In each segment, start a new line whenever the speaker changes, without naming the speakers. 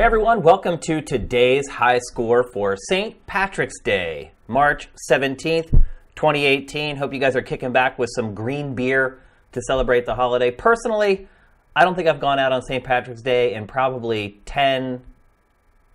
Hey everyone, welcome to today's high score for St. Patrick's Day, March 17th, 2018. Hope you guys are kicking back with some green beer to celebrate the holiday. Personally, I don't think I've gone out on St. Patrick's Day in probably 10,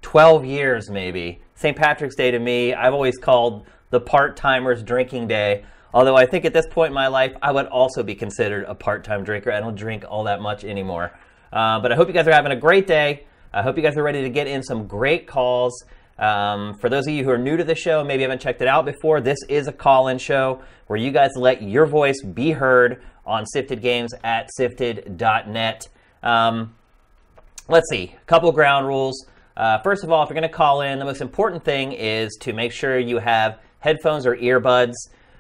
12 years maybe. St. Patrick's Day to me, I've always called the part timers drinking day. Although I think at this point in my life, I would also be considered a part time drinker. I don't drink all that much anymore. Uh, but I hope you guys are having a great day. I hope you guys are ready to get in some great calls. Um, for those of you who are new to the show, maybe haven't checked it out before, this is a call in show where you guys let your voice be heard on Siftd Games at siftd.net. Um, let's see, a couple ground rules. Uh, first of all, if you're going to call in, the most important thing is to make sure you have headphones or earbuds.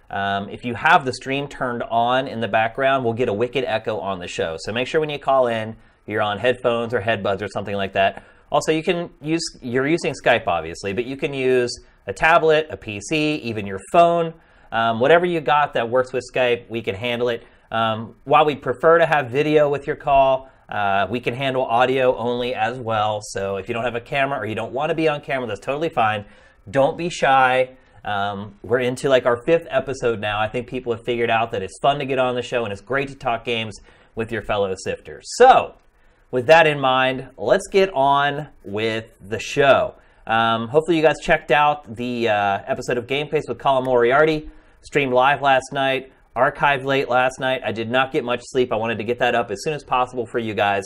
Um, if you have the stream turned on in the background, we'll get a wicked echo on the show. So make sure when you call in, you're on headphones or headbuds or something like that. Also, you can use, you're using Skype obviously, but you can use a tablet, a PC, even your phone. Um, whatever you got that works with Skype, we can handle it. Um, while we prefer to have video with your call, uh, we can handle audio only as well. So if you don't have a camera or you don't want to be on camera, that's totally fine. Don't be shy. Um, we're into like our fifth episode now. I think people have figured out that it's fun to get on the show and it's great to talk games with your fellow sifters. So, with that in mind, let's get on with the show. Um, hopefully, you guys checked out the uh, episode of Game Face with Colin Moriarty, streamed live last night, archived late last night. I did not get much sleep. I wanted to get that up as soon as possible for you guys.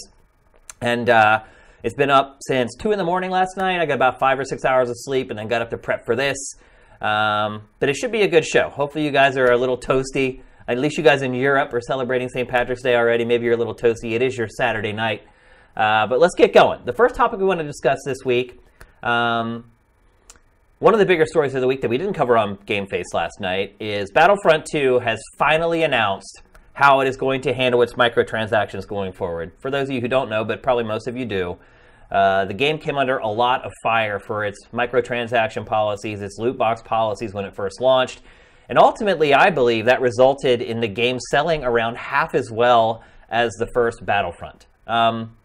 And uh, it's been up since 2 in the morning last night. I got about five or six hours of sleep and then got up to prep for this. Um, but it should be a good show. Hopefully, you guys are a little toasty. At least you guys in Europe are celebrating St. Patrick's Day already. Maybe you're a little toasty. It is your Saturday night. Uh, but let's get going. The first topic we want to discuss this week. Um, one of the bigger stories of the week that we didn't cover on Game Face last night is Battlefront 2 has finally announced how it is going to handle its microtransactions going forward. For those of you who don't know, but probably most of you do, uh, the game came under a lot of fire for its microtransaction policies, its loot box policies when it first launched. And ultimately, I believe that resulted in the game selling around half as well as the first Battlefront. Um,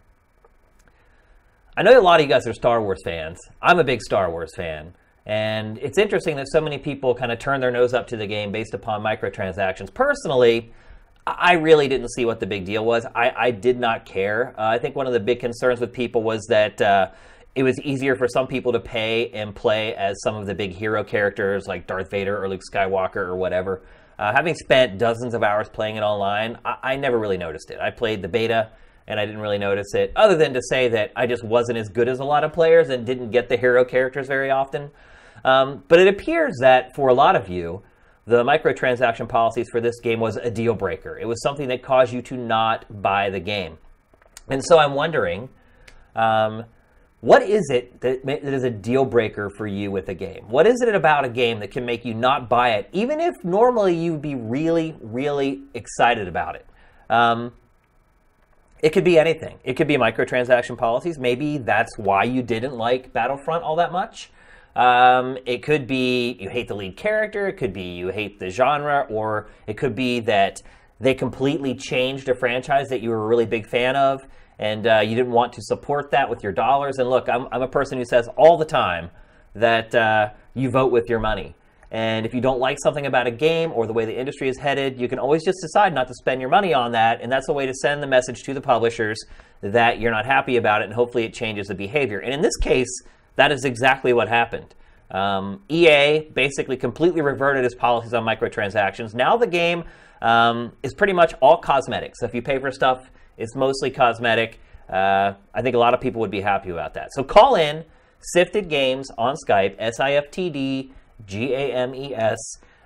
I know a lot of you guys are Star Wars fans. I'm a big Star Wars fan. And it's interesting that so many people kind of turn their nose up to the game based upon microtransactions. Personally, I really didn't see what the big deal was. I, I did not care. Uh, I think one of the big concerns with people was that uh, it was easier for some people to pay and play as some of the big hero characters like Darth Vader or Luke Skywalker or whatever. Uh, having spent dozens of hours playing it online, I, I never really noticed it. I played the beta and I didn't really notice it, other than to say that I just wasn't as good as a lot of players and didn't get the hero characters very often. Um, but it appears that for a lot of you, the microtransaction policies for this game was a deal breaker. It was something that caused you to not buy the game. And so I'm wondering, um, what is it that, that is a deal breaker for you with a game? What is it about a game that can make you not buy it, even if normally you'd be really, really excited about it? Um, it could be anything. It could be microtransaction policies. Maybe that's why you didn't like Battlefront all that much. Um, it could be you hate the lead character, it could be you hate the genre, or it could be that they completely changed a franchise that you were a really big fan of and uh, you didn't want to support that with your dollars. And look, I'm, I'm a person who says all the time that uh, you vote with your money. And if you don't like something about a game or the way the industry is headed, you can always just decide not to spend your money on that. And that's a way to send the message to the publishers that you're not happy about it, and hopefully it changes the behavior. And in this case, that is exactly what happened. Um, EA basically completely reverted its policies on microtransactions. Now the game um, is pretty much all cosmetic. So if you pay for stuff, it's mostly cosmetic. Uh, I think a lot of people would be happy about that. So call in Siftd Games on Skype, S I F T D G A M E S,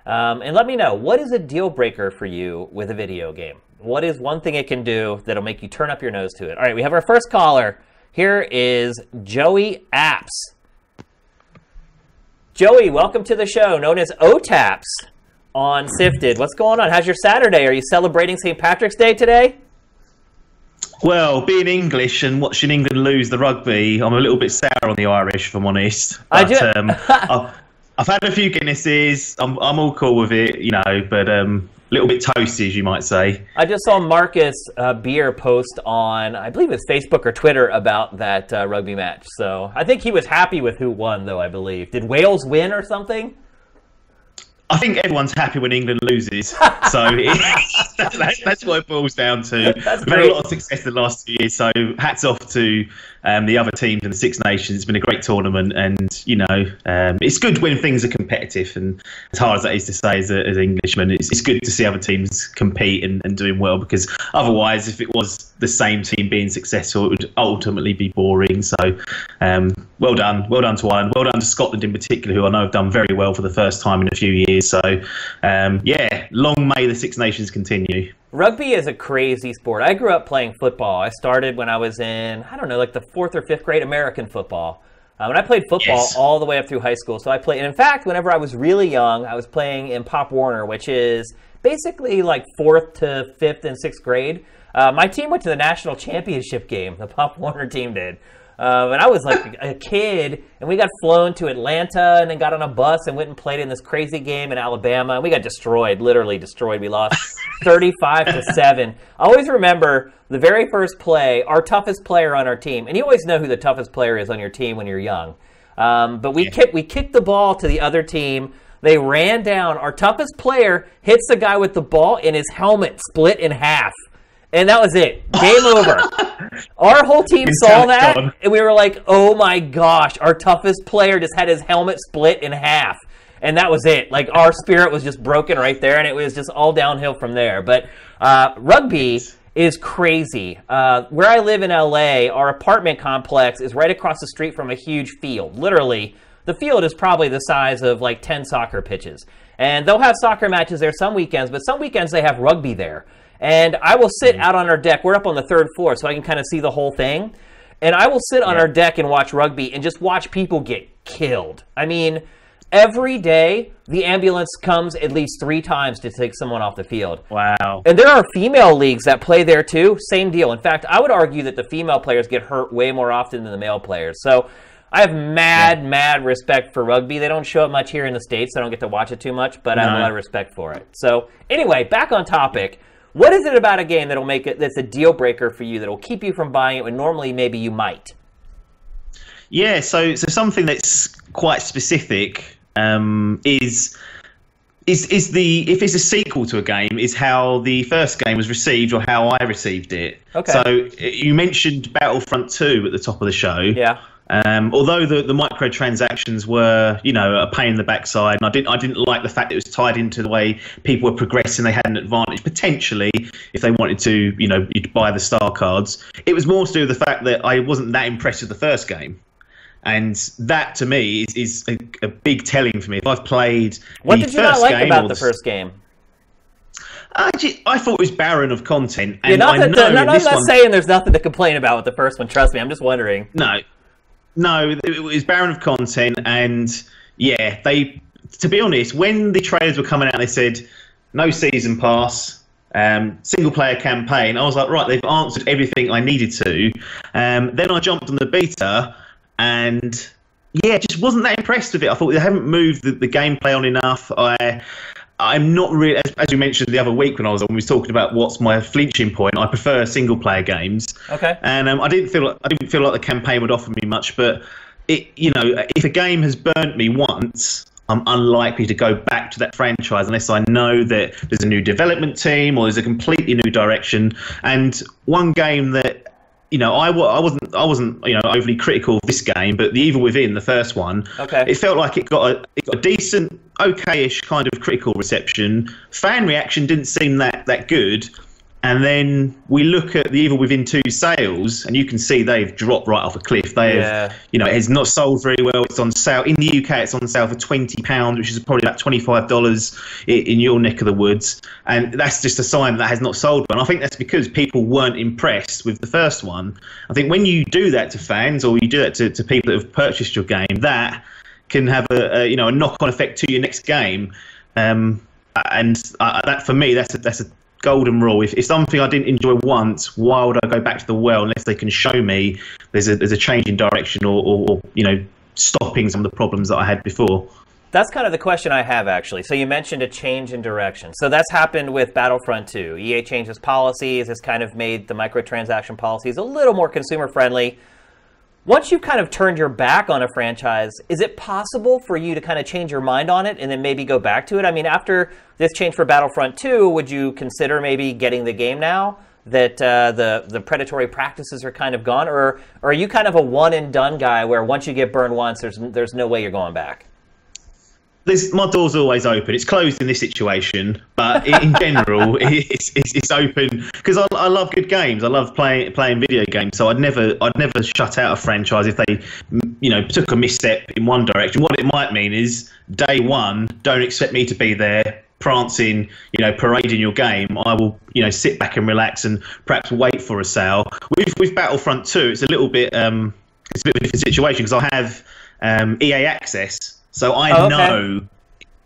um, and let me know what is a deal breaker for you with a video game? What is one thing it can do that'll make you turn up your nose to it? All right, we have our first caller. Here is Joey Apps. Joey, welcome to the show, known as OTAPS on Siftd. What's going on? How's your Saturday? Are you celebrating St. Patrick's Day today?
Well, being English and watching England lose the rugby, I'm a little bit sour on the Irish, if I'm honest.
But, I do.
um, I've, I've, had a few Guinnesses. I'm, I'm all cool with it, you know, but um, a little bit toasty, as you might say.
I just saw Marcus uh, Beer post on, I believe it's Facebook or Twitter about that uh, rugby match. So I think he was happy with who won, though. I believe did Wales win or something?
I think everyone's happy when England loses. So it, that's what it boils down to.
That's
We've had a lot of success the last two years. So hats off to um, the other teams in the Six Nations. It's been a great tournament, and you know um, it's good when things are competitive. And as hard as that is to say, as, an Englishman, it's, it's good to see other teams compete and, and doing well because otherwise, if it was the same team being successful, it would ultimately be boring. So um, well done, well done to Ireland, well done to Scotland in particular, who I know have done very well for the first time in a few years. So um, yeah, long may the Six Nations continue.
Rugby is a crazy sport. I grew up playing football. I started when I was in, I don't know, like the fourth or fifth grade American football. Um, and I played football
Yes.
all the way up through high school. So I played, and in fact, whenever I was really young, I was playing in Pop Warner, which is basically like fourth to fifth and sixth grade. Uh, my team went to the national championship game. The Pop Warner team did. Um, and I was like a kid, and we got flown to Atlanta, and then got on a bus and went and played in this crazy game in Alabama. And we got destroyed, literally destroyed. We lost 35 to seven. I always remember the very first play. Our toughest player on our team, and you always know who the toughest player is on your team when you're young. Um, but we kicked we kicked the ball to the other team. They ran down. Our toughest player hits the guy with the ball, and his helmet split in half. And that was it. Game over. Our whole team saw that,
gone.
and we were like, "Oh my gosh!" Our toughest player just had his helmet split in half, and that was it. Like our spirit was just broken right there, and it was just all downhill from there. But uh, rugby is crazy. Uh, where I live in LA, our apartment complex is right across the street from a huge field. Literally, the field is probably the size of like ten soccer pitches, and they'll have soccer matches there some weekends, but some weekends they have rugby there. And I will sit mm. out on our deck. We're up on the third floor, so I can kind of see the whole thing. And I will sit on our deck and watch rugby and just watch people get killed. I mean, every day the ambulance comes at least three times to take someone off the field.
Wow.
And there are female leagues that play there too. Same deal. In fact, I would argue that the female players get hurt way more often than the male players. So I have mad, mad respect for rugby. They don't show it much here in the States. so I don't get to watch it too much, but I have a lot of respect for it. So, anyway, back on topic. What is it about a game that'll make it that's a deal breaker for you that'll keep you from buying it when normally maybe you might?
Yeah, so so something that's quite specific um, is is is the if it's a sequel to a game is how the first game was received or how I received it.
Okay.
So you mentioned Battlefront Two at the top of the show.
Yeah.
Um, although the, the microtransactions were, you know, a pain in the backside, and I didn't I didn't like the fact that it was tied into the way people were progressing. They had an advantage potentially if they wanted to, you know, you'd buy the star cards. It was more to do with the fact that I wasn't that impressed with the first game, and that to me is, is a, a big telling for me. If I've played
What did you not like about the first game?
I, ju- I thought it was barren of content, and
Yeah, not
I
that,
know
no, no, I'm not
one,
saying there's nothing to complain about with the first one. Trust me, I'm just wondering.
No, no, it was barren of content, and yeah, they. To be honest, when the trailers were coming out, they said no season pass, um, single player campaign. I was like, right, they've answered everything I needed to. Um, then I jumped on the beta, and yeah, just wasn't that impressed with it. I thought they haven't moved the, the gameplay on enough. I. I'm not really, as, as you mentioned the other week when I was on, we was talking about what's my flinching point. I prefer single player games
Okay.
and um, I didn't feel like, I didn't feel like the campaign would offer me much. But it, you know, if a game has burnt me once, I'm unlikely to go back to that franchise unless I know that there's a new development team or there's a completely new direction. And one game that you know, I, I wasn't I wasn't you know overly critical of this game, but the Evil Within, the first one,
Okay.
it felt like it got a it got a decent, okayish kind of critical reception. Fan reaction didn't seem that that good, and then we look at the Evil Within two sales, and you can see they've dropped right off a cliff. They
Yeah.
have, you know, it has not sold very well. It's on sale in the UK. It's on sale for twenty pounds, which is probably about twenty five dollars in your neck of the woods, and that's just a sign that has not sold well. And I think that's because people weren't impressed with the first one. I think when you do that to fans, or you do that to, to people that have purchased your game, that can have a, a you know a knock on effect to your next game. Um, and uh, that for me, that's a, that's a golden rule. If it's something I didn't enjoy once, why would I go back to the well unless they can show me there's a there's a change in direction or, or, or you know stopping some of the problems that I had before?
That's kind of the question I have, actually. So you mentioned a change in direction. So that's happened with Battlefront 2. EA changes policies, has kind of made the microtransaction policies a little more consumer friendly. Once you've kind of turned your back on a franchise, is it possible for you to kind of change your mind on it and then maybe go back to it? I mean, after this change for Battlefront 2, would you consider maybe getting the game now? that uh, the the predatory practices are kind of gone, or, or are you kind of a one and done guy where once you get burned once, there's there's no way you're going back?
There's, my door's always open. It's closed in this situation, but in general, it's, it's, it's, open because I, I, love good games. I love playing playing video games. So I'd never I'd never shut out a franchise if they, you know, took a misstep in one direction. What it might mean is day one, don't expect me to be there prancing, you know, parading your game, I will, you know, sit back and relax and perhaps wait for a sale. With with Battlefront 2, it's a little bit um, it's a bit of a different situation because I have um, EA access, so I oh, okay. know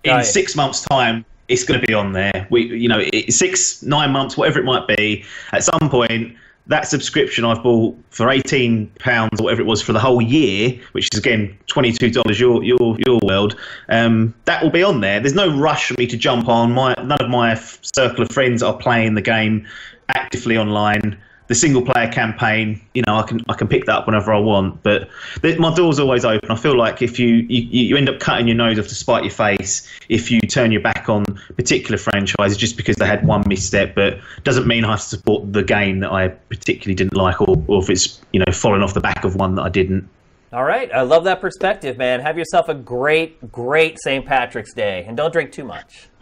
in six months' time it's going to be on there. We, you know, six, nine months, whatever it might be. At some point, that subscription I've bought for eighteen pounds or whatever it was for the whole year, which is again twenty two dollars your your your world, um, that will be on there. There's no rush for me to jump on. My none of my circle of friends are playing the game actively online the single player campaign, you know, I can I can pick that up whenever I want. But my door's always open. I feel like if you, you you end up cutting your nose off to spite your face if you turn your back on particular franchises just because they had one misstep, but doesn't mean I have to support the game that I particularly didn't like, or, or if it's you know falling off the back of one that I didn't.
All right. I love that perspective, man. Have yourself a great, great St. Patrick's Day, and don't drink too much.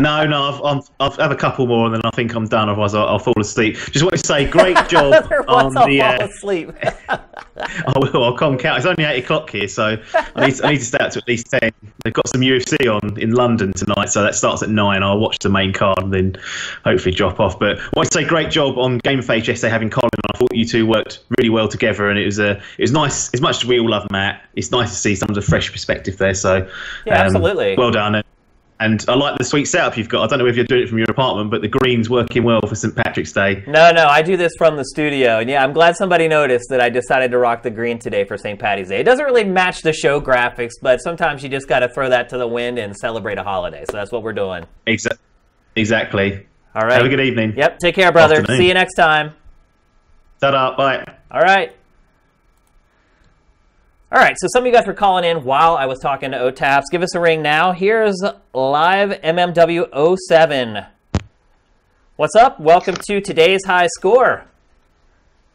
no, no, I've, I've, have a couple more, and then I think I'm done. Otherwise, I'll, I'll fall asleep. Just want to say, great job on the.
I'll fall uh, asleep.
I will. I'll. It's only eight o'clock here, so I need, to, I need to stay up to at least ten. They've got some UFC on in London tonight, so that starts at nine. I'll watch the main card and then hopefully drop off. But I want to say, great job on Game of Age yesterday having Colin. I thought you two worked really well together, and it was a it was nice. As much as we all love Matt, it's nice to see some of the fresh perspective there. So
yeah, um, absolutely,
well done. And I like the sweet setup you've got. I don't know if you're doing it from your apartment, but the green's working well for St. Patrick's Day.
No, no, I do this from the studio. And yeah, I'm glad somebody noticed that I decided to rock the green today for St. Patty's Day. It doesn't really match the show graphics, but sometimes you just got to throw that to the wind and celebrate a holiday. So that's what we're doing.
Exactly. Exactly.
All right.
Have a good evening.
Yep. Take care, brother. Afternoon. See you next time.
Ta-da. Bye.
All right. All right, so some of you guys were calling in while I was talking to OTAPS. Give us a ring now. Here's live MMW 07. What's up? Welcome to today's high score.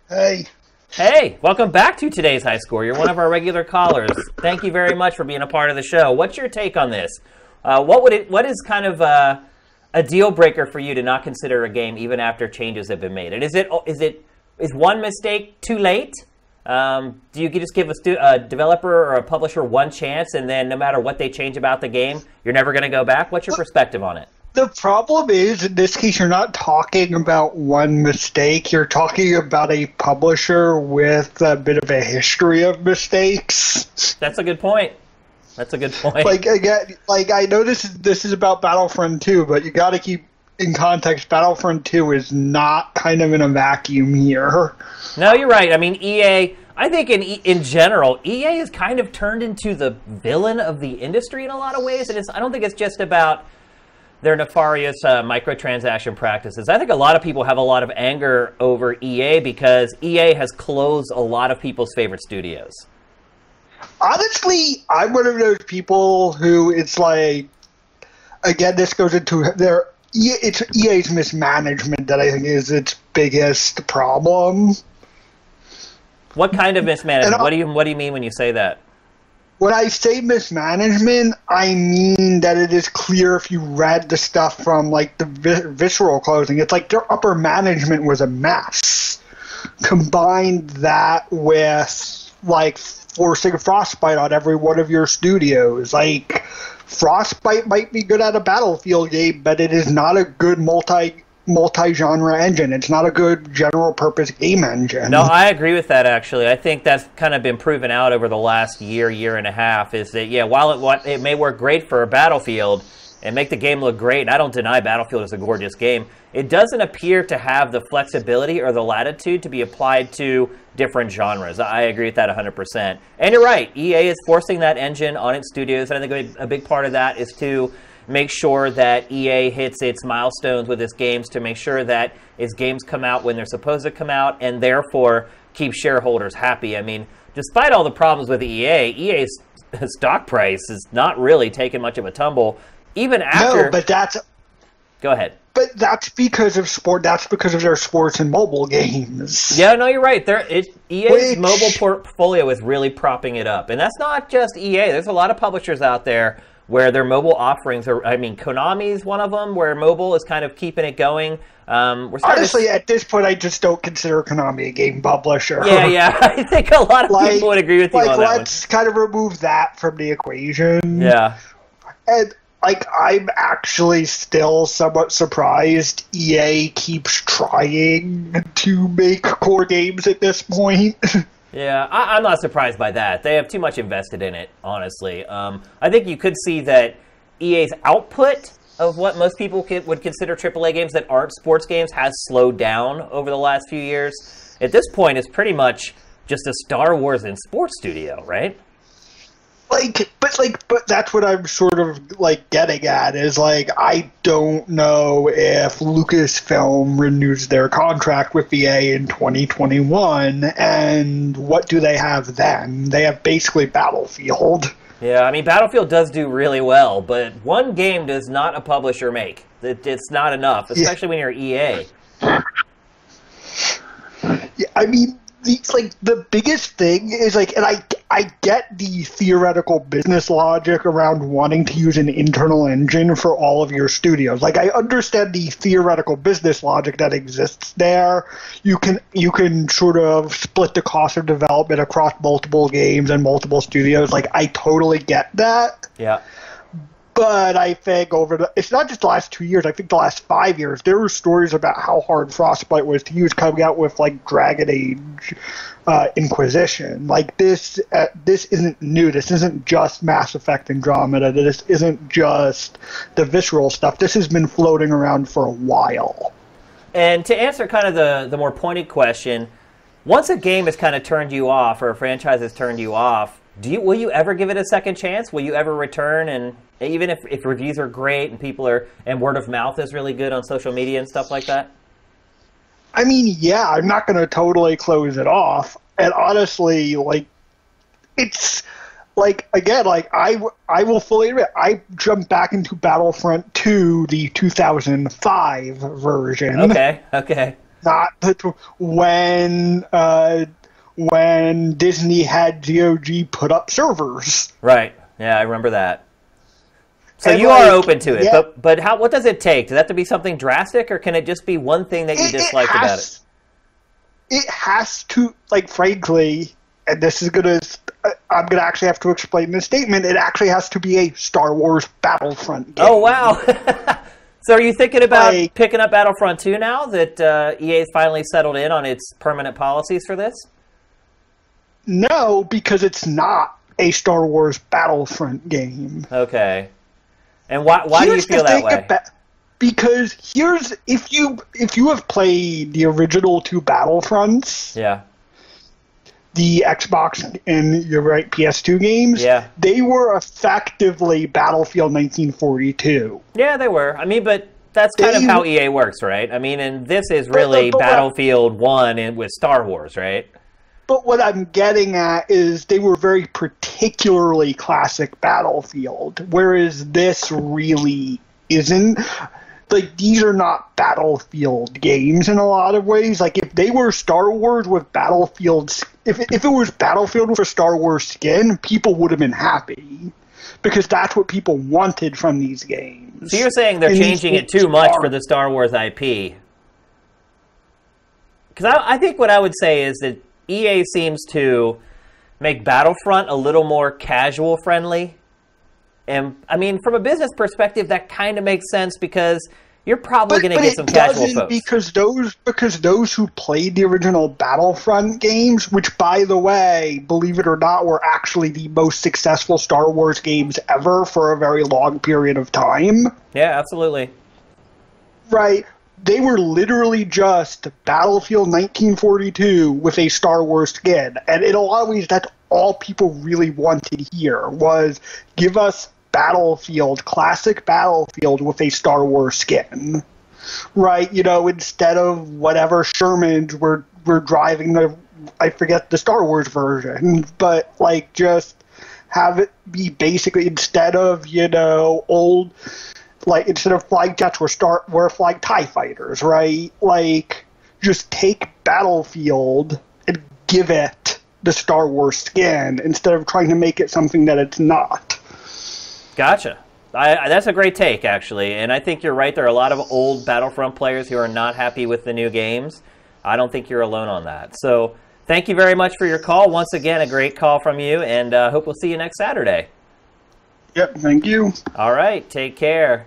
Hey.
Hey, welcome back to today's high score. You're one of our regular callers. Thank you very much for being a part of the show. What's your take on this? Uh, what would it? What is kind of uh, a deal breaker for you to not consider a game even after changes have been made? And is it is it is one mistake too late? Um, do you just give a, stu- a, developer or a publisher one chance, and then no matter what they change about the game, you're never going to go back? What's your perspective on it?
The problem is, in this case, you're not talking about one mistake. You're talking about a publisher with a bit of a history of mistakes.
That's a good point. That's a good point.
Like again, like I know this is this is about Battlefront 2, but you got to keep in context. Battlefront 2 is not kind of in a vacuum here.
No, you're right. I mean, EA. I think in in general, EA has kind of turned into the villain of the industry in a lot of ways, and it's, I don't think it's just about their nefarious uh, microtransaction practices. I think a lot of people have a lot of anger over EA because EA has closed a lot of people's favorite studios.
Honestly, I'm one of those people who it's like, again, this goes into their it's EA's mismanagement that I think is its biggest problem.
What kind of mismanagement? what do you What do you mean when you say that?
When I say mismanagement, I mean that it is clear if you read the stuff from like the vi- visceral closing, it's like their upper management was a mess. Combine that with like forcing frostbite on every one of your studios, like Frostbite might be good at a battlefield game, but it is not a good multi multi-genre engine. It's not a good general purpose game engine.
No, I agree with that actually. I think that's kind of been proven out over the last year, year and a half is that yeah, while it it may work great for a battlefield, and make the game look great. And I don't deny Battlefield is a gorgeous game. It doesn't appear to have the flexibility or the latitude to be applied to different genres. I agree with that 100%. And you're right, EA is forcing that engine on its studios, and I think a big part of that is to make sure that EA hits its milestones with its games to make sure that its games come out when they're supposed to come out and therefore keep shareholders happy. I mean, despite all the problems with EA, EA's stock price is not really taking much of a tumble. Even after.
No, but that's.
Go ahead.
But that's because of sport. That's because of their sports and mobile games.
Yeah, no, you're right. There, it, EA's Which... mobile portfolio is really propping it up, and that's not just EA. There's a lot of publishers out there where their mobile offerings are. I mean, Konami's one of them, where mobile is kind of keeping it going. Um,
Honestly, to... at this point, I just don't consider Konami a game publisher.
Yeah, yeah, I think a lot of like, people would agree with you
like,
on
that. Let's kind of remove that from the equation.
Yeah,
and like I'm actually still somewhat surprised EA keeps trying to make core games at this point.
Yeah, I, am not surprised by that. They have too much invested in it, honestly. Um, I think you could see that EA's output of what most people could, would consider AAA games that aren't sports games has slowed down over the last few years. At this point, it's pretty much just a Star Wars and sports studio, right?
Like but like but that's what i'm sort of like getting at is like i don't know if lucasfilm renews their contract with ea in 2021 and what do they have then? They have basically battlefield.
Yeah i mean battlefield does do really well but one game does not a publisher make. It, it's not enough especially yeah. when you're ea
yeah, i mean the like the biggest thing is like, and I I get the theoretical business logic around wanting to use an internal engine for all of your studios. Like I understand the theoretical business logic that exists there. You can you can sort of split the cost of development across multiple games and multiple studios. Like I totally get that.
Yeah.
But I think over the, it's not just the last two years. I think the last five years, there were stories about how hard Frostbite was to use, coming out with like Dragon Age uh, Inquisition. Like this, uh, this isn't new. This isn't just Mass Effect Andromeda. This isn't just the visceral stuff. This has been floating around for a while.
And to answer kind of the the more pointed question, once a game has kind of turned you off or a franchise has turned you off, do you will you ever give it a second chance? Will you ever return and even if, if reviews are great and people are and word of mouth is really good on social media and stuff like that?
I mean, yeah, I'm not going to totally close it off. And honestly, like, it's like again, like I I will fully admit I jumped back into Battlefront 2, the 2005 version.
Okay, okay.
Not the, when uh, when Disney had GOG put up servers.
Right. Yeah, I remember that. So and you like, are open to it, yeah, but but how? What does it take? Does that have to be something drastic, or can it just be one thing that you it, dislike
it
has, about it?
It has to, like, frankly, and this is gonna. I'm gonna actually have to explain this statement. It actually has to be a Star Wars Battlefront game.
Oh wow! so are you thinking about like, picking up Battlefront 2 now that uh, EA's finally settled in on its permanent policies for this?
No, because it's not a Star Wars Battlefront game.
Okay. And why why here's do you feel that way? About,
because here's if you if you have played the original two Battlefronts,
yeah,
the Xbox and your right PS2 games,
yeah,
they were effectively Battlefield 1942.
Yeah, they were. I mean, but that's kind they, of how EA works, right? I mean, and this is really but, but, but Battlefield One and with Star Wars, right?
But what I'm getting at is they were very particularly classic Battlefield, whereas this really isn't. Like these are not Battlefield games in a lot of ways. Like if they were Star Wars with Battlefield, if if it was Battlefield with a Star Wars skin, people would have been happy because that's what people wanted from these games.
So you're saying they're and changing it too much for the Star Wars IP? Because I, I think what I would say is that EA seems to make Battlefront a little more casual friendly. And I mean, from a business perspective, that kind of makes sense because you're probably going to get some casual folks.
because those because those who played the original Battlefront games, which by the way, believe it or not, were actually the most successful Star Wars games ever for a very long period of time.
yeah, absolutely.
Right. They were literally just Battlefield 1942 with a Star Wars skin, and in a lot of ways, that's all people really wanted here was give us Battlefield, classic Battlefield with a Star Wars skin, right? You know, instead of whatever Shermans were were driving the, I forget the Star Wars version, but like just have it be basically instead of you know old like instead of flying jets, we're start we're flying Tie fighters, right? Like just take Battlefield and give it the Star Wars skin instead of trying to make it something that it's not.
Gotcha. I, I, that's a great take, actually, and I think you're right. There are a lot of old Battlefront players who are not happy with the new games. I don't think you're alone on that. So, thank you very much for your call. Once again, a great call from you, and uh, hope we'll see you next Saturday.
Yep, thank you.
All right, take care.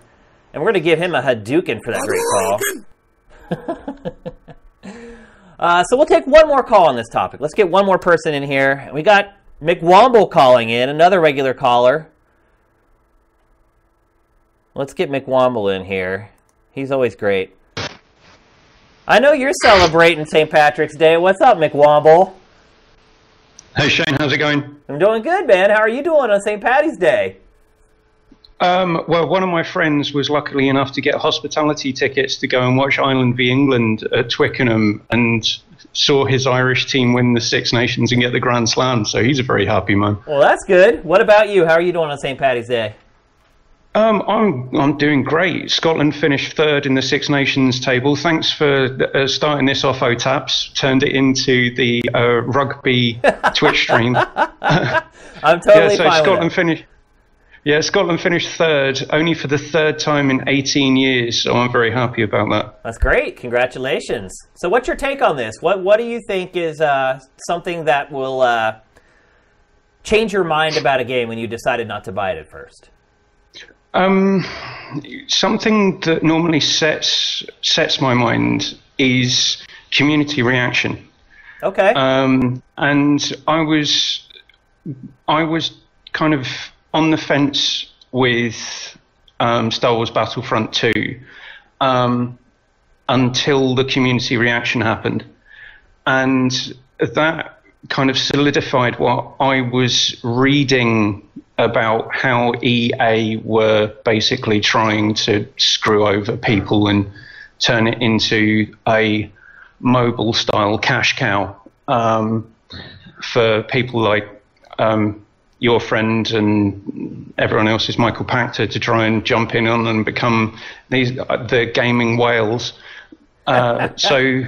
And we're going to give him a Hadouken for that great call. uh, so we'll take one more call on this topic. Let's get one more person in here. We got McWomble calling in, another regular caller. Let's get McWomble in here. He's always great. I know you're celebrating St. Patrick's Day. What's up, McWomble?
Hey Shane, how's it going?
I'm doing good, man. How are you doing on St. Patty's Day?
Um, well, one of my friends was luckily enough to get hospitality tickets to go and watch Ireland v England at Twickenham and saw his Irish team win the Six Nations and get the Grand Slam. So he's a very happy man.
Well, that's good. What about you? How are you doing on St. Patty's Day?
Um, I'm I'm doing great. Scotland finished third in the Six Nations table. Thanks for uh, starting this off OTAPs. Turned it into the uh, rugby Twitch stream.
I'm totally
yeah, so
fine
Scotland finished. Yeah, Scotland finished third, only for the third time in 18 years. So I'm very happy about that.
That's great. Congratulations. So, what's your take on this? What What do you think is uh, something that will uh, change your mind about a game when you decided not to buy it at first?
Um, something that normally sets sets my mind is community reaction.
Okay.
Um, and I was I was kind of on the fence with um, Star Wars Battlefront 2 um, until the community reaction happened, and that kind of solidified what I was reading about how EA were basically trying to screw over people and turn it into a mobile style cash cow um, for people like um, your friend and everyone else is Michael Pachter to try and jump in on and become these uh, the gaming whales. Uh, so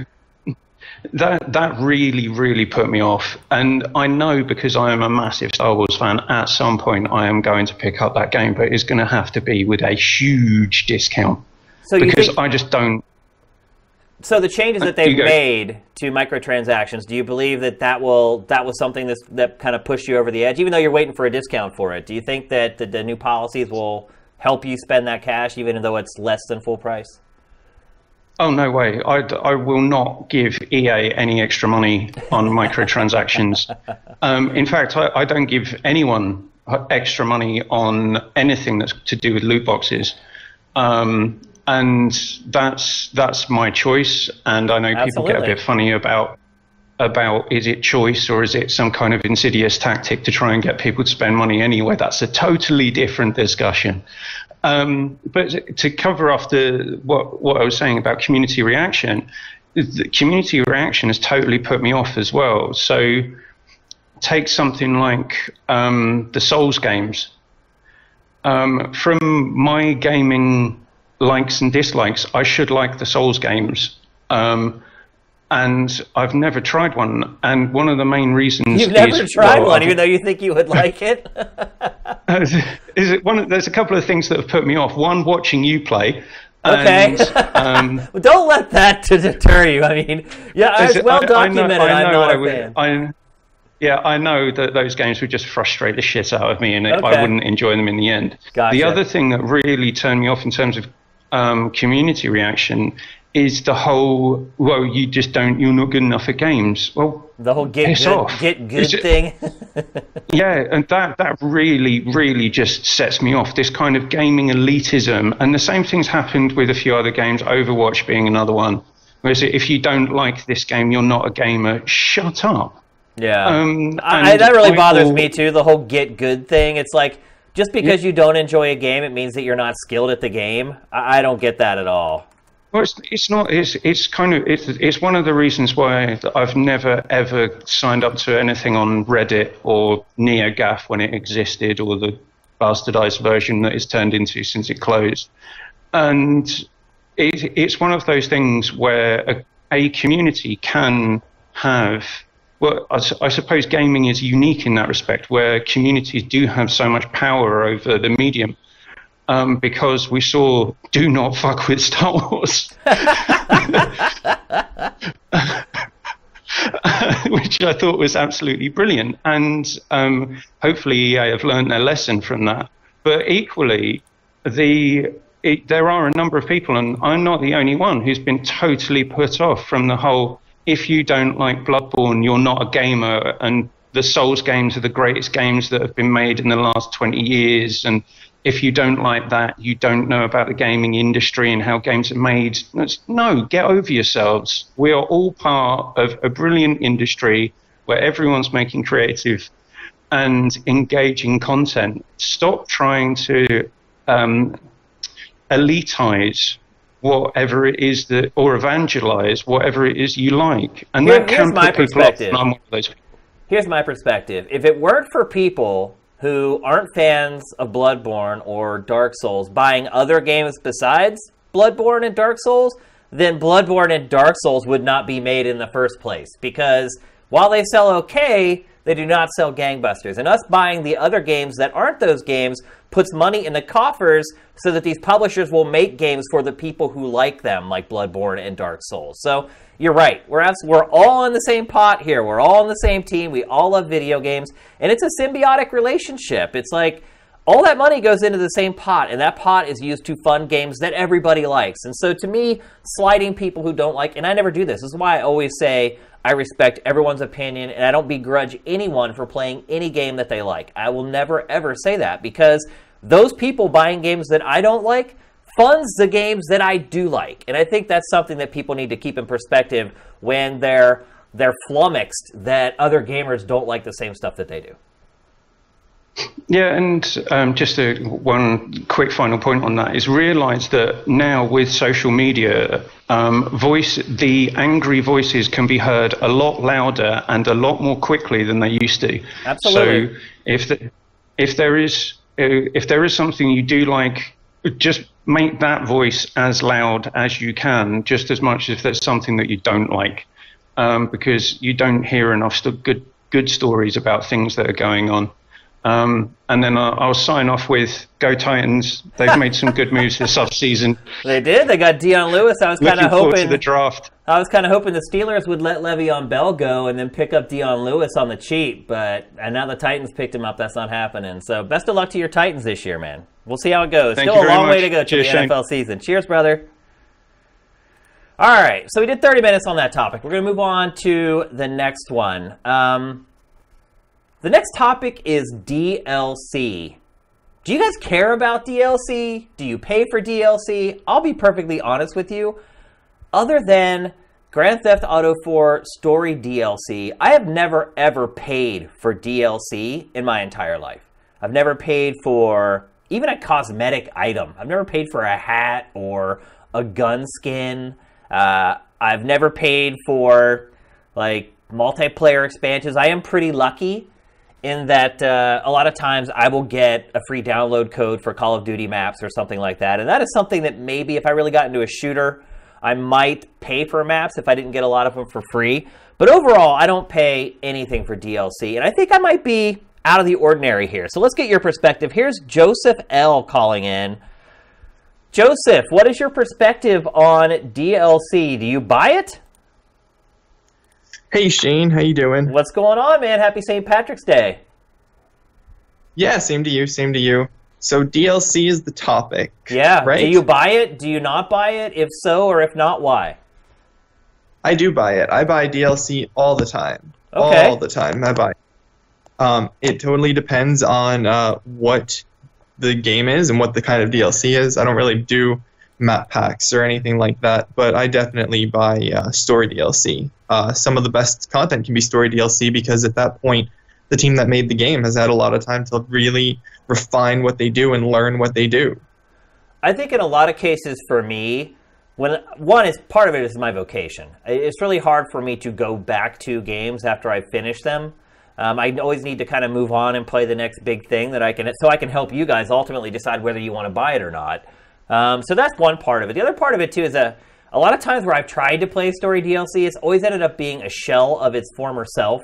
that that really really put me off and i know because i am a massive star wars fan at some point i am going to pick up that game but it's going to have to be with a huge discount
so
because
think,
i just don't
so the changes that they've made to microtransactions, do you believe that that will that was something that's, that kind of pushed you over the edge, even though you're waiting for a discount for it? Do you think that the, the new policies will help you spend that cash, even though it's less than full price?
oh no way I, I will not give ea any extra money on microtransactions um, in fact I, I don't give anyone extra money on anything that's to do with loot boxes um, and that's that's my choice. And I know people get a bit funny about about is it choice or is it some kind of insidious tactic to try and get people to spend money anyway? That's a totally different discussion. Um, but to cover off the what what I was saying about community reaction, the community reaction has totally put me off as well. So take something like um, the Souls games. Um, from my gaming likes and dislikes, I should like the Souls games. Um, and I've never tried one. And one of the main reasons
You've never
is,
tried
well,
one, even though you think you would like it.
is it one? of- There's a couple of things that have put me off. One, watching you play.
Okay.
And, um,
Well, Don't let that to deter you. I mean, yeah, it's
it-
well
I- I know-
documented.
I
I'm
know
not
I
a
would-
fan.
I- yeah, I know that those games would just frustrate the shit out of me, and
Okay.
I wouldn't enjoy them in the end.
Gotcha.
The other thing that really turned me off in terms of um, community reaction is the whole well you just don't you're not good enough at games well
the whole get
piss
good,
off.
get good
It's-
thing.
yeah and that that really really just sets me off this kind of gaming elitism and the same things happened with a few other games overwatch being another one whereas if you don't like this game you're not a gamer shut up
yeah,
Um,
I, that really bothers me too. The whole get good thing. It's like just because you don't enjoy a game, it means that you're not skilled at the game. I, I don't get that at all.
Well, it's, it's not. It's it's kind of it's it's one of the reasons why I've never ever signed up to anything on Reddit or NeoGAF when it existed, or the bastardized version that it's turned into since it closed. And it, it's one of those things where a, a community can have. Well, I, I suppose gaming is unique in that respect, where communities do have so much power over the medium um, because we saw "Do Not Fuck with Star Wars," which I thought was absolutely brilliant, and um, hopefully EA have learned their lesson from that. But equally, the it, there are a number of people, and I'm not the only one, who's been totally put off from the whole. If you don't like Bloodborne, you're not a gamer, and the Souls games are the greatest games that have been made in the last 20 years, and if you don't like that, you don't know about the gaming industry and how games are made. It's- No, get over yourselves. We are all part of a brilliant industry where everyone's making creative and engaging content. Stop trying to um, elitize whatever it is that, or evangelize whatever it is you like. And
Here-
that
here's
can
my
put people off, and I'm one of those people.
Here's my perspective. If it weren't for people who aren't fans of Bloodborne or Dark Souls buying other games besides Bloodborne and Dark Souls, then Bloodborne and Dark Souls would not be made in the first place. Because while they sell okay, they do not sell gangbusters. And us buying the other games that aren't those games puts money in the coffers so that these publishers will make games for the people who like them, like Bloodborne and Dark Souls. So you're right. We're abs- we're all in the same pot here. We're all on the same team. We all love video games, and it's a symbiotic relationship. It's like all that money goes into the same pot, and that pot is used to fund games that everybody likes. And so, to me, sliding people who don't like, and I never do this. This is why I always say I respect everyone's opinion, and I don't begrudge anyone for playing any game that they like. I will never ever say that because those people buying games that I don't like funds the games that I do like. And I think that's something that people need to keep in perspective when they're they're flummoxed that other gamers don't like the same stuff that they do.
Yeah, and um, just a, one quick final point on that is realize that now with social media, um, voice the angry voices can be heard a lot louder and a lot more quickly than they used to.
Absolutely.
So if the, if there is uh, if there is something you do like, just make that voice as loud as you can, just as much as if there's something that you don't like, um, because you don't hear enough st- good good stories about things that are going on. Um, and then I'll, I'll sign off with Go Titans. They've made some good moves this offseason.
They did. They got Dion Lewis. I was kind of hoping
the draft.
I was kind of hoping the Steelers would let Le'Veon Bell go and then pick up Dion Lewis on the cheap, but and now the Titans picked him up. That's not happening. So best of luck to your Titans this year, man. We'll see how it goes.
Thank
Still a long way to go to
Cheers,
the
Shane.
NFL season. Cheers, brother. All right, so we did 30 minutes on that topic. We're going to move on to the next one. Um, the next topic is DLC. Do you guys care about DLC? Do you pay for DLC? I'll be perfectly honest with you. Other than Grand Theft Auto 4 Story DLC, I have never ever paid for DLC in my entire life. I've never paid for even a cosmetic item. I've never paid for a hat or a gun skin. Uh, I've never paid for like multiplayer expansions. I am pretty lucky in that uh, a lot of times I will get a free download code for Call of Duty maps or something like that. And that is something that maybe if I really got into a shooter, I might pay for maps if I didn't get a lot of them for free. But overall, I don't pay anything for DLC. And I think I might be out of the ordinary here. So let's get your perspective. Here's Joseph L. calling in. Joseph, what is your perspective on DLC? Do you buy it?
Hey Shane, how you doing?
What's going on, man? Happy St. Patrick's Day.
Yeah, same to you, same to you. So DLC is the topic.
Yeah.
Right?
Do you buy it? Do you not buy it? If so, or if not, why?
I do buy it. I buy DLC all the time.
Okay.
All the time. I buy. It. Um, it totally depends on uh, what the game is and what the kind of DLC is. I don't really do map packs or anything like that, but I definitely buy uh, story DLC. Uh, some of the best content can be story DLC because at that point, the team that made the game has had a lot of time to really refine what they do and learn what they do.
I think in a lot of cases for me, when one is part of it is my vocation. It's really hard for me to go back to games after I finish them. Um, I always need to kind of move on and play the next big thing that I can, so I can help you guys ultimately decide whether you want to buy it or not. Um, so that's one part of it. The other part of it too is a a lot of times where I've tried to play story DLC, it's always ended up being a shell of its former self.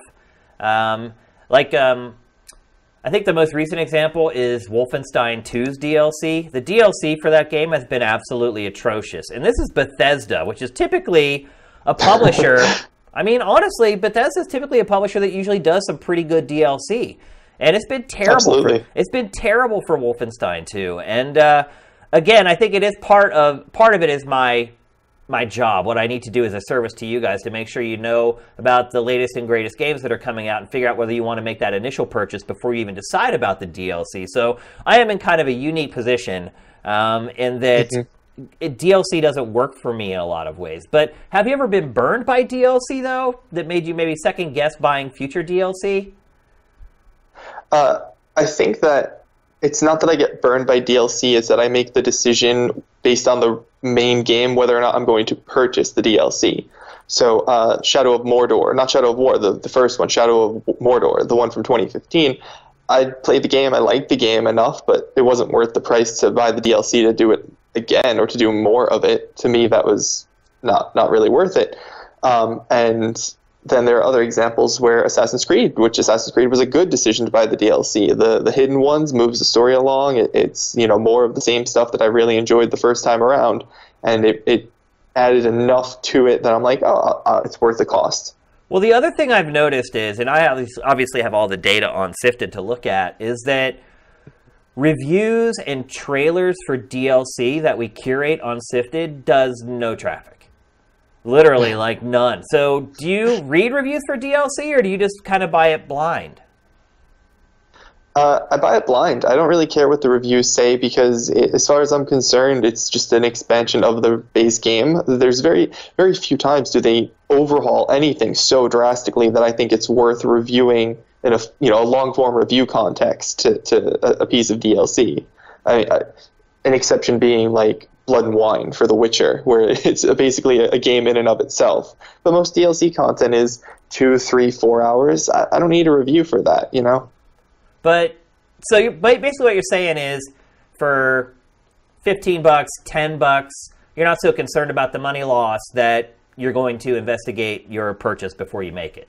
Um, like um, I think the most recent example is Wolfenstein 2's DLC. The DLC for that game has been absolutely atrocious. And this is Bethesda, which is typically a publisher. I mean, honestly, Bethesda is typically a publisher that usually does some pretty good DLC. And it's been terrible.
Absolutely.
For, it's been terrible for Wolfenstein 2. And uh, again, I think it is part of part of it is my my job. What I need to do as a service to you guys to make sure you know about the latest and greatest games that are coming out and figure out whether you want to make that initial purchase before you even decide about the DLC. So I am in kind of a unique position um, in that. It, DLC doesn't work for me in a lot of ways. But have you ever been burned by DLC though that made you maybe second guess buying future DLC?
Uh, I think that it's not that I get burned by DLC, it's that I make the decision based on the main game whether or not I'm going to purchase the DLC. So, uh, Shadow of Mordor, not Shadow of War, the, the first one, Shadow of Mordor, the one from 2015. I played the game, I liked the game enough, but it wasn't worth the price to buy the DLC to do it again or to do more of it. To me, that was not not really worth it. Um, and then there are other examples where Assassin's Creed, which Assassin's Creed was a good decision to buy the DLC. The the hidden ones moves the story along. It, it's you know more of the same stuff that I really enjoyed the first time around, and it, it added enough to it that I'm like, oh, uh, it's worth the cost.
Well, the other thing I've noticed is, and I obviously have all the data on Siftd to look at, is that reviews and trailers for DLC that we curate on Siftd does no traffic. Literally, like none. So, do you read reviews for DLC or do you just kind of buy it blind?
Uh, I buy it blind. I don't really care what the reviews say because, it, as far as I'm concerned, it's just an expansion of the base game. There's very, very few times do they overhaul anything so drastically that I think it's worth reviewing in a you know a long form review context to, to a, a piece of DLC. I, I, an exception being like Blood and Wine for The Witcher, where it's basically a, game in and of itself. But most DLC content is two, three, four hours. I, I don't need a review for that, you know.
But so you, basically, what you're saying is, for fifteen bucks, ten bucks, you're not so concerned about the money loss that you're going to investigate your purchase before you make it.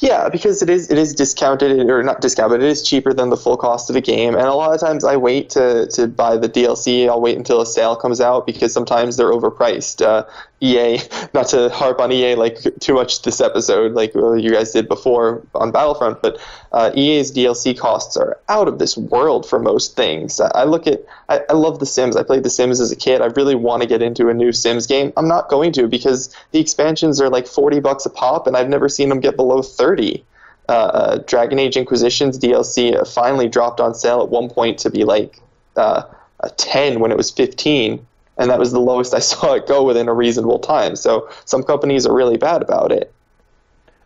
Yeah, because it is it is discounted or not discounted, it is cheaper than the full cost of a game. And a lot of times I wait to, to buy the DLC. I'll wait until a sale comes out because sometimes they're overpriced. Uh, EA, not to harp on EA like too much this episode, like you guys did before on Battlefront, but uh, EA's DLC costs are out of this world for most things. I, look at, I, I love The Sims. I played The Sims as a kid. I really want to get into a new Sims game. I'm not going to because the expansions are like 40 bucks a pop, and I've never seen them get below 30. Uh, uh, Dragon Age Inquisition's DLC finally dropped on sale at one point to be like uh, a 10 when it was 15 and that was the lowest I saw it go within a reasonable time. So some companies are really bad about it.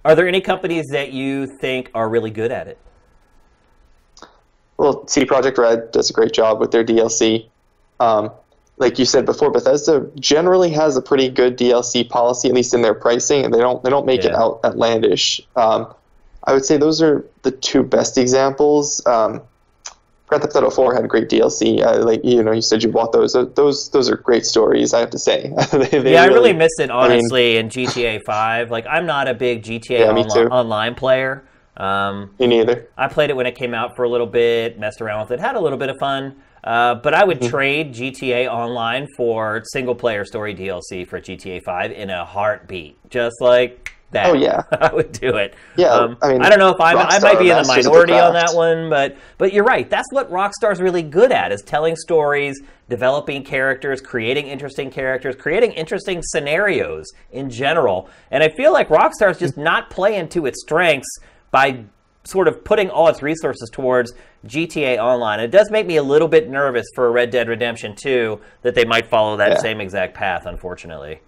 Are there any companies that you think are really good at it?
Well, CD Projekt Red does a great job with their DLC. Um, like you said before, Bethesda generally has a pretty good DLC policy, at least in their pricing, and they don't they don't make yeah. it out outlandish. Um, I would say those are the two best examples. Um, Grand Theft Auto 4 had great DLC. Uh, like you know, you said you bought those. Those those are great stories. I have to say.
they, they yeah, really, I really missed it honestly I mean, in GTA 5. Like I'm not a big GTA yeah, onli- online player. Um,
me neither.
I played it when it came out for a little bit, messed around with it, had a little bit of fun. Uh, but I would mm-hmm. trade GTA Online for single player story DLC for GTA 5 in a heartbeat. Just like that.
Oh, yeah.
I would do it.
Yeah,
Um,
I mean,
I don't know if I'm, I might be in the minority on that one, but but you're right. That's what Rockstar's really good at is telling stories, developing characters, creating interesting characters, creating interesting scenarios in general. And I feel like Rockstar's just not playing to its strengths by sort of putting all its resources towards GTA Online. It does make me a little bit nervous for Red Dead Redemption 2 that they might follow that
Yeah.
same exact path, unfortunately.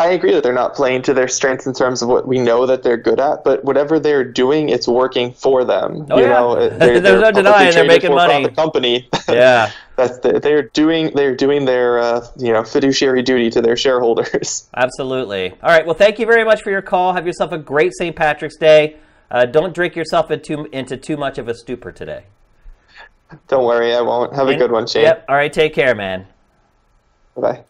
I agree that they're not playing to their strengths in terms of what we know that they're good at, but whatever they're doing, it's working for them.
Oh,
you
yeah.
know,
There's
they're,
no
they're a
denying they're making money.
for-profit Company.
Yeah.
That's the, they're doing they're doing their uh, you know fiduciary duty to their shareholders.
Absolutely. All right. Well, thank you very much for your call. Have yourself a great St. Patrick's Day. Uh, don't drink yourself into, into too much of a stupor today.
Don't worry, I won't. Have a good one, Shane.
Yep. All right. Take care, man.
Bye.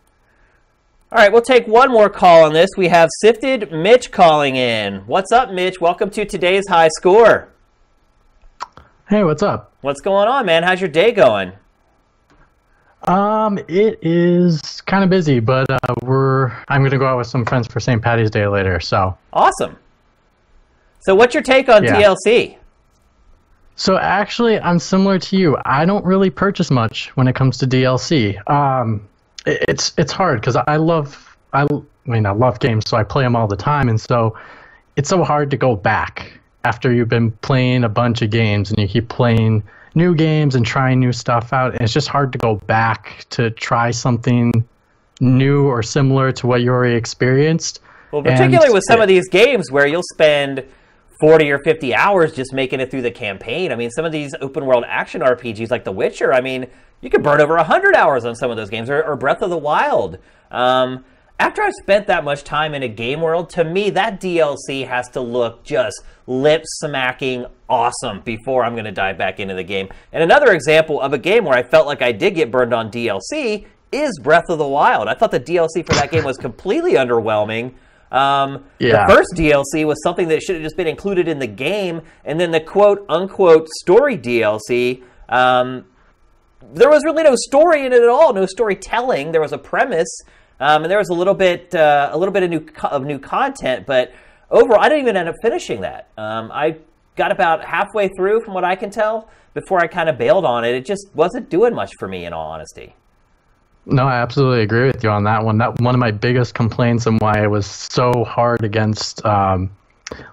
All right. We'll take one more call on this. We have Siftd Mitch calling in. What's up, Mitch? Welcome to today's high score.
Hey, what's up?
What's going on, man? How's your day going?
Um, it is kind of busy, but uh, we're I'm gonna go out with some friends for St. Patty's Day later. So,
Awesome. So, what's your take on
Yeah.
DLC?
so actually, I'm similar to you. I don't really purchase much when it comes to DLC. Um, it- it's it's hard because I love I, I mean I love games, so I play them all the time, and so it's so hard to go back after you've been playing a bunch of games and you keep playing new games and trying new stuff out. And it's just hard to go back to try something new or similar to what you already experienced.
Well,
And
particularly with some
it-
of these games where you'll spend 40 or 50 hours just making it through the campaign. I mean, some of these open world action RPGs like The Witcher, I mean, you could burn over 100 hours on some of those games, or, or Breath of the Wild. Um, after I've spent that much time in a game world, to me, that DLC has to look just lip smacking awesome before I'm going to dive back into the game. And another example of a game where I felt like I did get burned on DLC is Breath of the Wild. I thought the DLC for that game was completely underwhelming. Um,
Yeah.
The first DLC was something that should have just been included in the game, and then the quote unquote story DLC. Um, there was really no story in it at all, no storytelling. There was a premise, um, and there was a little bit, uh, a little bit of new co- of new content. But overall, I didn't even end up finishing that. Um, I got about halfway through, from what I can tell, before I kind of bailed on it. It just wasn't doing much for me, in all honesty.
No, I absolutely agree with you on that one. That one of my biggest complaints and why I was so hard against, um,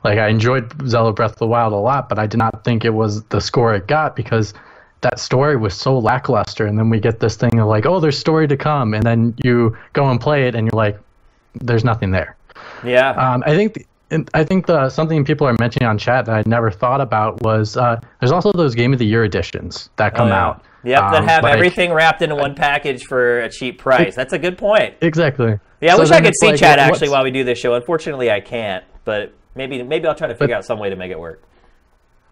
like I enjoyed Zelda Breath of the Wild a lot, but I did not think it was the score it got because that story was so lackluster. And then we get this thing of like, oh, there's story to come, and then you go and play it, and you're like, there's nothing there.
Yeah.
Um, I think the, and I think the something people are mentioning on chat that I never thought about was uh, there's also those Game of the Year editions that come
Oh, yeah.
out.
Yep, that
Um,
have
like-
everything wrapped into one package for a cheap price. That's a good point.
Exactly.
Yeah, I
So
wish I could see
like,
chat
what's-
actually while we do this show. Unfortunately, I can't. But maybe maybe I'll try to figure out some way to make it work.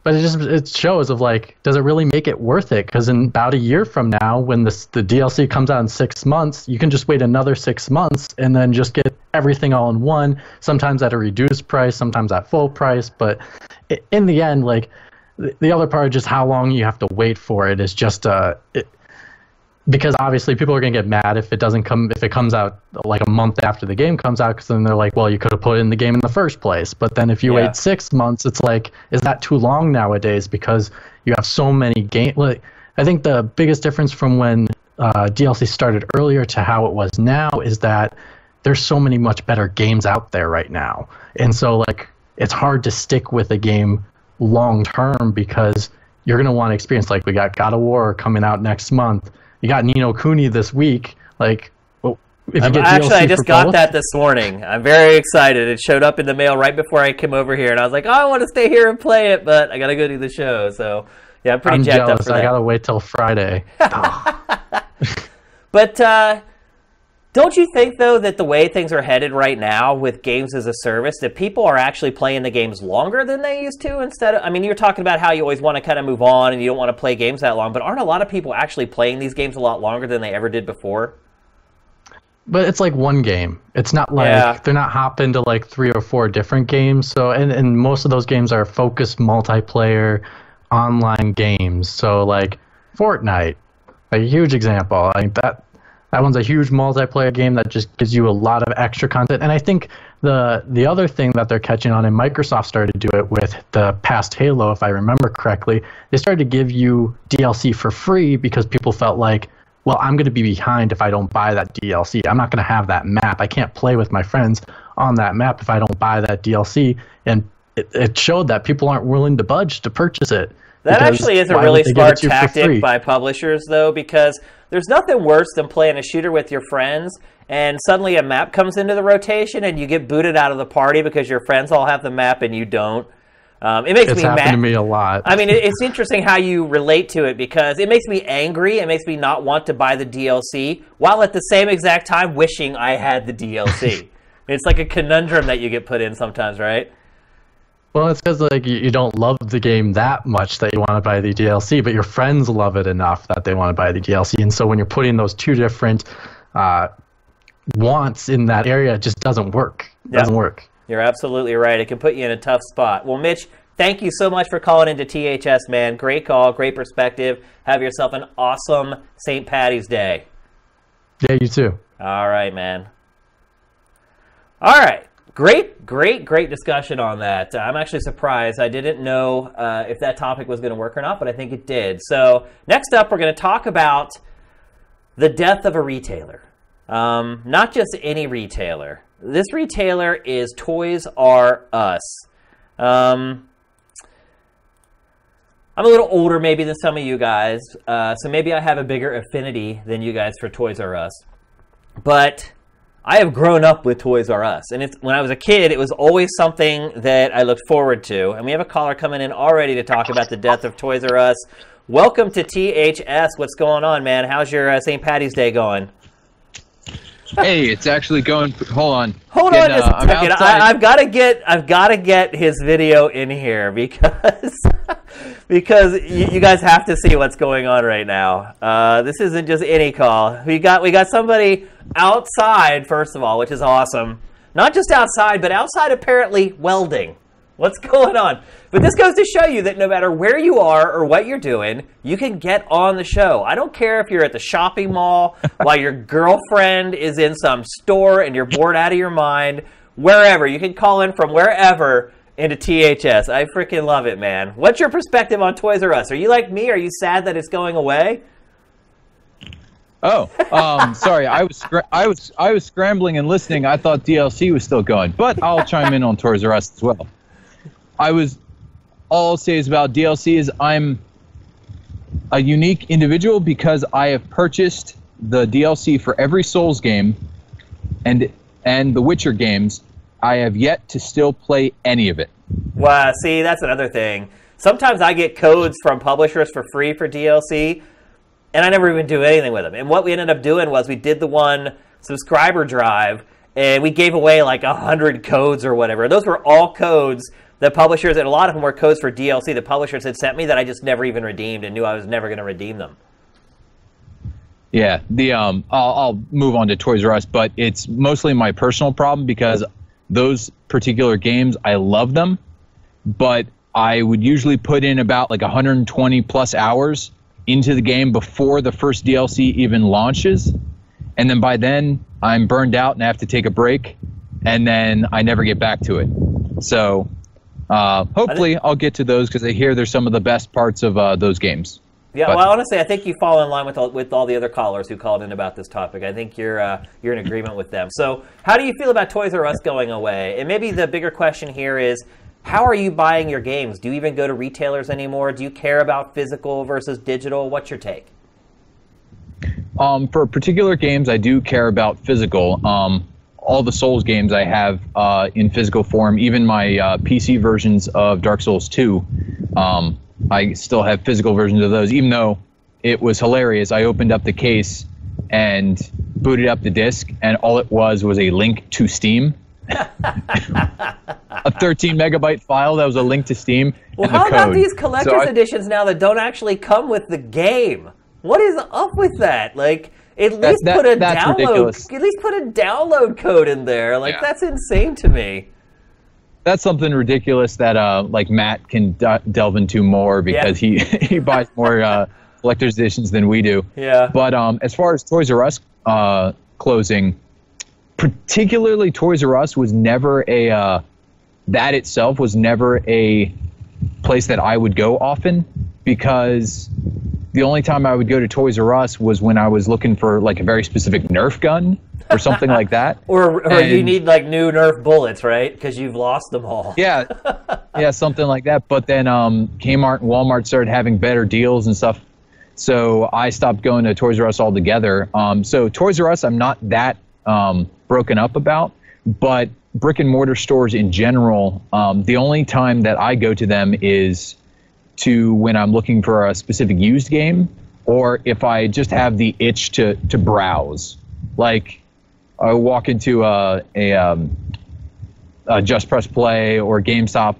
But it just it shows of like, does it really make it worth it? Because in about a year from now, when this the DLC comes out in six months, you can just wait another six months and then just get everything all in one. Sometimes at a reduced price, sometimes at full price. But in the end, like the, the other part, just how long you have to wait for it is just uh, it, because obviously people are gonna get mad if it doesn't come if it comes out like a month after the game comes out because then they're like well you could have put it in the game in the first place. But then if you
Yeah.
wait six months it's like is that too long nowadays? Because you have so many game like i think the biggest difference from when uh, dlc started earlier to how it was now is that there's so many much better games out there right now. And so like it's hard to stick with a game long term because you're going to want to experience like we got god of war coming out next month you got Ni no Kuni this week. Like, well, if you get
actually,
DLC
I just got
both-
that this morning. I'm very excited. It showed up in the mail right before I came over here, and I was like, "Oh, I want to stay here and play it, but I gotta go do the show." So, yeah, I'm pretty
I'm
jacked up
jealous.
for
I gotta wait till Friday.
But uh, don't you think, though, that the way things are headed right now with games as a service, that people are actually playing the games longer than they used to? Instead of, I mean, you're talking about how you always want to kind of move on and you don't want to play games that long, but aren't a lot of people actually playing these games a lot longer than they ever did before?
but it's like one game. It's not like
Yeah.
they're not hopping to like three or four different games. So and, and most of those games are focused multiplayer online games. So like Fortnite, a huge example. I think that that one's a huge multiplayer game that just gives you a lot of extra content. And I think the the other thing that they're catching on, and Microsoft started to do it with the past Halo, if I remember correctly, they started to give you DLC for free because people felt like, well, I'm going to be behind if I don't buy that DLC. I'm not going to have that map. I can't play with my friends on that map if I don't buy that DLC. And it, it showed that people aren't willing to budge to purchase it.
That actually is a really
would they give
smart
it to you for
tactic by publishers, though, because there's nothing worse than playing a shooter with your friends and suddenly a map comes into the rotation and you get booted out of the party because your friends all have the map and you don't. Um, it makes
It's
me
happened
mad.
to me a lot.
I mean, it- it's interesting how you relate to it because it makes me angry. It makes me not want to buy the DLC, while at the same exact time wishing I had the DLC. it's like a conundrum that you get put in sometimes, right?
Well, it's because like you, you don't love the game that much that you want to buy the DLC, but your friends love it enough that they want to buy the DLC. And so when you're putting those two different uh, wants in that area, it just doesn't work. It
Yeah.
doesn't work.
You're absolutely right. It can put you in a tough spot. Well, Mitch, thank you so much for calling into THS, man. Great call, great perspective. Have yourself an awesome St. Patty's Day.
Yeah, you too.
All right, man. All right. Great, great, great discussion on that. Uh, I'm actually surprised. I didn't know uh, if that topic was going to work or not, but I think it did. So, next up, we're going to talk about the death of a retailer. Um, not just any retailer. This retailer is Toys R Us. Um, I'm a little older, maybe, than some of you guys, uh, so maybe I have a bigger affinity than you guys for Toys R Us. But I have grown up with Toys R Us, and it's when I was a kid, it was always something that I looked forward to. And we have a caller coming in already to talk about the death of Toys R Us. Welcome to THS. What's going on, man? How's your uh, St. Patty's Day going?
Hey, it's actually going. Hold on.
Hold on just
uh,
a
I'm
second. I, I've got to get I've got to get his video in here because because you, you guys have to see what's going on right now. Uh, this isn't just any call. We got we got somebody outside first of all, which is awesome. Not just outside, but outside apparently welding. What's going on? But this goes to show you that no matter where you are or what you're doing, you can get on the show. I don't care if you're at the shopping mall while your girlfriend is in some store and you're bored out of your mind. Wherever. You can call in from wherever into THS. I freaking love it, man. What's your perspective on Toys R Us? Are you like me? Are you sad that it's going away?
Oh, um, sorry. I was I was I was scrambling and listening. I thought DLC was still going, but I'll chime in on Toys R Us as well. I was. All I'll say is about DLC is I'm a unique individual because I have purchased the DLC for every Souls game, and and the Witcher games. I have yet to still play any of it.
Wow, see, that's another thing. Sometimes I get codes from publishers for free for DLC, and I never even do anything with them. And what we ended up doing was we did the one subscriber drive, and we gave away like a hundred codes or whatever. Those were all codes that publishers, and a lot of them were codes for DLC the publishers had sent me that I just never even redeemed and knew I was never going to redeem them.
Yeah, the um, I'll, I'll move on to Toys R Us, but it's mostly my personal problem because those particular games, I love them, but I would usually put in about like 120 plus hours into the game before the first DLC even launches, and then by then I'm burned out and I have to take a break, and then I never get back to it. So uh, hopefully I'll get to those because I hear they're some of the best parts of uh, those games.
Yeah,
But-
well, honestly, I think you fall in line with all, with all the other callers who called in about this topic. I think you're uh, you're in agreement with them. So, how do you feel about Toys R Us going away? And maybe the bigger question here is, how are you buying your games? Do you even go to retailers anymore? Do you care about physical versus digital? What's your take?
Um, for particular games, I do care about physical. Um, all the Souls games I have uh, in physical form, even my uh, PC versions of Dark Souls 2, um, I still have physical versions of those, even though it was hilarious. I opened up the case and booted up the disc, and all it was was a link to Steam. a 13 megabyte file that was a link to Steam.
Well,
and the
how about these collector's
So I-
editions now that don't actually come with the game? What is up with that? Like, at least
that-
put a download.
ridiculous.
At least put a download code in there. Like,
Yeah.
that's insane to me.
that's something ridiculous that uh like Matt can delve into more because he he buys more uh, collector's editions than we do.
Yeah.
But um, as far as Toys R Us uh, closing, particularly Toys R Us was never a uh, that itself was never a place that I would go often because the only time I would go to Toys R Us was when I was looking for like a very specific Nerf gun or something like that.
Or, or you need like new Nerf bullets, right? Because you've lost them all.
Yeah, yeah, something like that. But then um, Kmart and Walmart started having better deals and stuff. So I stopped going to Toys R Us altogether. Um, so Toys R Us, I'm not that um, broken up about, but brick and mortar stores in general, um, the only time that I go to them is to when I'm looking for a specific used game, or if I just have the itch to to browse. Like I walk into a a um, uh, Just Press Play or GameStop,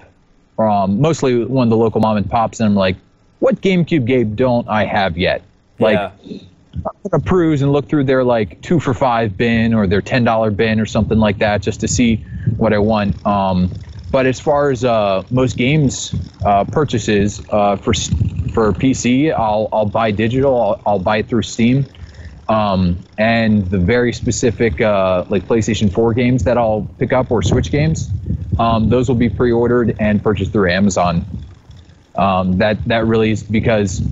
um, mostly one of the local mom and pops, and I'm like, what GameCube game don't I have yet? Like,
yeah.
I'm gonna peruse and look through their like two for five bin or their ten dollar bin or something like that just to see what I want. Um, but as far as uh, most games uh, purchases uh, for for PC, I'll I'll buy digital. I'll, I'll buy it through Steam. Um, and the very specific uh, like PlayStation 4 games that I'll pick up or Switch games, um, those will be pre-ordered and purchased through Amazon. Um, that that really is because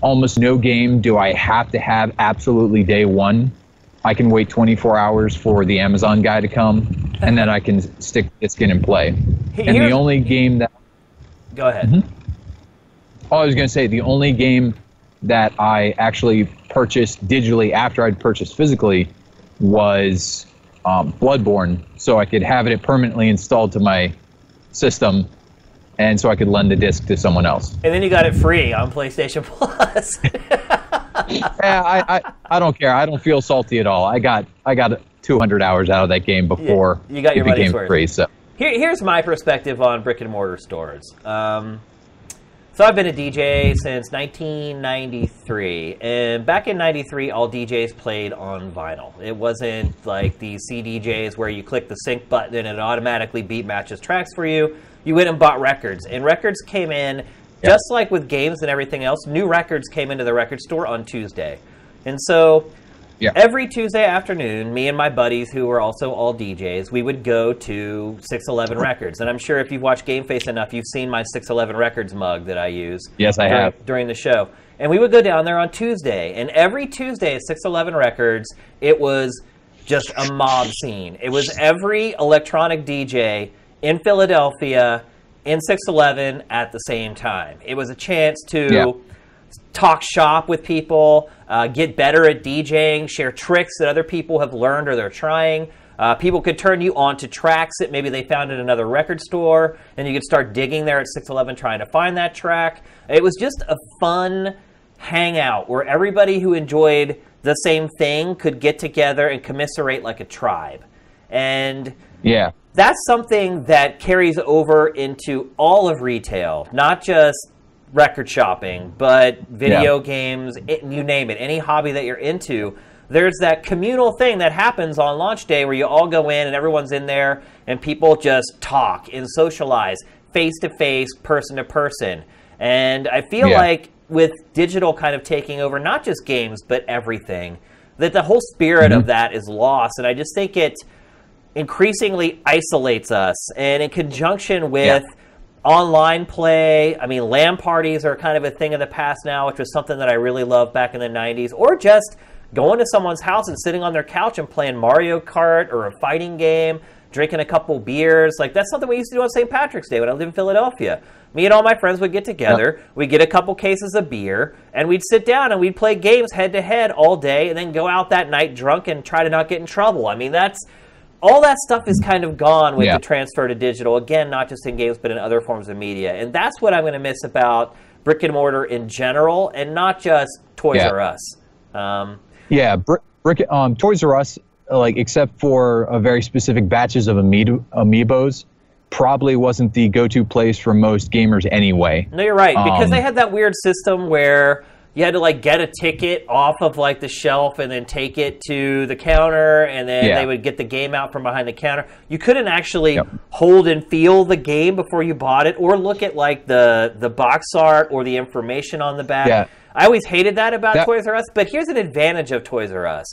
almost no game do I have to have absolutely day one. I can wait 24 hours for the Amazon guy to come, and then I can stick the skin and play. And the only game that
Go ahead.
Oh, I was going to say the only game that I actually purchased digitally after I'd purchased physically was um, Bloodborne, so I could have it permanently installed to my system, and so I could lend the disc to someone else.
And then you got it free on PlayStation Plus.
yeah, I, I, I don't care. I don't feel salty at all. I got I got 200 hours out of that game before
you got your
it became
worth.
free. So
Here, here's my perspective on brick and mortar stores. Um, so I've been a DJ since 1993, and back in '93, all DJs played on vinyl. It wasn't like the CDJs where you click the sync button and it automatically beat matches tracks for you. You went and bought records, and records came in just like with games and everything else. New records came into the record store on Tuesday, and so
yeah,
Every Tuesday afternoon, me and my buddies, who were also all DJs, we would go to 611 Records. And I'm sure if you've watched Game Face enough, you've seen my 611 Records mug that I use.
Yes, I
during,
have.
During the show. And we would go down there on Tuesday. And every Tuesday at 611 Records, it was just a mob scene. It was every electronic DJ in Philadelphia in 611 at the same time. It was a chance to
Yeah.
talk shop with people, uh, get better at DJing, share tricks that other people have learned or they're trying. Uh, people could turn you on to tracks that maybe they found at another record store, and you could start digging there at 611 trying to find that track. It was just a fun hangout where everybody who enjoyed the same thing could get together and commiserate like a tribe. And
yeah,
that's something that carries over into all of retail, not just record shopping, but video
Yeah.
games, it, you name it, any hobby that you're into. There's that communal thing that happens on launch day where you all go in and everyone's in there and people just talk and socialize face to face, person to person. And I feel
Yeah.
like with digital kind of taking over not just games but everything, that the whole spirit of mm-hmm. that is lost. And I just think it increasingly isolates us. And in conjunction with online play, I mean, LAN parties are kind of a thing of the past now, which was something that I really loved back in the 90s. Or just going to someone's house and sitting on their couch and playing Mario Kart or a fighting game, drinking a couple beers. Like, that's something we used to do on St. Patrick's Day when I lived in Philadelphia. Me and all my friends would get together, we'd get a couple cases of beer, and we'd sit down and we'd play games head to head all day and then go out that night drunk and try to not get in trouble. I mean, that's all that stuff is kind of gone with
Yeah.
the transfer to digital. Again, not just in games, but in other forms of media. And that's what I'm going to miss about brick and mortar in general, and not just Toys
Yeah.
R Us. Um,
Yeah, Br- Brick, um, Toys R Us, like except for a very specific batches of amiibo, amiibos, probably wasn't the go-to place for most gamers anyway.
no, you're right because
Um,
they had that weird system where you had to like get a ticket off of like the shelf and then take it to the counter, and then
Yeah.
they would get the game out from behind the counter. You couldn't actually
Yep.
hold and feel the game before you bought it, or look at like the the box art or the information on the back.
Yeah.
I always hated that about
That-
Toys R Us, but here's an advantage of Toys R Us.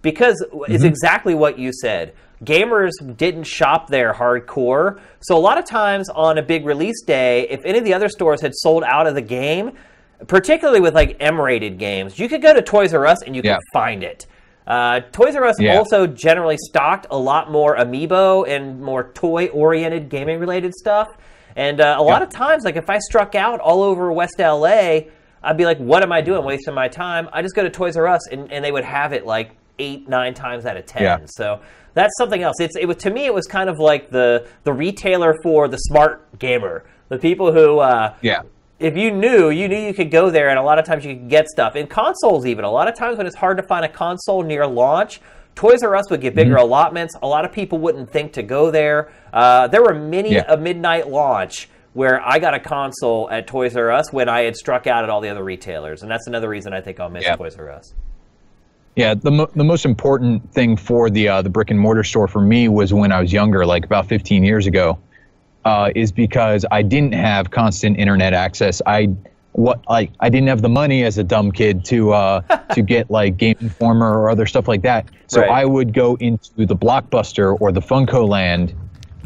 because it's mm-hmm. exactly what you said. Gamers didn't shop there hardcore, so a lot of times on a big release day, if any of the other stores had sold out of the game, particularly with like M-rated games, you could go to Toys R Us and you
Yeah.
could find it. Uh, Toys R Us
Yeah.
also generally stocked a lot more amiibo and more toy-oriented gaming-related stuff. And uh, a lot of times, like if I struck out all over West LA, I'd be like, "What am I doing? Wasting my time?" I just go to Toys R Us, and, and they would have it like eight, nine times out of ten.
Yeah.
So that's something else. It's it was to me, it was kind of like the the retailer for the smart gamer, the people who. Uh,
Yeah.
If you knew, you knew you could go there, and a lot of times you could get stuff. In consoles, even a lot of times when it's hard to find a console near launch, Toys R Us would get bigger allotments. A lot of people wouldn't think to go there. Uh, there were many
Yeah.
a midnight launch where I got a console at Toys R Us when I had struck out at all the other retailers, and that's another reason I think I'll miss
Yeah.
Toys R Us.
Yeah, the mo- the most important thing for the uh, the brick and mortar store for me was when I was younger, like about 15 years ago, uh, is because I didn't have constant internet access. I what like I didn't have the money as a dumb kid to uh, to get like Game Informer or other stuff like that. So
Right.
I would go into the Blockbuster or the FuncoLand,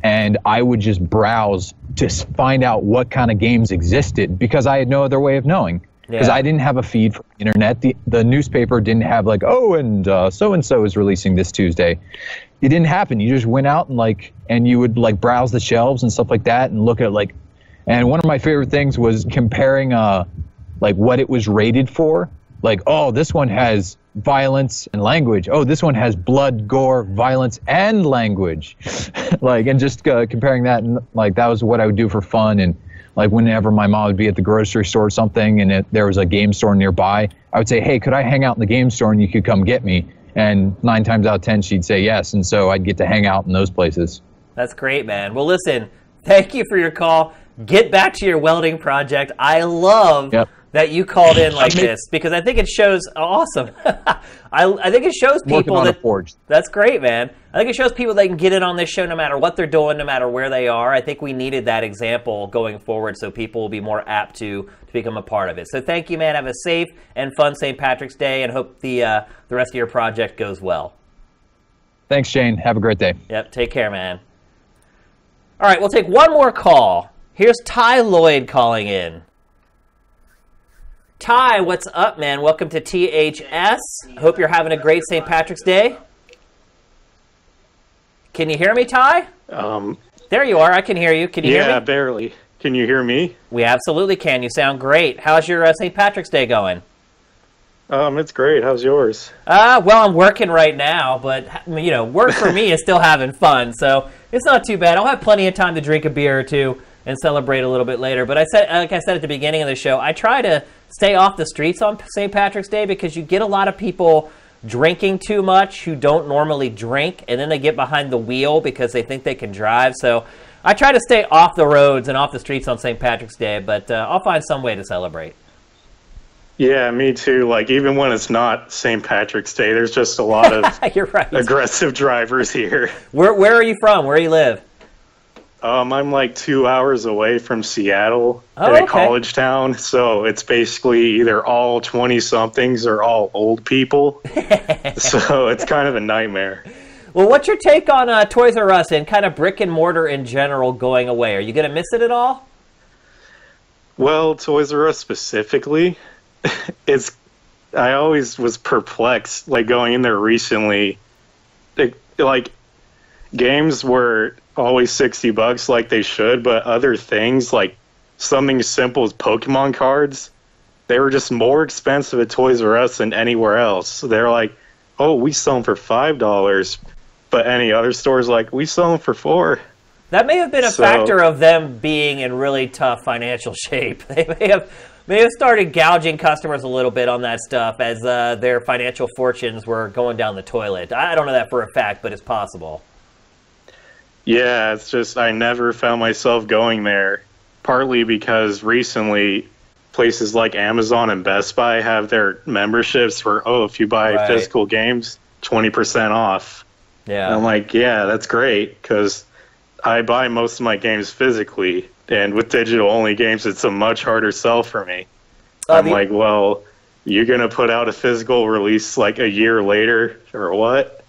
and I would just browse to find out what kind of games existed because I had no other way of knowing because
Yeah.
I didn't have a feed for the internet. The the newspaper didn't have like, oh, and so and so is releasing this Tuesday. It didn't happen. You just went out and like, and you would like browse the shelves and stuff like that, and look at like, and one of my favorite things was comparing uh, like what it was rated for. Like, oh, this one has violence and language. Oh, this one has blood, gore, violence, and language. like, and just uh, comparing that, and like that was what I would do for fun. And like whenever my mom would be at the grocery store or something, and it, there was a game store nearby, I would say, "Hey, could I hang out in the game store and you could come get me?" And nine times out of ten, she'd say yes, and so I'd get to hang out in those places.
That's great, man. Well, listen, thank you for your call. Get back to your welding project. I love
Yep.
that you called in like this because I think it shows awesome. I, I think it shows people that
forge.
that's great, man. I think it shows people they can get in on this show no matter what they're doing, no matter where they are. I think we needed that example going forward so people will be more apt to to become a part of it. So thank you, man. Have a safe and fun St. Patrick's Day, and hope the uh, the rest of your project goes well.
Thanks, Shane. Have a great day.
Yep, take care, man. All right, we'll take one more call. Here's Ty Lloyd calling in. Ty, what's up, man? Welcome to THS. Hope you're having a great St. Patrick's Day. Can you hear me, Ty?
Um,
There you are. I can hear you. Can you
yeah,
hear me?
Yeah, barely. Can you hear me?
We absolutely can. You sound great. How's your uh, St. Patrick's Day going?
Um, it's great. How's yours?
Uh, well, I'm working right now, but you know, work for me is still having fun, so it's not too bad. I'll have plenty of time to drink a beer or two and celebrate a little bit later. But I said, like I said at the beginning of the show, I try to stay off the streets on St. Patrick's Day because you get a lot of people drinking too much who don't normally drink, and then they get behind the wheel because they think they can drive. So I try to stay off the roads and off the streets on St. Patrick's Day, but uh, I'll find some way to celebrate.
Yeah, me too. Like even when it's not St. Patrick's Day, there's just a lot of
You're right.
aggressive drivers here.
Where, where are you from? Where do you live?
Um, I'm like two hours away from Seattle
Oh,
in
okay.
a college town, so it's basically either all twenty somethings or all old people. so it's kind of a nightmare.
Well, what's your take on uh, Toys R Us and kind of brick and mortar in general going away? Are you going to miss it at all?
Well, Toys R Us specifically, it's. I always was perplexed, like going in there recently. It, like, games were always sixty bucks, like they should, but other things like something as simple as Pokemon cards, they were just more expensive at Toys R Us than anywhere else. They're like, "Oh, we sell them for five dollars," but any other stores like, "We sell them for four.
That may have been a
So-
factor of them being in really tough financial shape. They may have may have started gouging customers a little bit on that stuff as uh, their financial fortunes were going down the toilet. I don't know that for a fact, but it's possible.
Yeah, it's just I never found myself going there. Partly because recently places like Amazon and Best Buy have their memberships for oh, if you buy
Right.
physical games, twenty percent off. And I'm like, yeah, that's great because I buy most of my games physically, and with digital only games, it's a much harder sell for me.
Uh,
I'm
the-
like, well, you're gonna put out a physical release like a year later or what?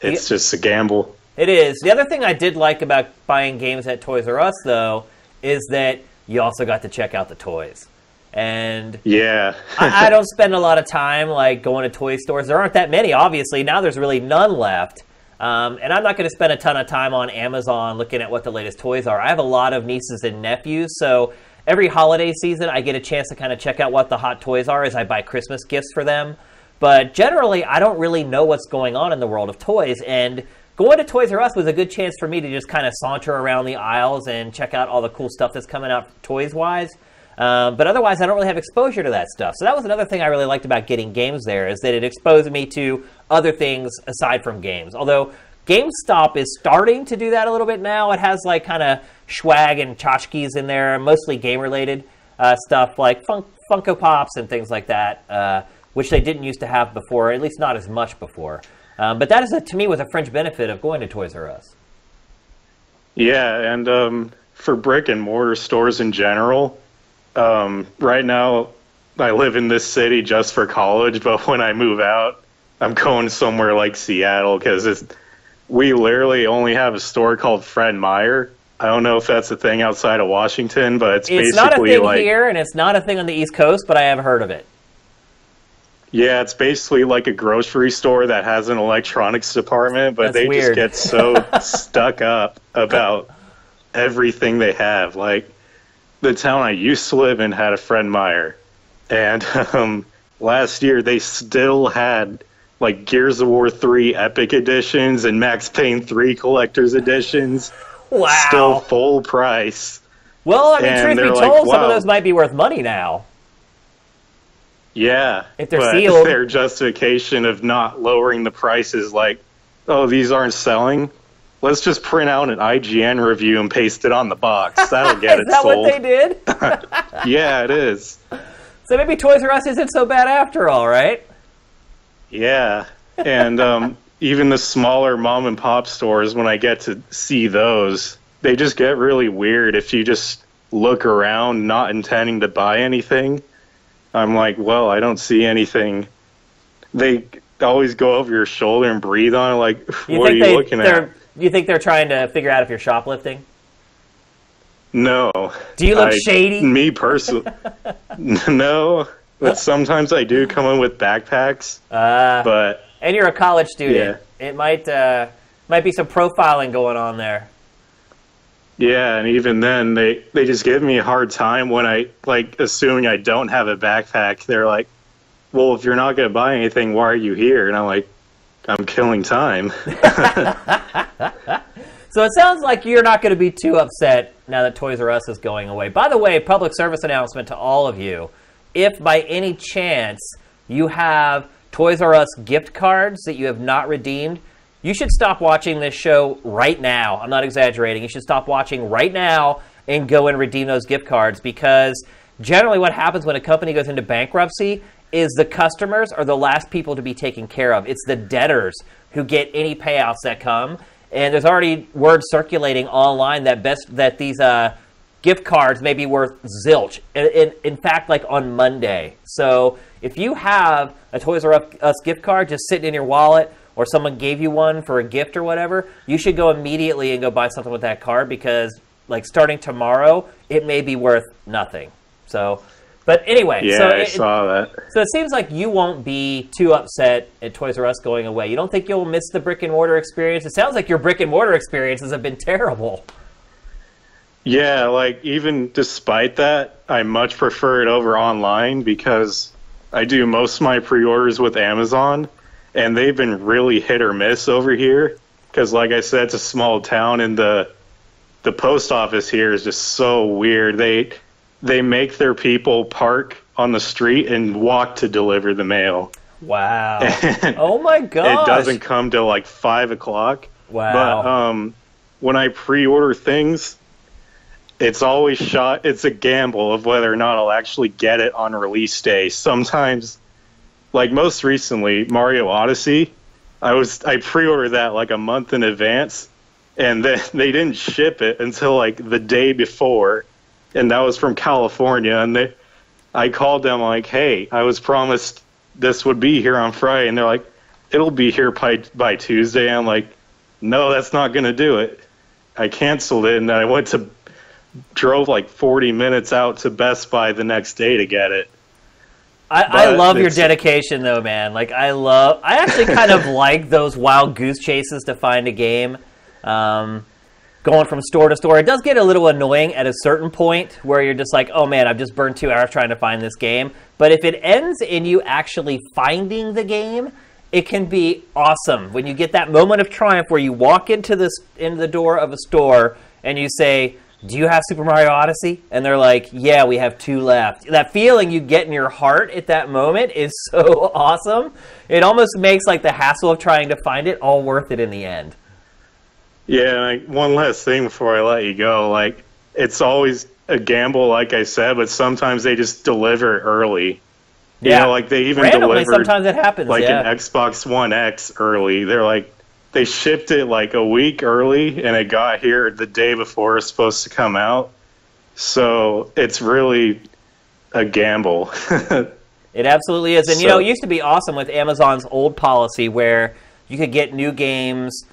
It's just a gamble.
It is. The other thing I did like about buying games at Toys R Us, though, is that you also got to check out the toys. And
Yeah.
I, I don't spend a lot of time like going to toy stores. There aren't that many, obviously. Now there's really none left. Um, and I'm not going to spend a ton of time on Amazon looking at what the latest toys are. I have a lot of nieces and nephews, so every holiday season I get a chance to kind of check out what the hot toys are as I buy Christmas gifts for them. But generally, I don't really know what's going on in the world of toys. And going to Toys R Us was a good chance for me to just kind of saunter around the aisles and check out all the cool stuff that's coming out toys wise. Um, but otherwise, I don't really have exposure to that stuff. So that was another thing I really liked about getting games there is that it exposed me to other things aside from games. Although GameStop is starting to do that a little bit now. It has like kind of swag and tchotchkes in there, mostly game related uh, stuff like fun- Funko Pops and things like that, uh, which they didn't used to have before, at least not as much before. Um, but that is, a, to me, was a fringe benefit of going to Toys R Us.
Yeah, and um, for brick and mortar stores in general, um, right now I live in this city just for college, but when I move out, I'm going somewhere like Seattle because we literally only have a store called Fred Meyer. I don't know if that's a thing outside of Washington, but it's,
It's not a
basically
thing
like
here, and it's not a thing on the East Coast, but I have heard of it.
Yeah, it's basically like a grocery store that has an electronics department, but
That's
they
weird.
just get so stuck up about everything they have. Like the town I used to live in had a Fred Meyer, and um, last year they still had like Gears of War 3 Epic editions and Max Payne 3 collector's editions,
Wow.
still full price.
well, I mean,
and
truth be told,
like,
some of those might be worth money now.
Yeah.
If they're
but
sealed.
Their justification of not lowering the prices, like, oh, these aren't selling. Let's just print out an IGN review and paste it on the box. That'll get
Is
it
that
sold.
what they did?
yeah, it is.
so maybe Toys R Us isn't so bad after all, right?
Yeah. And um, even the smaller mom and pop stores, when I get to see those, they just get really weird if you just look around not intending to buy anything. I'm like, well, I don't see anything. They always go over your shoulder and breathe on it, like,
You
what are you
they,
looking
they're,
at?
You think they're trying to figure out if you're shoplifting?
No.
Do you look
I-
shady?
Me personally. no. But sometimes I do come in with backpacks,
Uh,
but
and you're a college student. Yeah. It might uh, might be some profiling going on there.
Yeah, and even then, they they just give me a hard time when I like assuming I don't have a backpack. They're like, "Well, if you're not going to buy anything, why are you here?" And I'm like, "I'm killing time."
So it sounds like you're not going to be too upset now that Toys R Us is going away. By the way, public service announcement to all of you. If by any chance you have Toys R Us gift cards that you have not redeemed, you should stop watching this show right now. I'm not exaggerating. You should stop watching right now and go and redeem those gift cards because generally what happens when a company goes into bankruptcy is the customers are the last people to be taken care of. It's the debtors who get any payouts that come. And there's already word circulating online that best that these uh, gift cards may be worth zilch. In, in, in fact, like on Monday. So if you have a Toys R Us gift card just sitting in your wallet, or someone gave you one for a gift or whatever, you should go immediately and go buy something with that card because, like, starting tomorrow, it may be worth nothing. So, but anyway,
yeah,
so
I
it,
saw that.
so it seems like you won't be too upset at Toys R Us going away. You don't think you'll miss the brick and mortar experience? It sounds like your brick and mortar experiences have been terrible.
Yeah, like even despite that, I much prefer it over online because I do most of my pre-orders with Amazon, and they've been really hit or miss over here. Because, like I said, it's a small town, and the the post office here is just so weird. They they make their people park on the street and walk to deliver the mail.
Wow.
And
oh my god!
it doesn't come till like five o'clock.
Wow.
But um, when I pre-order things, it's always shot. It's a gamble of whether or not I'll actually get it on release day. Sometimes, like most recently, Mario Odyssey, I was I pre-ordered that like a month in advance, and then they didn't ship it until like the day before, and that was from California, and they. I called them like, "Hey, I was promised this would be here on Friday," and they're like, "It'll be here by by Tuesday." I'm like, "No, that's not gonna do it." I canceled it, and then I went to drove like 40 minutes out to Best Buy the next day to get it.
I, I love your dedication though, man. Like I love. I actually kind of like those wild goose chases to find a game. Um, going from store to store, it does get a little annoying at a certain point where you're just like, oh man, I've just burned two hours trying to find this game. But if it ends in you actually finding the game, it can be awesome when you get that moment of triumph where you walk into this into the door of a store and you say. Do you have Super Mario Odyssey? And they're like, Yeah, we have two left. That feeling you get in your heart at that moment is so awesome. It almost makes like the hassle of trying to find it all worth it in the end.
Yeah, and like, one last thing before I let you go. Like, it's always a gamble, like I said, but sometimes they just deliver early. You
Yeah.
know, like they even
Randomly,
delivered
sometimes it happens.
like
yeah.
an Xbox One X early. They're like, they shipped it like a week early, and it got here the day before it's supposed to come out. So it's really a gamble.
It absolutely is. And you know, it used to be awesome with Amazon's old policy where you could get new games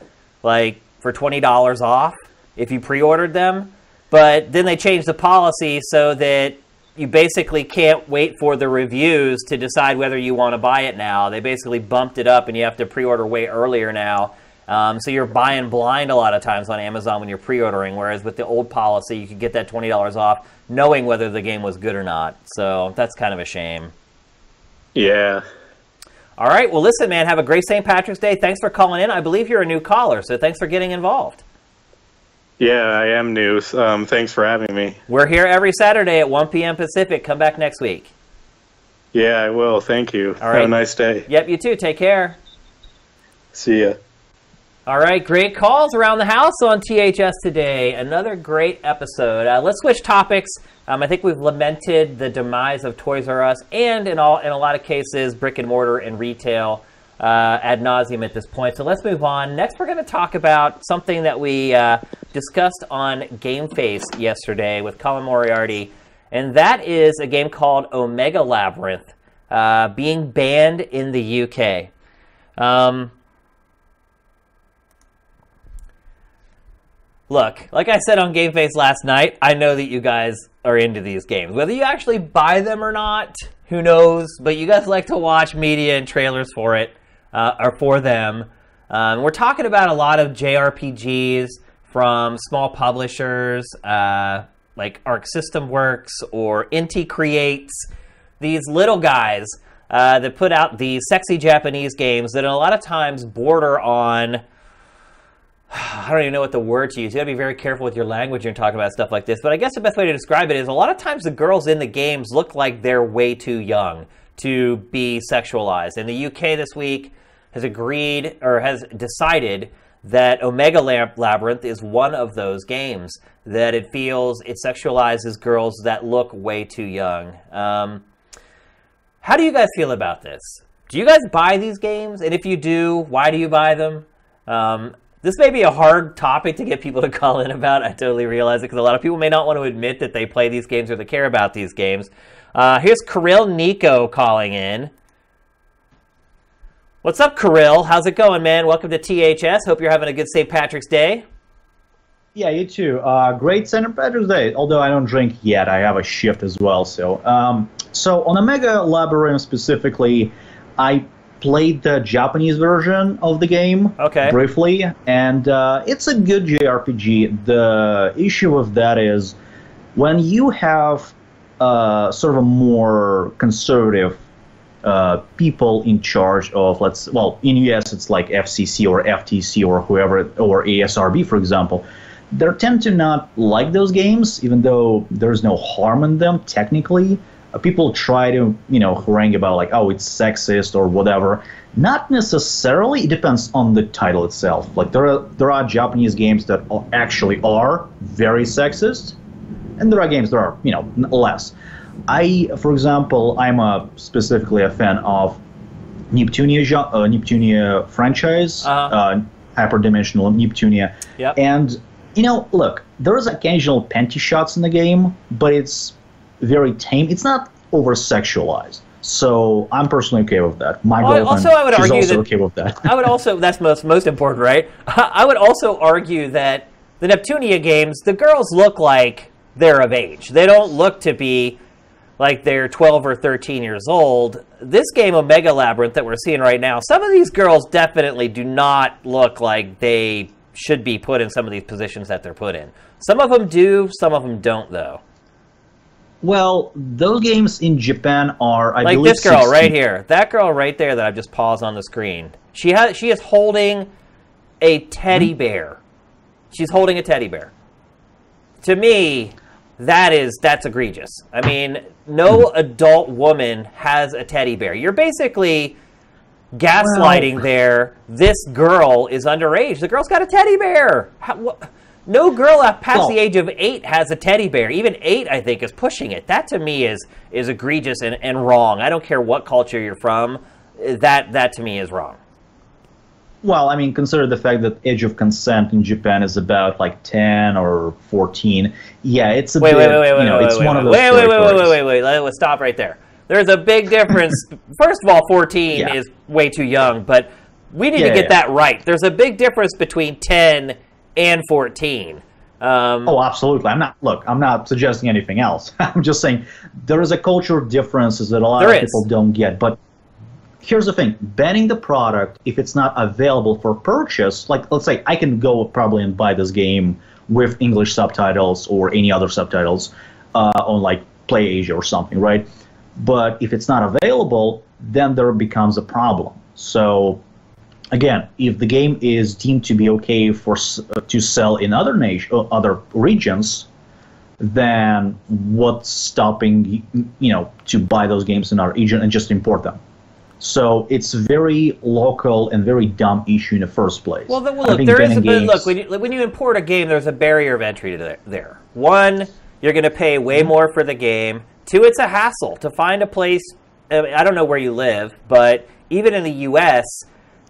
like for $20 off if you pre-ordered them. But then they changed the policy so that you basically can't wait for the reviews to decide whether you want to buy it now. They basically bumped it up and you have to pre-order way earlier now. Um, so you're buying blind a lot of times on Amazon when you're pre-ordering, whereas with the old policy, you could get that $20 off knowing whether the game was good or not. So that's kind of a shame.
yeah.
All right. Well, listen, man, have a great St. Patrick's Day. Thanks for calling in. I believe you're a new caller, so thanks for getting involved.
Yeah, I am new. Um, thanks for having me.
We're here every Saturday at 1 p.m. Pacific. Come back next week.
Yeah, I will. Thank you.
All
Have a nice day.
Yep, you too. Take care.
See ya.
All right, great calls around the house on THS today. Another great episode. Uh, let's switch topics. Um, I think we've lamented the demise of Toys R Us, and in all in a lot of cases, brick and mortar and retail uh, ad nauseum at this point. So let's move on. Next, we're going to talk about something that we uh, discussed on Game Face yesterday with Colin Moriarty, and that is a game called Omega Labyrinth, uh, being banned in the UK. Um, Look, like I said on Game Face last night, I know that you guys are into these games. Whether you actually buy them or not, who knows? But you guys like to watch media and trailers for it, uh, or for them. Um, we're talking about a lot of JRPGs from small publishers uh, like Arc System Works or Inti Creates. These little guys uh, that put out these sexy Japanese games that a lot of times border on. I don't even know what the word to use. You gotta be very careful with your language when you're talking about stuff like this. But I guess the best way to describe it is a lot of times the girls in the games look like they're way too young to be sexualized. And the UK this week has agreed or has decided that Omega Lab- Labyrinth is one of those games that it feels it sexualizes girls that look way too young. Um, how do you guys feel about this? Do you guys buy these games? And if you do, why do you buy them? Um, this may be a hard topic to get people to call in about. I totally realize it because a lot of people may not want to admit that they play these games or they care about these games. Uh, here's Kirill Nico calling in. What's up, Kirill? How's it going, man? Welcome to THS. Hope you're having a good St. Patrick's Day.
Yeah, you too. Uh, great St. Patrick's Day. Although I don't drink yet, I have a shift as well. So, um, so on Omega Labyrinth specifically, I played the Japanese version of the game
Okay.
briefly, and uh, it's a good JRPG. The issue with that is when you have uh, sort of a more conservative uh, people in charge of let's well in US it's like FCC or FTC or whoever or ESRB for example they tend to not like those games even though there's no harm in them technically people try to you know harangue about like oh it's sexist or whatever. Not necessarily. It depends on the title itself. Like there are there are Japanese games that are, actually are very sexist and there are games that are you know less. I, for example, I'm a specifically a fan of Neptunia, uh, Neptunia franchise,
Uh-huh.
uh, hyperdimensional Neptunia,
Yep.
and you know, look, there's occasional panty shots in the game, but it's very tame. It's not over sexualized. So I'm personally okay with that. My
Well,
girlfriend,
also, I would
she's
argue
also
that-
okay with that.
I would also that's most most important, right? I would also argue that the Neptunia games, the girls look like they're of age. They don't look to be like they're 12 or 13 years old. This game, Omega Labyrinth, that we're seeing right now, some of these girls definitely do not look like they should be put in some of these positions that they're put in. Some of them do, some of them don't, though.
Well, those games in Japan are, I
like
believe,
this girl
16.
right here. That girl right there that i've just paused on the screen. She has she is holding a teddy
Hmm?
bear. She's holding a teddy bear. To me that is that's egregious. I mean no
Hmm.
adult woman has a teddy bear. You're basically gaslighting there. This girl is underage. The girl's got a teddy bear. How, wha- no girl past
Well-
the age of eight has a teddy bear. Even eight, I think, is pushing it. That to me is is egregious and, and wrong. I don't care what culture you're from. That that to me is wrong.
Well, I mean, consider the fact that age of consent in Japan is about like 10 or 14. Yeah, it's a
Wait,
bit,
wait, wait, wait,
you
wait,
know,
wait,
it's
wait,
one
wait,
of those
wait, wait, wait, wait, wait, wait, wait. Let's stop right there. There's a big difference. First of all, 14
Yeah.
is way too young, but we need
Yeah,
to get
yeah.
that right. There's a big difference between 10 and 14. Um,
Oh, absolutely. I'm not. Look, I'm not suggesting anything else. I'm just saying there is a cultural differences that a lot of
is.
people don't get. But here's the thing: banning the product if it's not available for purchase. Like, let's say I can go probably and buy this game with English subtitles or any other subtitles uh, on like Play Asia or something, right? But if it's not available, then there becomes a problem. So again, if the game is deemed to be okay for uh, to sell in other nation, uh, other regions, then what's stopping you know to buy those games in our region and just import them? So it's very local and very dumb issue in the first place.
Well, then, well look, there is a
games-
look when you, when you import a game, there's a barrier of entry to there. there. One, you're going to pay way
Mm-hmm.
more for the game. Two, it's a hassle to find a place. I don't know where you live, but even in the U.S.,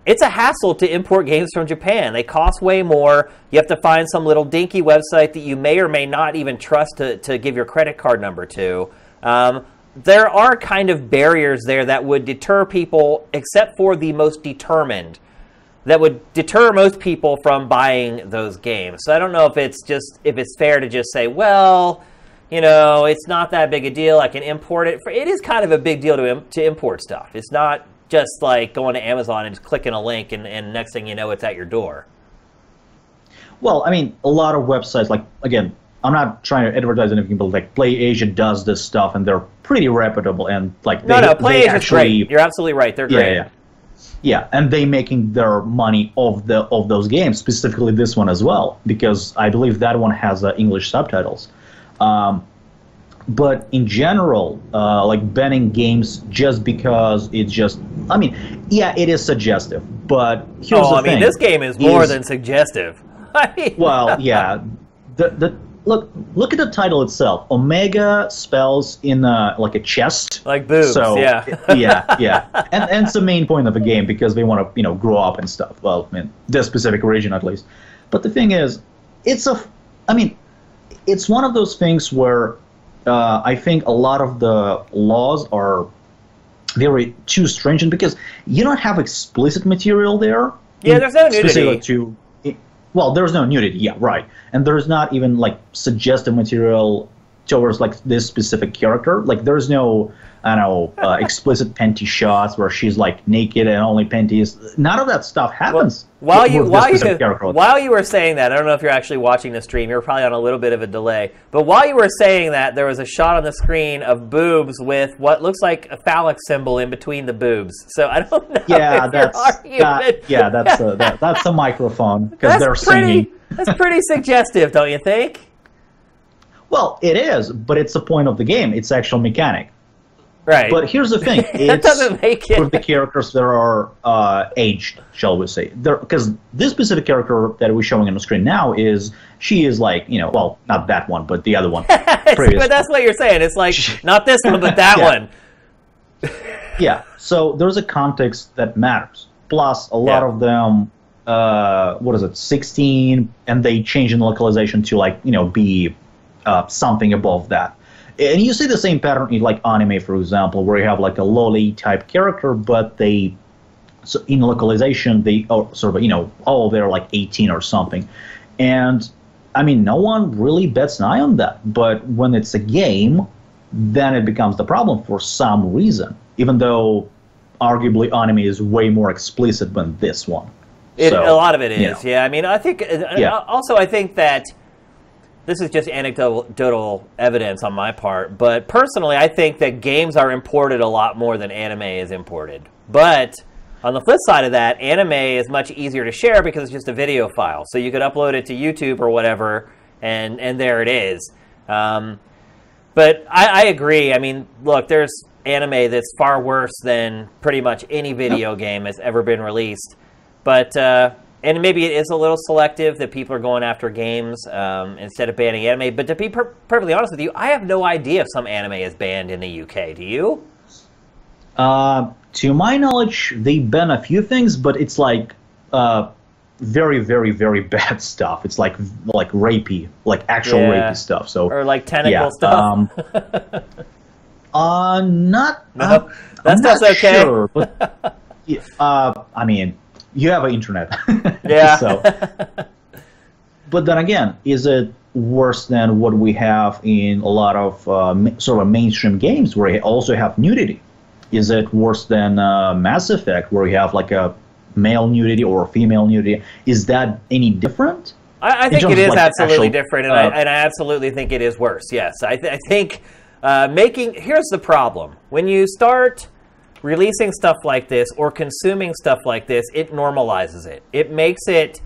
it's a hassle to import games from Japan. They cost way more. You have to find some little dinky website that you may or may not even trust to, to give your credit card number to. Um, there are kind of barriers there that would deter people, except for the most determined that would deter most people from buying those games. So I don't know if it's just if it's fair to just say, well, you know, it's not that big a deal. I can import it. It is kind of a big deal to to import stuff. It's not just like going to Amazon and just clicking a link and, and next thing you know it's at your door.
Well, I mean, a lot of websites, like, again, I'm not trying to advertise anything, but like Play Asia does this stuff and they're pretty reputable and like
No,
they,
no, Play
they
Asia's
actually,
great. You're absolutely right. They're
yeah,
great.
yeah, yeah, and they making their money off the of those games, specifically this one as well, because I believe that one has uh, English subtitles. Um, but in general, uh, like banning games just because it's just, I mean, yeah, it is suggestive, but here's
Oh,
the
I mean,
thing:
this game is more
is-
than suggestive.
Well, yeah. The the look look at the title itself. Omega spells in a, like a chest.
Like boobs,
So
yeah.
yeah, yeah. And and it's the main point of the game because they want to you know grow up and stuff. Well, in this specific region at least. But the thing is, it's a. I mean, it's one of those things where uh, I think a lot of the laws are very too stringent because you don't have explicit material there.
Yeah, there's no nudity.
To, well, there's no nudity. Yeah, right. And there's not even like suggestive material towards like this specific character. Like there's no I don't know uh, explicit panty shots where she's like naked and only panties. None of that stuff happens.
While you while you
character.
while you were saying that, I don't know if you're actually watching the stream. You're probably on a little bit of a delay. But while you were saying that, there was a shot on the screen of boobs with what looks like a phallic symbol in between the boobs. So I don't know.
yeah, that's that, yeah, that's a, that, that's a microphone because they're
pretty.
singing.
That's pretty suggestive, don't you think?
Well, it is, but it's the point of the game. It's actual mechanic.
Right.
But here's the thing:
that doesn't make it.
with the characters that are uh, aged, shall we say? Because this specific character that we're showing on the screen now is she is like you know, well, not that one, but the other one.
but that's what you're saying. It's like not this one, but that
Yeah.
one.
yeah. So there's a context that matters. Plus, a lot
Yeah.
of them, uh, what is it, 16, and they change in localization to like you know be uh, something above that. and you see the same pattern in like anime, for example, where you have like a loli type character, but they so in localization they are sort of you know oh they're like 18 or something, and I mean no one really bets an eye on that. But when it's a game, then it becomes the problem for some reason, even though arguably anime is way more explicit than this one.
It,
So,
a lot of it is,
you know.
yeah. I mean, I think.
Yeah.
Also, I think that this is just anecdotal evidence on my part, but personally, I think that games are imported a lot more than anime is imported. But on the flip side of that, anime is much easier to share because it's just a video file, so you could upload it to YouTube or whatever, and and there it is. Um, but I, I agree. I mean, look, there's anime that's far worse than pretty much any video game has ever been released. But uh, and maybe it is a little selective that people are going after games um, instead of banning anime. But to be per- perfectly honest with you, I have no idea if some anime is banned in the UK. Do you?
Uh, to my knowledge, they ban a few things, but it's like uh, very, very, very bad stuff. It's like like rapey, like actual
Yeah.
rapey stuff. So
Or like tentacle
yeah,
stuff?
Um, uh, not.
No,
uh,
that
I'm
stuff's
not
okay.
Sure, but yeah, uh, I mean, you have an internet.
Yeah.
so, but then again, is it worse than what we have in a lot of uh, sort of mainstream games where you also have nudity? Is it worse than uh, Mass Effect where you have like a male nudity or female nudity? Is that any different?
I, I think it is
like,
absolutely
actual,
different, and,
uh,
I, and I absolutely think it is worse. Yes, I, th- I think uh, making here's the problem: when you start releasing stuff like this or consuming stuff like this, it normalizes it. It makes it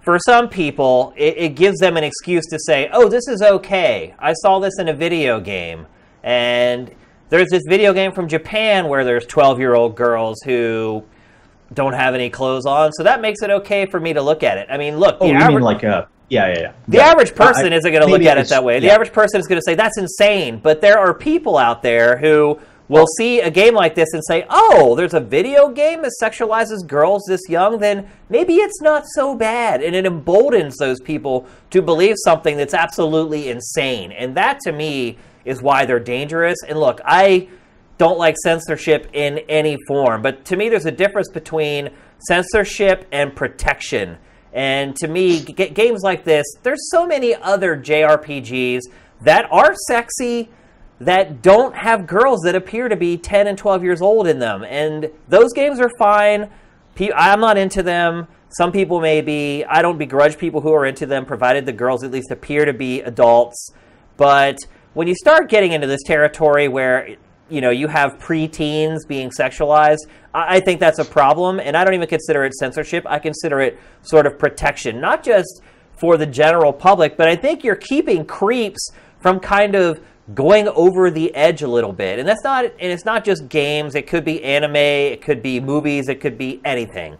for some people, it, it gives them an excuse to say, "Oh, this is okay. I saw this in a video game," and there's this video game from Japan where there's 12 year old girls who don't have any clothes on, so that makes it okay for me to look at it. I mean, look,
Oh, you
average,
mean like a yeah, yeah, yeah.
the average person
I-
isn't going to look at it that way. The
yeah.
average person is going to say that's insane. But there are people out there who will see a game like this and say, "Oh, there's a video game that sexualizes girls this young. Then maybe it's not so bad." And it emboldens those people to believe something that's absolutely insane. And that, to me, is why they're dangerous. And look, I don't like censorship in any form. But to me, there's a difference between censorship and protection. And to me, g- games like this, there's so many other JRPGs that are sexy that don't have girls that appear to be 10 and 12 years old in them. And those games are fine. I'm not into them. Some people may be. I don't begrudge people who are into them, provided the girls at least appear to be adults. But when you start getting into this territory where you know you have preteens being sexualized, I, I think that's a problem, and I don't even consider it censorship. I consider it sort of protection, not just for the general public, but I think you're keeping creeps from kind of going over the edge a little bit. And that's not and it's not just games, it could be anime, it could be movies, it could be anything.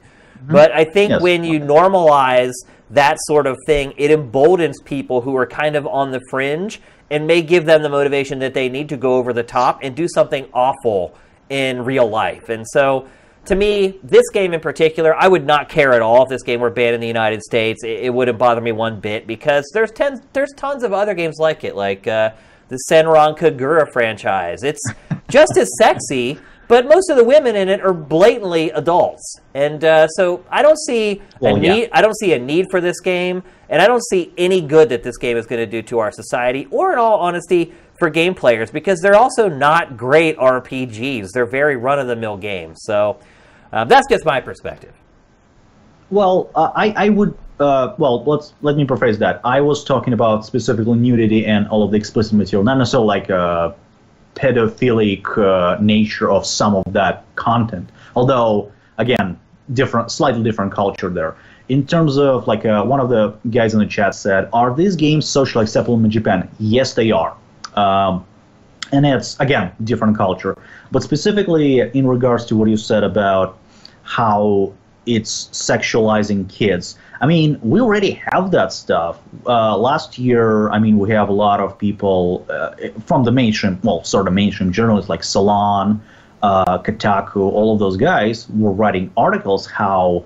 But I think
Yes.
when you normalize that sort of thing, it emboldens people who are kind of on the fringe and may give them the motivation that they need to go over the top and do something awful in real life. And so, to me, this game in particular, I would not care at all if this game were banned in the United States. It, it wouldn't bother me one bit because there's ten, there's tons of other games like it, like uh, the Senran Kagura franchise. It's just as sexy, but most of the women in it are blatantly adults, and uh, so I don't see
Well,
a
yeah.
need. I don't see a need for this game, and I don't see any good that this game is going to do to our society, or in all honesty, for game players, because they're also not great RPGs. They're very run-of-the-mill games. So uh, that's just my perspective.
Well, uh, I I would uh, well let's let me rephrase that. I was talking about specifically nudity and all of the explicit material, not necessarily like uh, pedophilic uh, nature of some of that content. Although again, different, slightly different culture there. In terms of like uh, one of the guys in the chat said, are these games socially acceptable in Japan? Yes, they are. Um, and it's again different culture but specifically in regards to what you said about how it's sexualizing kids i mean we already have that stuff uh, last year i mean we have a lot of people uh, from the mainstream well sort of mainstream journalists like salon uh, kotaku all of those guys were writing articles how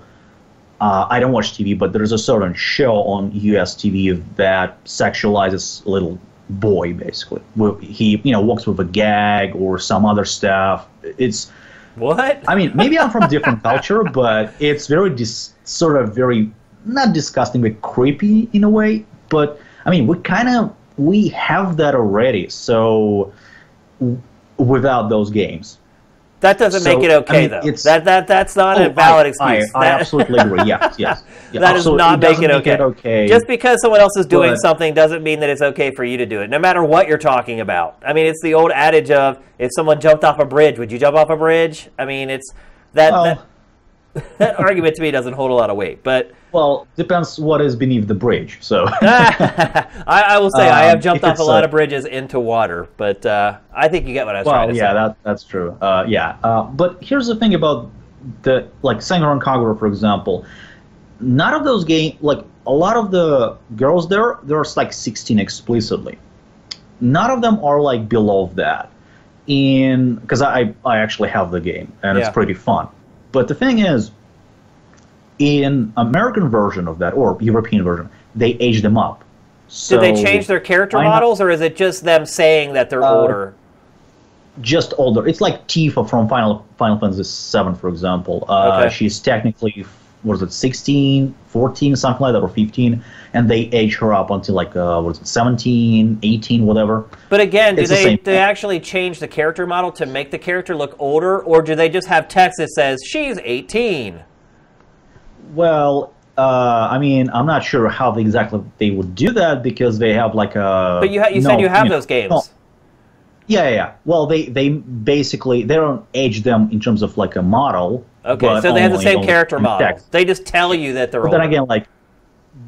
uh, I don't watch TV, but there's a certain show on US TV that sexualizes little boy basically. He you know walks with a gag or some other stuff. It's
What?
I mean maybe I'm from different culture, but it's very dis- sort of very not disgusting but creepy in a way. But I mean we kind of we have that already. So w- without those games.
That doesn't
So,
make it
I
okay,
mean,
though.
it's-
That that that's not
Oh,
a valid
I,
excuse.
I, I
That-
absolutely agree. Yes, yes. Yeah,
That does not make
doesn't
it okay.
okay.
Just because someone else is doing
But-
something doesn't mean that it's okay for you to do it, no matter what you're talking about. I mean, it's the old adage of if someone jumped off a bridge, would you jump off a bridge? I mean, it's that
well,
that, that argument to me doesn't hold a lot of weight. But
well, depends what is beneath the bridge. So
I, I will say I have
Um,
jumped off a lot
a-
of bridges into water, but uh, I think you get what I was trying to
yeah,
say.
that that's true. Uh, yeah, uh, but here's the thing about the like Senran Kagura, for example. None of those game like a lot of the girls there, there's like 16 explicitly. None of them are like below that. In because I I actually have the game and
Yeah.
it's pretty fun. But the thing is, in American version of that or European version, they age them up. So
Did they change their character models, or is it just them saying that they're
Uh,
older?
just older. It's like Tifa from Final Final Fantasy VII, for example. Uh,
Okay.
She's technically, what is it, 16, 14, something like that, or 15, and they age her up until like, uh, what is it, 17, 18, whatever.
But again, do
It's the
they do they actually change the character model to make the character look older, or do they just have text that says she's 18?
Well, uh, I mean, I'm not sure how they exactly they would do that because they have like a.
But you ha- you
no,
said you have
know,
those games.
no. Yeah, yeah, yeah. Well, they they basically they don't age them in terms of like a model.
Okay, so they have the
only-
same
only
character model.
text.
They just tell you that they're
But
older.
then again, like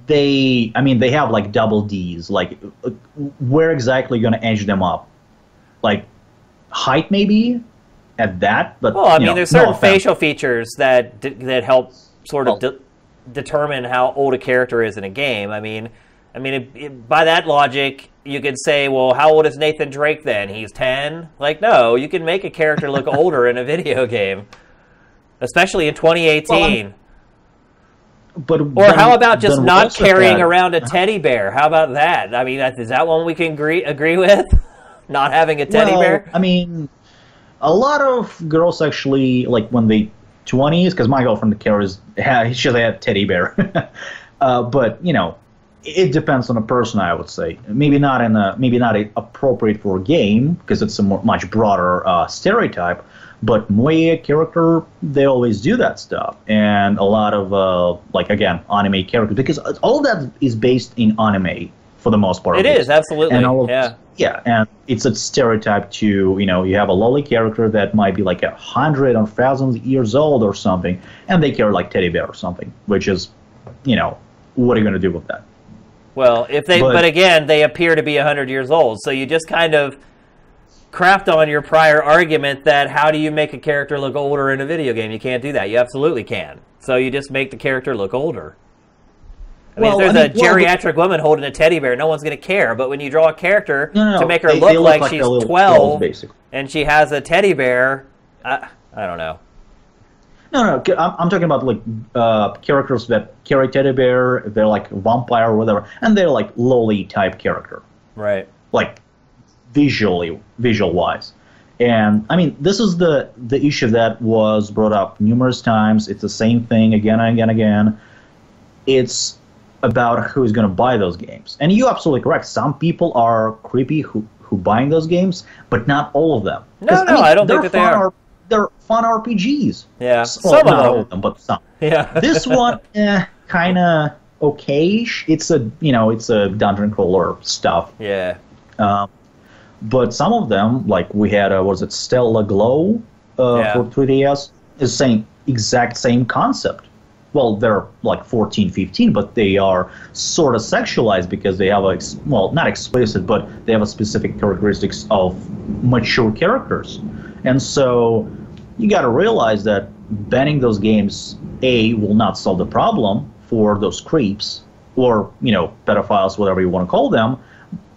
they, I mean, they have like double D's. Like, uh, where exactly you gonna age them up? Like height, maybe at that. But
well, I
you
mean,
know,
there's certain
offense.
facial features that d- that help sort of
Well-
de- determine how old a character is in a game. I mean, I mean, it, it, by that logic, you could say, well, how old is Nathan Drake then? He's 10? Like, no, you can make a character look older in a video game, especially in 2018.
But
Or how about just not carrying around a teddy bear? How about that? I mean, is that one we can agree agree with? not having a teddy
well,
bear?
I mean, a lot of girls actually like when they twenties because my girlfriend carries she has a teddy bear, uh, but you know, it depends on the person. I would say maybe not in a maybe not a, appropriate for a game because it's a more, much broader uh, stereotype. But moe character, they always do that stuff, and a lot of uh, like again anime characters because all that is based in anime for the most part.
It is absolutely.
And all of
yeah.
yeah, and it's a stereotype to you know you have a loli character that might be like a hundred or thousands years old or something, and they care like teddy bear or something, which is, you know, what are you gonna do with that?
Well, if they, but,
But-
again, they appear to be a 100 years old. So you just kind of craft on your prior argument that how do you make a character look older in a video game? You can't do that. You absolutely can. So you just make the character look older. I mean,
Well,
if
I
there's
mean,
a
well,
geriatric woman holding a teddy bear, no one's going to care. But when you draw a character
No, no,
to make her
they-
look,
they
like,
a
she's
little
12
girls,
and she has a teddy bear, I, I don't know.
No, no, I'm, I'm talking about like uh, characters that carry teddy bear, they're like vampire or whatever, and they're like loli type character.
Right.
like visually visual wise and i mean this is the the issue that was brought up numerous times it's the same thing again and again and again it's about who's going to buy those games and you're absolutely correct some people are creepy who who buying those games but not all of them
No, no, I don't think that they
fun
are.
They're fun rpgs
Yeah.
well,
Some
not all
of
of them but some.
Yeah.
this one eh, kind of okayish it's a you know it's a dungeon crawler stuff
yeah.
um, but some of them, like we had, uh, was it Stella Glow uh,
Yeah.
for 3DS, is same exact same concept. Well, they're like 14, 15, but they are sort of sexualized because they have a ex- well, not explicit, but they have a specific characteristics of mature characters, and so you got to realize that banning those games a will not solve the problem for those creeps or you know pedophiles, whatever you want to call them,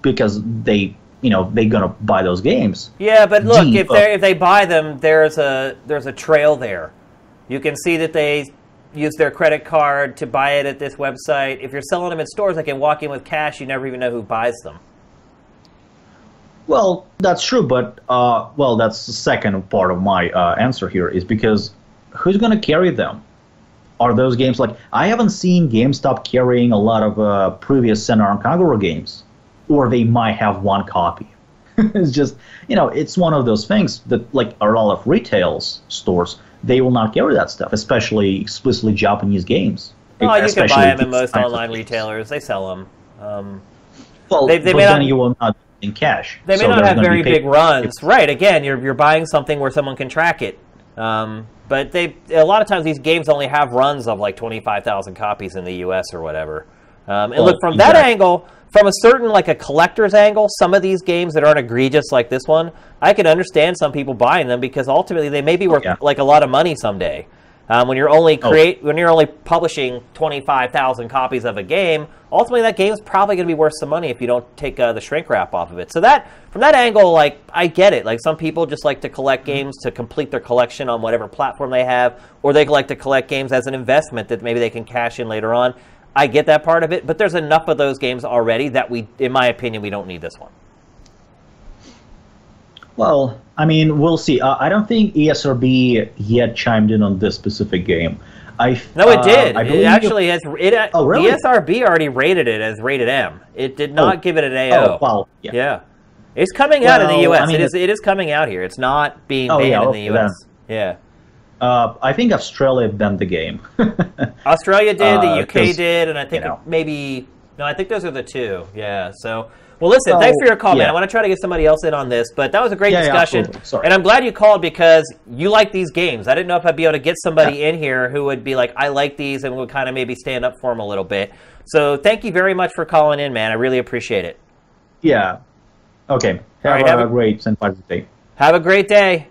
because they you know they're gonna buy those games.
Yeah, but look, if they if they buy them, there's a there's a trail there. You can see that they use their credit card to buy it at this website. If you're selling them at stores, I can walk in with cash. You never even know who buys them.
Well, that's true, but uh, well, that's the second part of my uh, answer here is because who's going to carry them? Are those games like I haven't seen GameStop carrying a lot of uh, previous Senran and Kagura games, or they might have one copy. it's just you know it's one of those things that like a lot of retail stores they will not carry that stuff, especially explicitly Japanese games.
Oh, you can buy them in most online
games.
retailers. They sell them. Um,
Well,
They- they
but
may
then
not-
you will not in cash.
They may
So
not have very big runs, right? Again, you're you're buying something where someone can track it. Um, but they a lot of times these games only have runs of like twenty five thousand copies in the U.S. or whatever. Um, and
Well,
look from that angle, from a certain like a collector's angle, some of these games that aren't egregious like this one, I can understand some people buying them because ultimately they may be worth
Yeah.
like a lot of money someday. Um, when you're only
Oh.
create when you're only publishing twenty five thousand copies of a game, ultimately that game is probably going to be worth some money if you don't take uh, the shrink wrap off of it. So that from that angle, like I get it. Like some people just like to collect games to complete their collection on whatever platform they have, or they like to collect games as an investment that maybe they can cash in later on. I get that part of it, but there's enough of those games already that we, in my opinion, we don't need this one.
Well, I mean, we'll see. Uh, I don't think ESRB yet chimed in on this specific game. I
No, it
uh,
did.
I
it actually has. It,
Oh, really?
ESRB already rated it as rated M. It did not
Oh.
give it an AO.
Oh, well, yeah.
Yeah. It's coming out in the U.S.
I mean,
it is. It is coming out here. It's not being
Oh,
banned
yeah,
in the U.S. Yeah.
Uh, I think Australia banned the game.
Australia did. the UK did, and I think
you know.
maybe no. I think those are the two. Yeah. So. Well, listen.
So,
thanks for your call, man. I want to try to get somebody else in on this, but that was a great
Yeah, yeah,
discussion.
Sorry.
and I'm glad you called because you like these games. I didn't know if I'd be able to get somebody in here who would be like, "I like these," and would kind of maybe stand up for them a little bit. So, thank you very much for calling in, man. I really appreciate it.
yeah. Okay. Have,
right,
a,
have a-
great St. Patrick's Day.
Have a great day.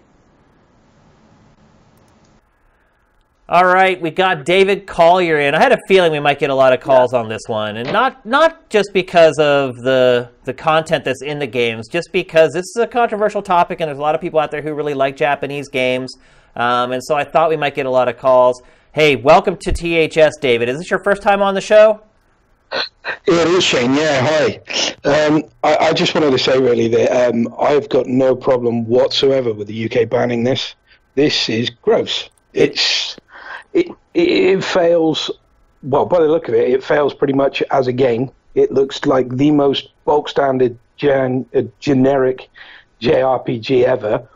All right, we got David Collier in. I had a feeling we might get a lot of calls on this one, and not not just because of the the content that's in the games, just because this is a controversial topic, and there's a lot of people out there who really like Japanese games, um, and so I thought we might get a lot of calls. Hey, welcome to THS, David. Is this your first time on the show?
It is Shane. Yeah, hi. Um, I, I just wanted to say really that um, I've got no problem whatsoever with the UK banning this. This is gross. It's it it, it fails. Well, by the look of it, it fails pretty much as a game. It looks like the most bulk standard gen, uh, generic JRPG ever.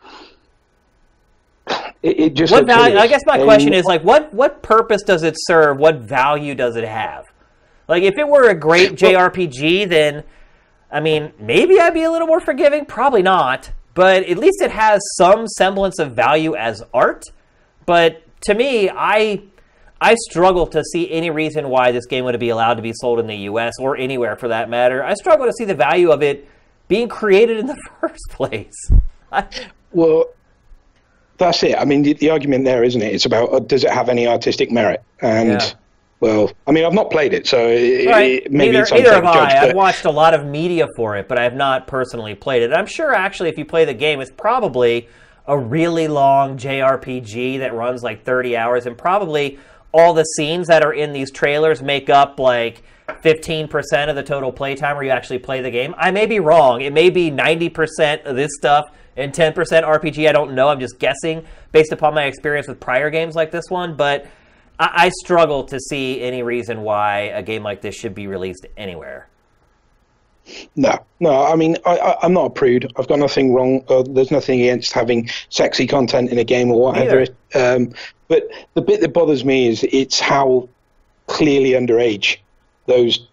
It, it just
What value? I guess my
And-
question is like, what what purpose does it serve? What value does it have? Like, if it were a great JRPG, then I mean, maybe I'd be a little more forgiving. Probably not, but at least it has some semblance of value as art. But to me, I I struggle to see any reason why this game would be allowed to be sold in the U.S. or anywhere for that matter. I struggle to see the value of it being created in the first place.
Well, that's it. I mean, the, the argument there, isn't it? It's about uh, does it have any artistic merit? And
Yeah.
well, I mean, I've not played it, so it,
Right.
it, maybe
neither,
it's
neither have I.
judge.
I've watched a lot of media for it, but I have not personally played it. I'm sure, actually, if you play the game, it's probably a really long JRPG that runs like 30 hours, and probably all the scenes that are in these trailers make up like 15% of the total playtime where you actually play the game. I may be wrong. It may be 90% of this stuff and 10% RPG. I don't know. I'm just guessing based upon my experience with prior games like this one, but. I I struggle to see any reason why a game like this should be released anywhere.
No, no. I mean, I, I, I'm not a prude. I've got nothing wrong. Uh, there's nothing against having sexy content in a game or whatever. Um, but the bit that bothers me is it's how clearly underage those,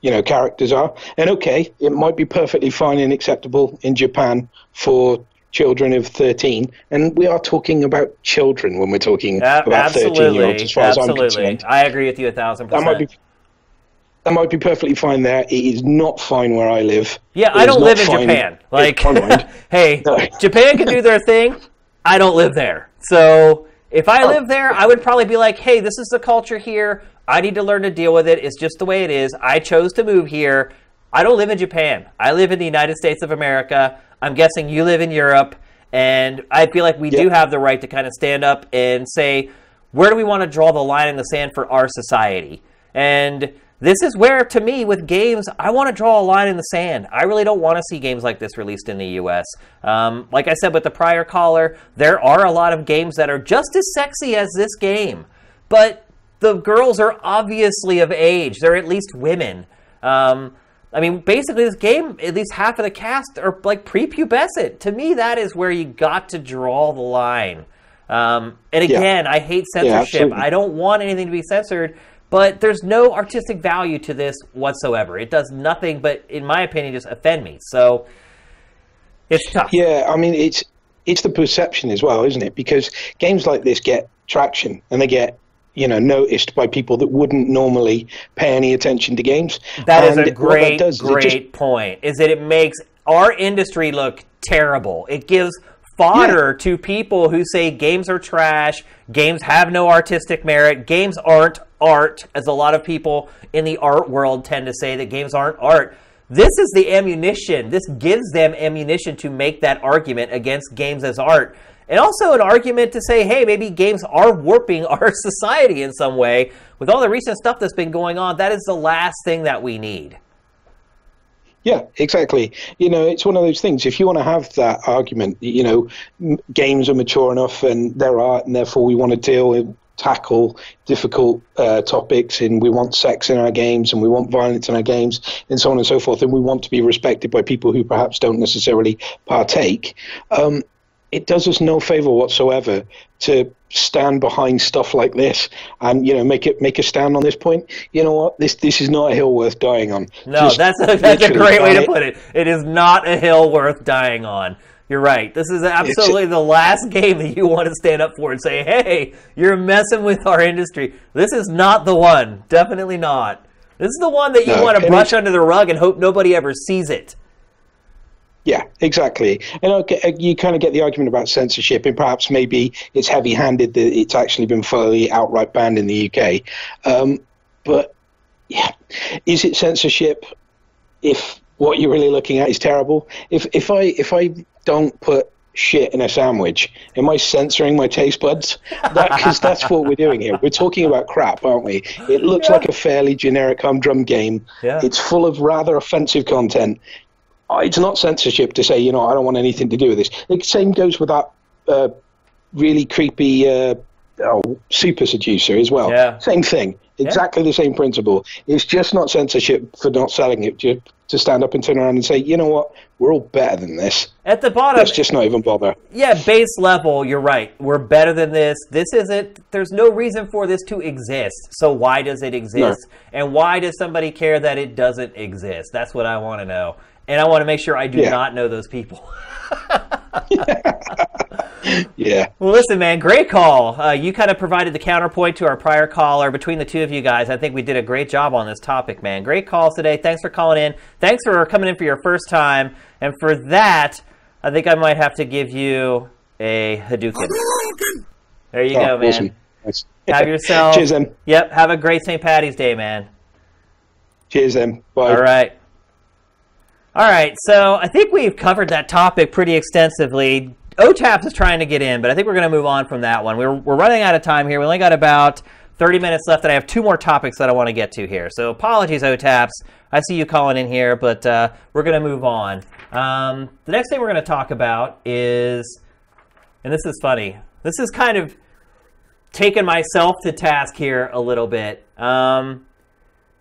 you know, characters are. And okay, it might be perfectly fine and acceptable in Japan for children of 13, and we are talking about children when we're talking
A-
about 13 year olds,
absolutely,
as far as I'm concerned.
I agree with you a thousand
That
percent.
might be. That might be perfectly fine there. It is not fine where I live.
Yeah,
It
I don't live in Japan. Like, hey,
No.
Japan can do their thing. I don't live there. So if I
Oh.
live there, I would probably be like, hey, this is the culture here. I need to learn to deal with it. It's just the way it is. I chose to move here. I don't live in Japan. I live in the United States of America. I'm guessing you live in Europe. And I feel like we do have the right to kind of stand up and say, where do we want to draw the line in the sand for our society? And this is where, to me, with games, I want to draw a line in the sand. I really don't want to see games like this released in the U.S. Um, like I said with the prior caller, there are a lot of games that are just as sexy as this game, but the girls are obviously of age. They're at least women. Um, I mean, basically, this game, at least half of the cast are like prepubescent. To me, that is where you got to draw the line. Um, and again, yeah. I hate censorship. Yeah, I don't want anything to be censored, but there's no artistic value to this whatsoever. It does nothing but, in my opinion, just offend me. So it's tough.
Yeah, I mean, it's it's the perception as well, isn't it? Because games like this get traction and they get you know noticed by people that wouldn't normally pay any attention to games.
That and is a great does, great just, point. Is that it makes our industry look terrible. It gives fodder yeah. to people who say games are trash, games have no artistic merit, games aren't art, as a lot of people in the art world tend to say that games aren't art. This is the ammunition. This gives them ammunition to make that argument against games as art. And also an argument to say, hey, maybe games are warping our society in some way. With all the recent stuff that's been going on, that is the last thing that we need.
Yeah, exactly. You know, it's one of those things. If you want to have that argument, you know, m- games are mature enough and they're art, and therefore we want to deal with, tackle difficult uh, topics, and we want sex in our games, and we want violence in our games, and so on and so forth, and we want to be respected by people who perhaps don't necessarily partake. Um, it does us no favor whatsoever to stand behind stuff like this and you know make it make a stand on this point. You know what? This this is not a hill worth dying on.
No, Just that's a, that's a great way to put it. It is not a hill worth dying on. You're right. This is absolutely the last game that you want to stand up for and say, "Hey, you're messing with our industry." This is not the one. Definitely not. This is the one that you no, want to brush under the rug and hope nobody ever sees it.
Yeah, exactly. And okay, you kind of get the argument about censorship, and perhaps maybe it's heavy handed that it's actually been fully outright banned in the UK. Um, but yeah, is it censorship if what you're really looking at is terrible? If, if, I, if I don't put shit in a sandwich. Am I censoring my taste buds? Because that, that's what we're doing here. We're talking about crap, aren't we? It looks yeah. like a fairly generic humdrum game. Yeah. It's full of rather offensive content. Uh, it's not censorship to say, you know, I don't want anything to do with this. The same goes with that uh, really creepy uh, oh, super seducer as well. Yeah. Same thing. Exactly yeah. the same principle. It's just not censorship for not selling it. Just to stand up and turn around and say, you know what, we're all better than this.
At the bottom,
let's just not even bother.
Yeah, base level, you're right. We're better than this. This isn't. There's no reason for this to exist. So why does it exist? No. And why does somebody care that it doesn't exist? That's what I want to know and I want to make sure I do yeah. not know those people.
yeah.
Well, listen, man, great call. Uh, you kind of provided the counterpoint to our prior caller. Between the two of you guys, I think we did a great job on this topic, man. Great calls today. Thanks for calling in. Thanks for coming in for your first time. And for that, I think I might have to give you a Hadouken. There you oh, go, man. Awesome. Nice. Have yourself.
Cheers, then.
Yep. Have a great St. Patty's Day, man.
Cheers, then. Bye.
All right. All right, so I think we've covered that topic pretty extensively. OTAPS is trying to get in, but I think we're going to move on from that one. We're, we're running out of time here. We only got about 30 minutes left, and I have two more topics that I want to get to here. So apologies, OTAPS. I see you calling in here, but uh, we're going to move on. Um, the next thing we're going to talk about is, and this is funny, this is kind of taking myself to task here a little bit. Um,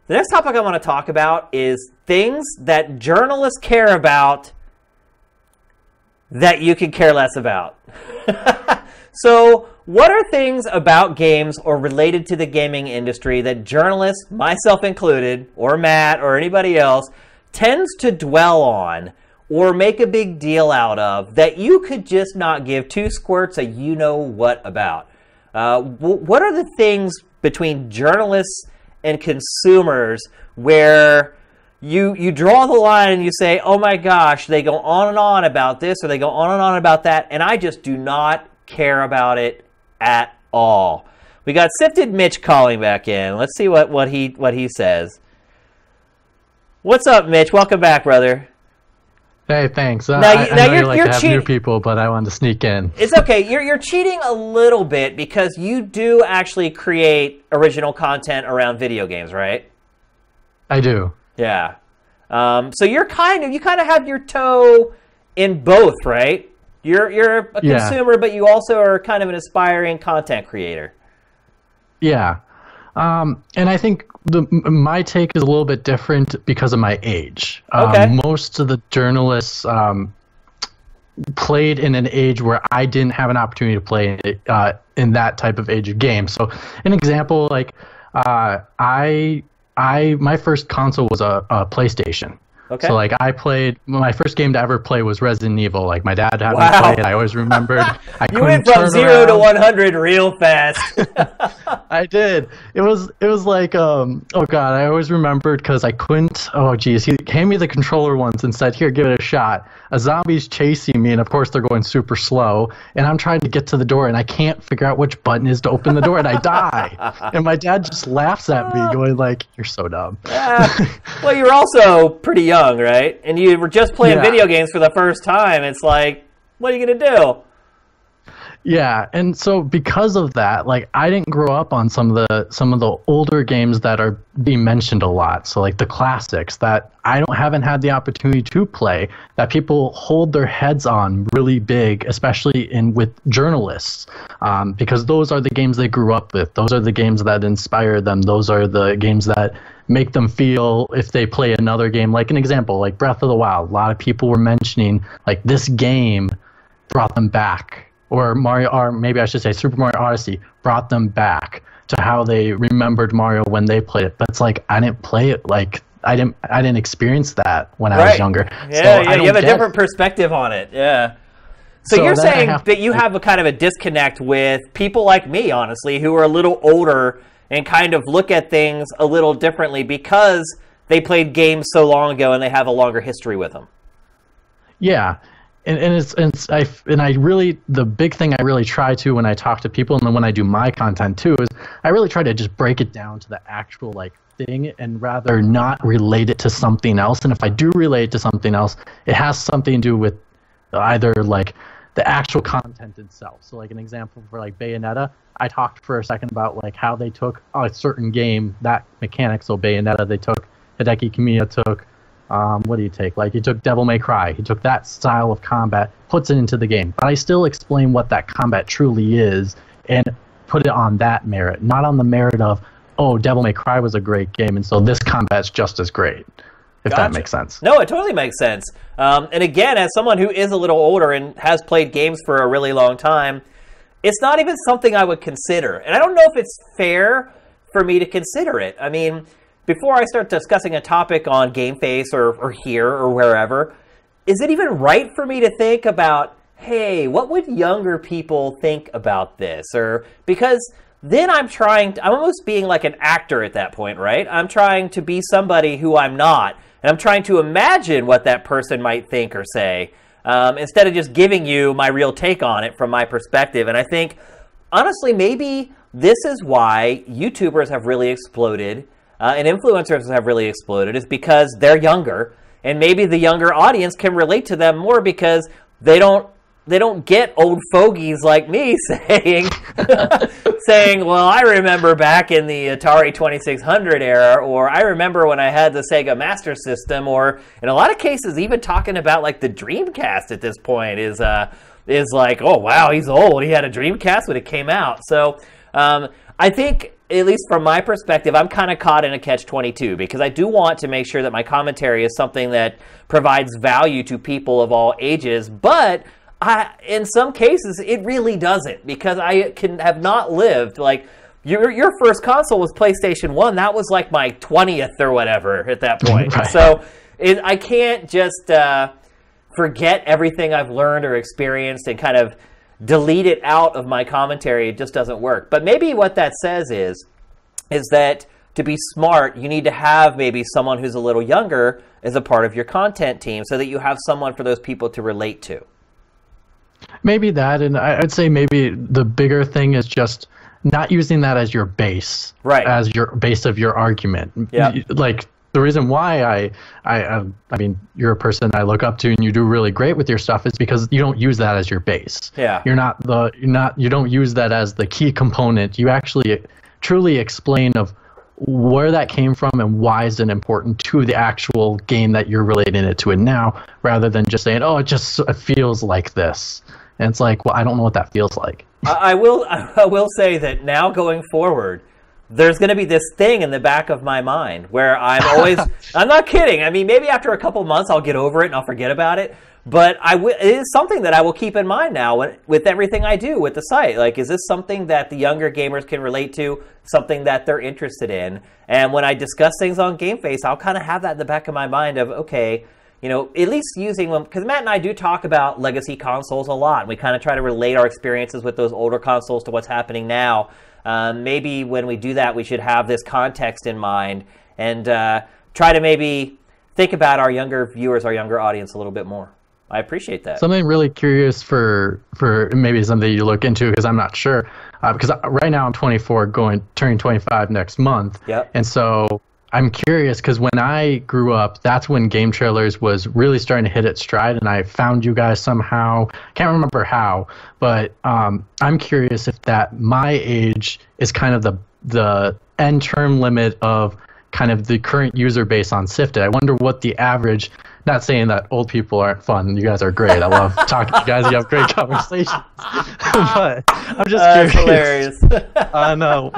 the next topic I want to talk about is things that journalists care about that you could care less about. so, what are things about games or related to the gaming industry that journalists, myself included, or Matt, or anybody else, tends to dwell on or make a big deal out of that you could just not give two squirts a you know what about? Uh, what are the things between journalists and consumers where you you draw the line and you say, "Oh my gosh, they go on and on about this or they go on and on about that," and I just do not care about it at all. We got Siftd Mitch calling back in. Let's see what, what he what he says. What's up, Mitch? Welcome back, brother.
Hey, thanks. Uh, now, I, I now know you're, you like you're to have cheat- new people, but I wanted to sneak in.
It's okay. You're you're cheating a little bit because you do actually create original content around video games, right?
I do.
Yeah. Um, so you're kind of you kind of have your toe in both, right? You're you're a
Yeah.
consumer, but you also are kind of an aspiring content creator.
Yeah. Um, and I think the my take is a little bit different because of my age. Um,
Okay.
most of the journalists um, played in an age where I didn't have an opportunity to play uh, in that type of age of game. So, an example, like uh, I, I, my first console was a, a PlayStation.
Okay.
So like I played my first game to ever play was Resident Evil. Like my dad had
Wow.
me play it. I always remembered. I
you went from zero to one hundred real fast.
I did. It was it was like um oh god, I always remembered because I couldn't. Oh geez, he handed me the controller once and said, "Here, give it a shot." A zombie's chasing me, and of course they're going super slow, and I'm trying to get to the door, and I can't figure out which button is to open the door, and I die. and my dad just laughs at me, going like, "You're so dumb."
Yeah. well, you're also pretty young, right? And you were just playing
Yeah.
video games for the first time. It's like, what are you gonna do?
Yeah, and so because of that, like I didn't grow up on some of the some of the older games that are being mentioned a lot. So like the classics that I don't haven't had the opportunity to play that people hold their heads on really big, especially in with journalists, um, because those are the games they grew up with. Those are the games that inspire them. Those are the games that make them feel if they play another game. Like an example, like Breath of the Wild. A lot of people were mentioning like this game brought them back, or Mario, or maybe I should say Super Mario Odyssey brought them back to how they remembered Mario when they played it. But it's like I didn't play it like I didn't I didn't experience that when I was younger.
Yeah,
So
yeah,
I
you have a different perspective on it. Yeah. So,
So
you're saying that you have a kind of a disconnect with people like me, honestly, who are a little older and kind of look at things a little differently because they played games so long ago and they have a longer history with them.
Yeah, and, and it's and it's, I and I really the big thing I really try to when I talk to people and then when I do my content too is I really try to just break it down to the actual like thing and rather not relate it to something else. And if I do relate to something else, it has something to do with either like the actual content itself. So like an example for like Bayonetta, I talked for a second about like how they took a certain game that mechanic. So Bayonetta, they took Hideki Kamiya took um, what do you take? Like he took Devil May Cry. He took that style of combat, puts it into the game. But I still explain what that combat truly is and put it on that merit, not on the merit of, oh, Devil May Cry was a great game, and so this combat's just as great. If
Gotcha.
that makes sense.
No, it totally makes sense. Um, and again, as someone who is a little older and has played games for a really long time, it's not even something I would consider. And I don't know if it's fair for me to consider it. I mean, before I start discussing a topic on GameFace or, or here or wherever, is it even right for me to think about, hey, what would younger people think about this? Or because then I'm trying, to, I'm almost being like an actor at that point, right? I'm trying to be somebody who I'm not. And I'm trying to imagine what that person might think or say um, instead of just giving you my real take on it from my perspective. And I think, honestly, maybe this is why YouTubers have really exploded uh, and influencers have really exploded, is because they're younger, and maybe the younger audience can relate to them more because they don't they don't get old fogies like me saying saying, "Well, I remember back in the Atari 2600 era or I remember when I had the Sega Master System or in a lot of cases even talking about like the Dreamcast at this point is uh is like, "Oh, wow, he's old. He had a Dreamcast when it came out." So, um, I think at least from my perspective, I'm kind of caught in a catch 22 because I do want to make sure that my commentary is something that provides value to people of all ages, but I, in some cases, it really doesn't because I can have not lived like your your first console was PlayStation One. That was like my twentieth or whatever at that point.
Right.
So it, I can't just uh, forget everything I've learned or experienced and kind of delete it out of my commentary. It just doesn't work. But maybe what that says is is that to be smart, you need to have maybe someone who's a little younger as a part of your content team so that you have someone for those people to relate to.
Maybe that, and I- I'd say maybe the bigger thing is just not using that as your base,
Right.
As your base of your argument.
Yeah.
Like the reason why I, I, I, I mean, you're a person I look up to, and you do really great with your stuff, is because you don't use that as your base.
Yeah.
You're not the, you're not, you don't use that as the key component. You actually truly explain of where that came from and why is it important to the actual game that you're relating it to it now, rather than just saying, "Oh, it just it feels like this." And it's like, well, I don't know what that feels like.
I, will. I will say that now going forward, there's going to be this thing in the back of my mind where I'm always. I'm not kidding. I mean, maybe after a couple months, I'll get over it and I'll forget about it. But I w- it is something that I will keep in mind now when, with everything I do with the site. Like, is this something that the younger gamers can relate to? Something that they're interested in? And when I discuss things on GameFace, I'll kind of have that in the back of my mind of, okay, you know, at least using them because Matt and I do talk about legacy consoles a lot. And we kind of try to relate our experiences with those older consoles to what's happening now. Um, maybe when we do that, we should have this context in mind and uh, try to maybe think about our younger viewers, our younger audience a little bit more. I appreciate that.
Something really curious for for maybe something you look into because I'm not sure uh, because right now I'm 24, going turning 25 next month.
Yep.
And so I'm curious because when I grew up, that's when GameTrailers was really starting to hit its stride, and I found you guys somehow. Can't remember how, but um, I'm curious if that my age is kind of the the end term limit of kind of the current user base on Siftd. I wonder what the average not saying that old people aren't fun. You guys are great. I love talking to you guys. You have great conversations. but I'm just
Uh,
curious.
that's hilarious.
I know,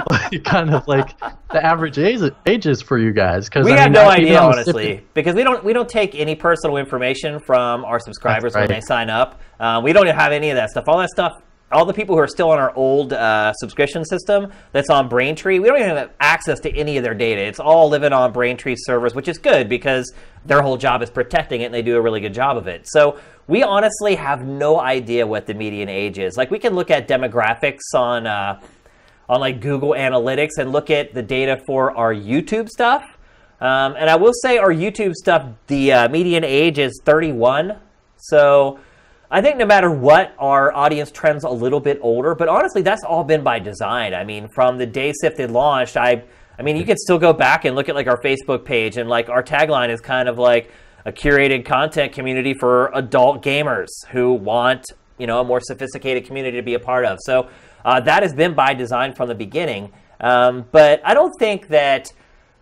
kind of like the average age, ages for you guys. Because
we
I
have
mean,
no idea, honestly,
Siftd-
because we don't we don't take any personal information from our subscribers when they sign up. Uh, we don't have any of that stuff. All that stuff, all the people who are still on our old uh, subscription system that's on Braintree, we don't even have access to any of their data. It's all living on Braintree servers, which is good because their whole job is protecting it, and they do a really good job of it. So we honestly have no idea what the median age is. Like we can look at demographics on. Uh, on like Google Analytics and look at the data for our YouTube stuff. Um, and I will say our YouTube stuff, the uh, median age is 31. So I think no matter what, our audience trends a little bit older. But honestly, that's all been by design. I mean, from the day Siftd launched, I, I mean, you could still go back and look at like our Facebook page, and like our tagline is kind of like a curated content community for adult gamers who want you know a more sophisticated community to be a part of. So uh, that has been by design from the beginning. Um, but I don't think that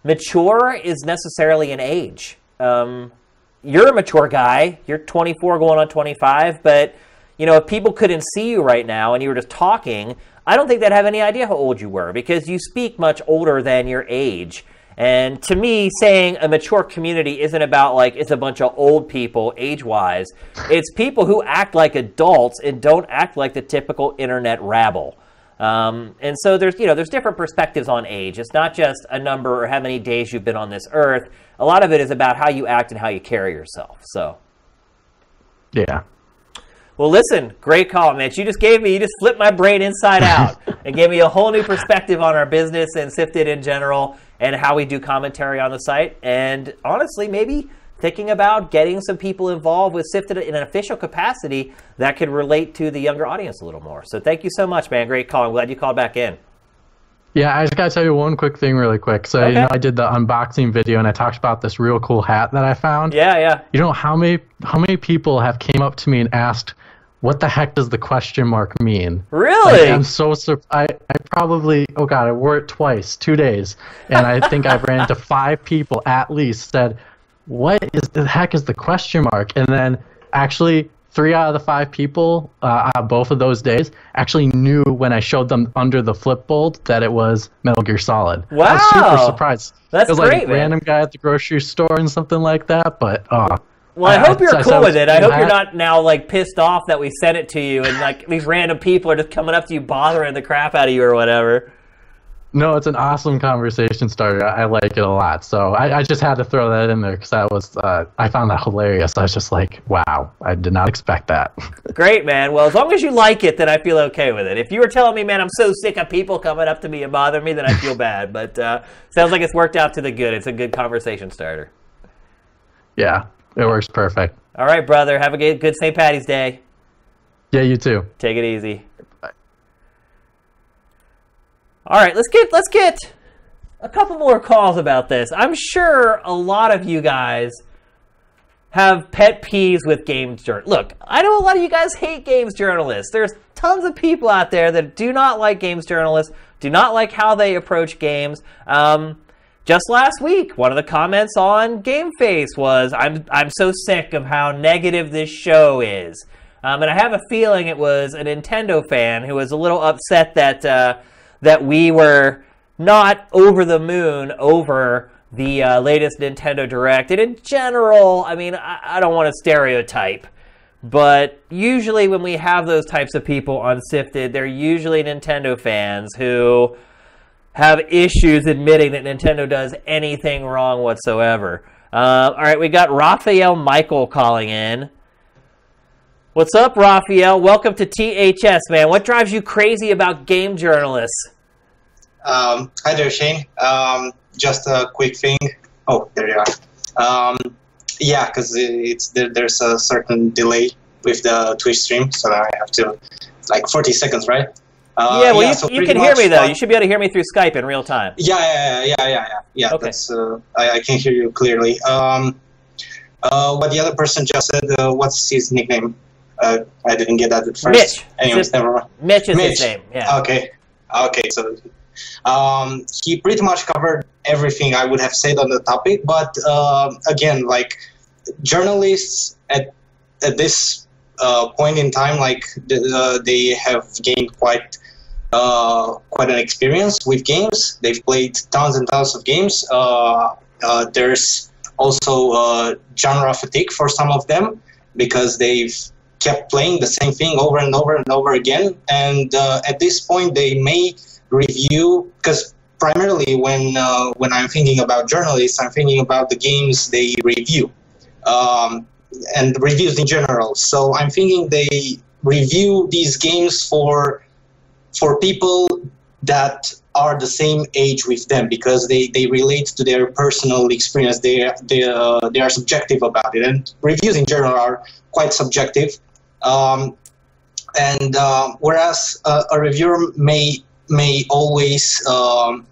mature is necessarily an age. Um, you're a mature guy. You're 24 going on 25, but you know, if people couldn't see you right now and you were just talking, I don't think they'd have any idea how old you were because you speak much older than your age. And to me, saying a mature community isn't about like it's a bunch of old people age wise. It's people who act like adults and don't act like the typical internet rabble. Um, and so there's you know there's different perspectives on age. It's not just a number or how many days you've been on this earth. A lot of it is about how you act and how you carry yourself. So.
Yeah.
Well, listen, great call, Mitch. You just gave me, you just flipped my brain inside out and gave me a whole new perspective on our business and Siftd in general and how we do commentary on the site. And honestly, maybe thinking about getting some people involved with Siftd in an official capacity that could relate to the younger audience a little more. So thank you so much, man. Great call. I'm glad you called back in.
Yeah, I just gotta tell you one quick thing really quick. So you know, I did the unboxing video and I talked about this real cool hat that I found.
Yeah, yeah.
You know how many how many people have came up to me and asked, "What the heck does the question mark mean?"
Really?
Like, I'm so sur- I I probably oh god I wore it twice, two days, and I think I ran into five people at least said, "What is the heck is the question mark?" And then actually three out of the five people uh, on both of those days actually knew when I showed them under the flip flipboard that it was Metal Gear Solid. Wow, I was super surprised.
That's
it was like a
man.
random guy at the grocery store and something like that. But uh,
Well, I, hope you're
I
cool
saw
with it. I hope you're not now like pissed off that we sent it to you and like these random people are just coming up to you bothering the crap out of you or whatever.
No, it's an awesome conversation starter. I I like it a lot. So I, I just had to throw that in there because that was uh, I found that hilarious. I was just like, wow, I did not expect that.
Great, man. Well, as long as you like it, then I feel okay with it. If you were telling me, man, I'm so sick of people coming up to me and bothering me, then I feel bad. But uh, sounds like it's worked out to the good. It's a good conversation starter.
yeah, it works perfect.
All right, brother. Have a good, good St. Patty's Day.
Yeah, you too.
Take it easy. All right, let's get let's get a couple more calls about this. I'm sure a lot of you guys have pet peeves with games jour- Look, I know a lot of you guys hate games journalists. There's tons of people out there that do not like games journalists, do not like how they approach games. Um, just last week, one of the comments on Game Face was, "I'm I'm so sick of how negative this show is," um, and I have a feeling it was a Nintendo fan who was a little upset that uh, that we were not over the moon over the uh, latest Nintendo Direct. And in general, I mean, I, I don't want to stereotype, but usually when we have those types of people on Siftd, they're usually Nintendo fans who have issues admitting that Nintendo does anything wrong whatsoever. Uh, all right, we got Raphael Michael calling in. What's up, Raphael? Welcome to THS, man. What drives you crazy about game journalists?
Um, hi there, Shane. Um, just a quick thing. Oh, there you are. Um, yeah, because it's there, there's a certain delay with the Twitch stream, so I have to like 40 seconds, right?
Uh, yeah, well, yeah, you, so you can hear me though. you should be able to hear me through Skype in real time.
Yeah, yeah, yeah, yeah, yeah, yeah. Okay. That's, uh, I, I, can hear you clearly. Um, uh, what the other person just said. Uh, what's his nickname? Uh, I didn't get that at first.
Mitch.
Anyways, never mind.
Mitch is Mitch. his name. Yeah.
Okay. Okay. So um, he pretty much covered everything I would have said on the topic. But uh, again, like journalists at at this uh, point in time, like uh, they have gained quite uh, quite an experience with games. They've played tons and tons of games. Uh, uh, there's also genre fatigue for some of them because they've kept playing the same thing over and over and over again. And at this point, they may review because primarily when uh, when I'm thinking about journalists, I'm thinking about the games they review um, and reviews in general. So I'm thinking they review these games for for people that are the same age with them because they, they relate to their personal experience. They they uh, they are subjective about it, and reviews in general are quite subjective. Um, and uh, whereas uh, a reviewer may may always um,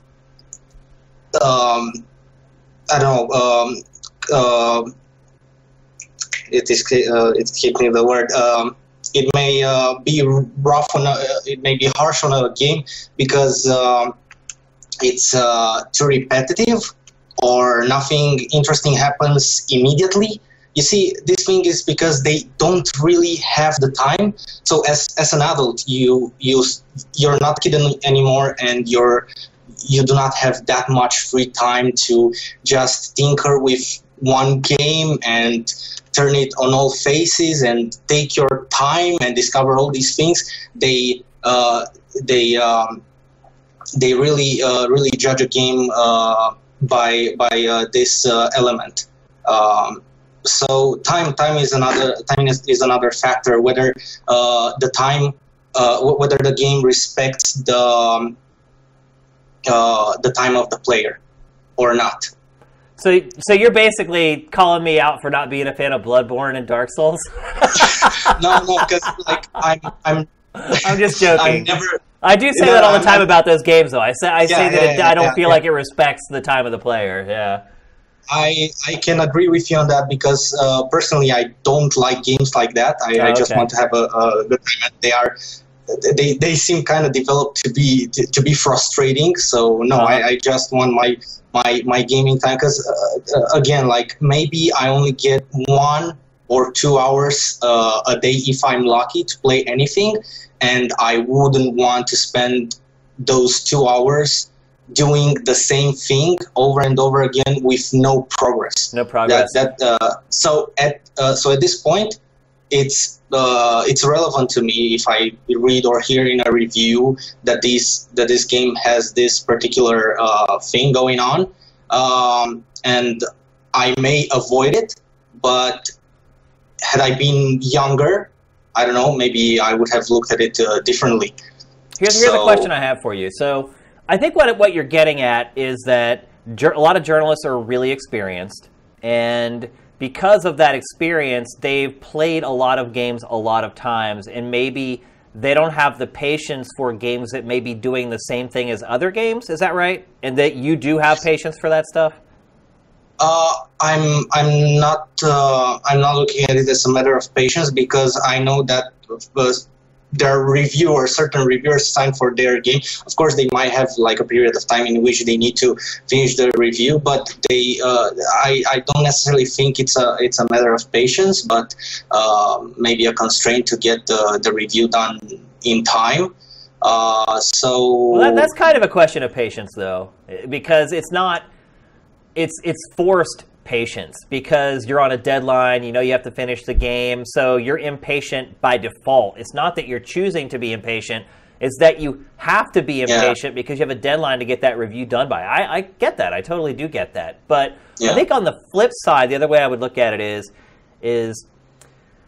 um, I don't know uh, it is uh, the word um, it may uh, be rough on a, it may be harsh on a game because it's uh, too repetitive or nothing interesting happens immediately you see this thing is because they don't really have the time. So as as an adult you you you're not kidding anymore and you're you do not have that much free time to just tinker with one game and turn it on all faces and take your time and discover all these things. They uh, they um, they really uh, really judge a game uh, by by uh, this uh, element. Um, so time time is another time is, is another factor. Whether uh, the time uh, whether the game respects the um, uh, the time of the player or not.
So so you're basically calling me out for not being a fan of Bloodborne and Dark Souls?
No no because like I'm I'm
I'm just joking.
I never
I do say that all the time I'm, about those games though. I say I yeah, say that yeah, it, yeah, I don't feel like it respects the time of the player yeah
I, I can agree with you on that because uh, personally I don't like games like that. I, oh, I just want to have a, a good time. They are they, they seem kind of developed to be to, to be frustrating. So no, uh-huh. I, I just want my my my gaming time because uh, uh, again, like maybe I only get one or two hours uh, a day if I'm lucky to play anything, and I wouldn't want to spend those two hours doing the same thing over and over again with no progress.
No progress.
That, that uh, so at uh, so at this point, it's uh, it's relevant to me if I read or hear in a review that this that this game has this particular uh, thing going on, um, and I may avoid it. But had I been younger, I don't know, maybe I would have looked at it uh, differently.
Here's, here's so, a question I have for you. So I think what what you're getting at is that a lot of journalists are really experienced, and because of that experience, they've played a lot of games a lot of times, and maybe they don't have the patience for games that may be doing the same thing as other games. Is that right? And that you do have patience for that stuff.
Uh, I'm I'm not uh, I'm not looking at it as a matter of patience because I know that their review or certain reviewers sign for their game. Of course, they might have like a period of time in which they need to finish the review, but they uh, I, I don't necessarily think it's a it's a matter of patience, but uh, maybe a constraint to get the, the review done in time. Uh, so
well, that, that's kind of a question of patience, though, because it's not it's it's forced patience because you're on a deadline, you know you have to finish the game, so you're impatient by default. It's not that you're choosing to be impatient, it's that you have to be impatient yeah. because you have a deadline to get that review done by. I, I get that. I totally do get that. But yeah. I think on the flip side, the other way I would look at it is is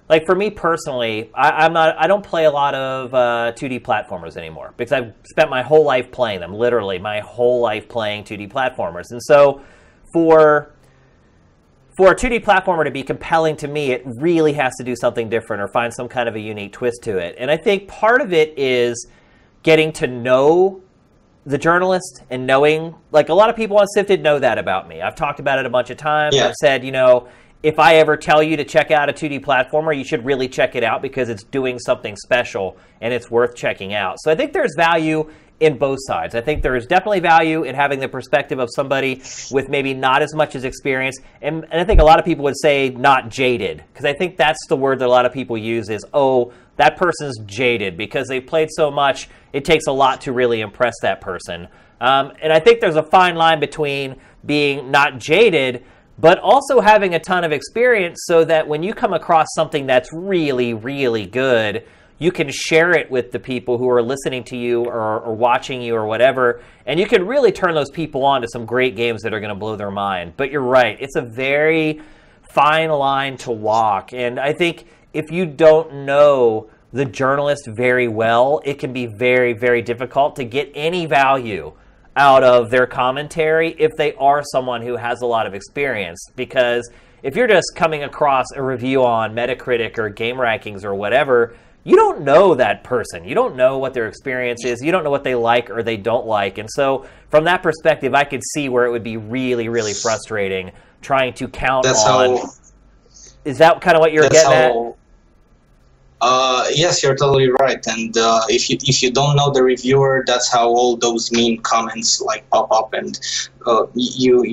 like for me personally, I, am not. I don't play a lot of uh, 2D platformers anymore because I've spent my whole life playing them. Literally, my whole life playing 2D platformers, and so for for a 2D platformer to be compelling to me, it really has to do something different or find some kind of a unique twist to it. And I think part of it is getting to know the journalist and knowing, like a lot of people on Siftd know that about me. I've talked about it a bunch of times. Yeah. I've said, you know, if I ever tell you to check out a 2D platformer, you should really check it out because it's doing something special and it's worth checking out. So I think there's value in both sides. I think there is definitely value in having the perspective of somebody with maybe not as much as experience, and, and I think a lot of people would say not jaded, because I think that's the word that a lot of people use is, oh, that person's jaded because they've played so much. It takes a lot to really impress that person, um, and I think there's a fine line between being not jaded. But also having a ton of experience so that when you come across something that's really, really good, you can share it with the people who are listening to you or, or watching you or whatever, and you can really turn those people on to some great games that are going to blow their mind. But you're right, it's a very fine line to walk, and I think if you don't know the journalist very well, it can be very, very difficult to get any value out of their commentary if they are someone who has a lot of experience. Because if you're just coming across a review on Metacritic or Game Rankings or whatever, you don't know that person. You don't know what their experience is. You don't know what they like or they don't like. And so, from that perspective, I could see where it would be really, really frustrating trying to count that's on. How, is that kind of what you're getting how, at?
Uh, yes, you're totally right. And uh, if you if you don't know the reviewer, that's how all those mean comments like pop up. And uh, you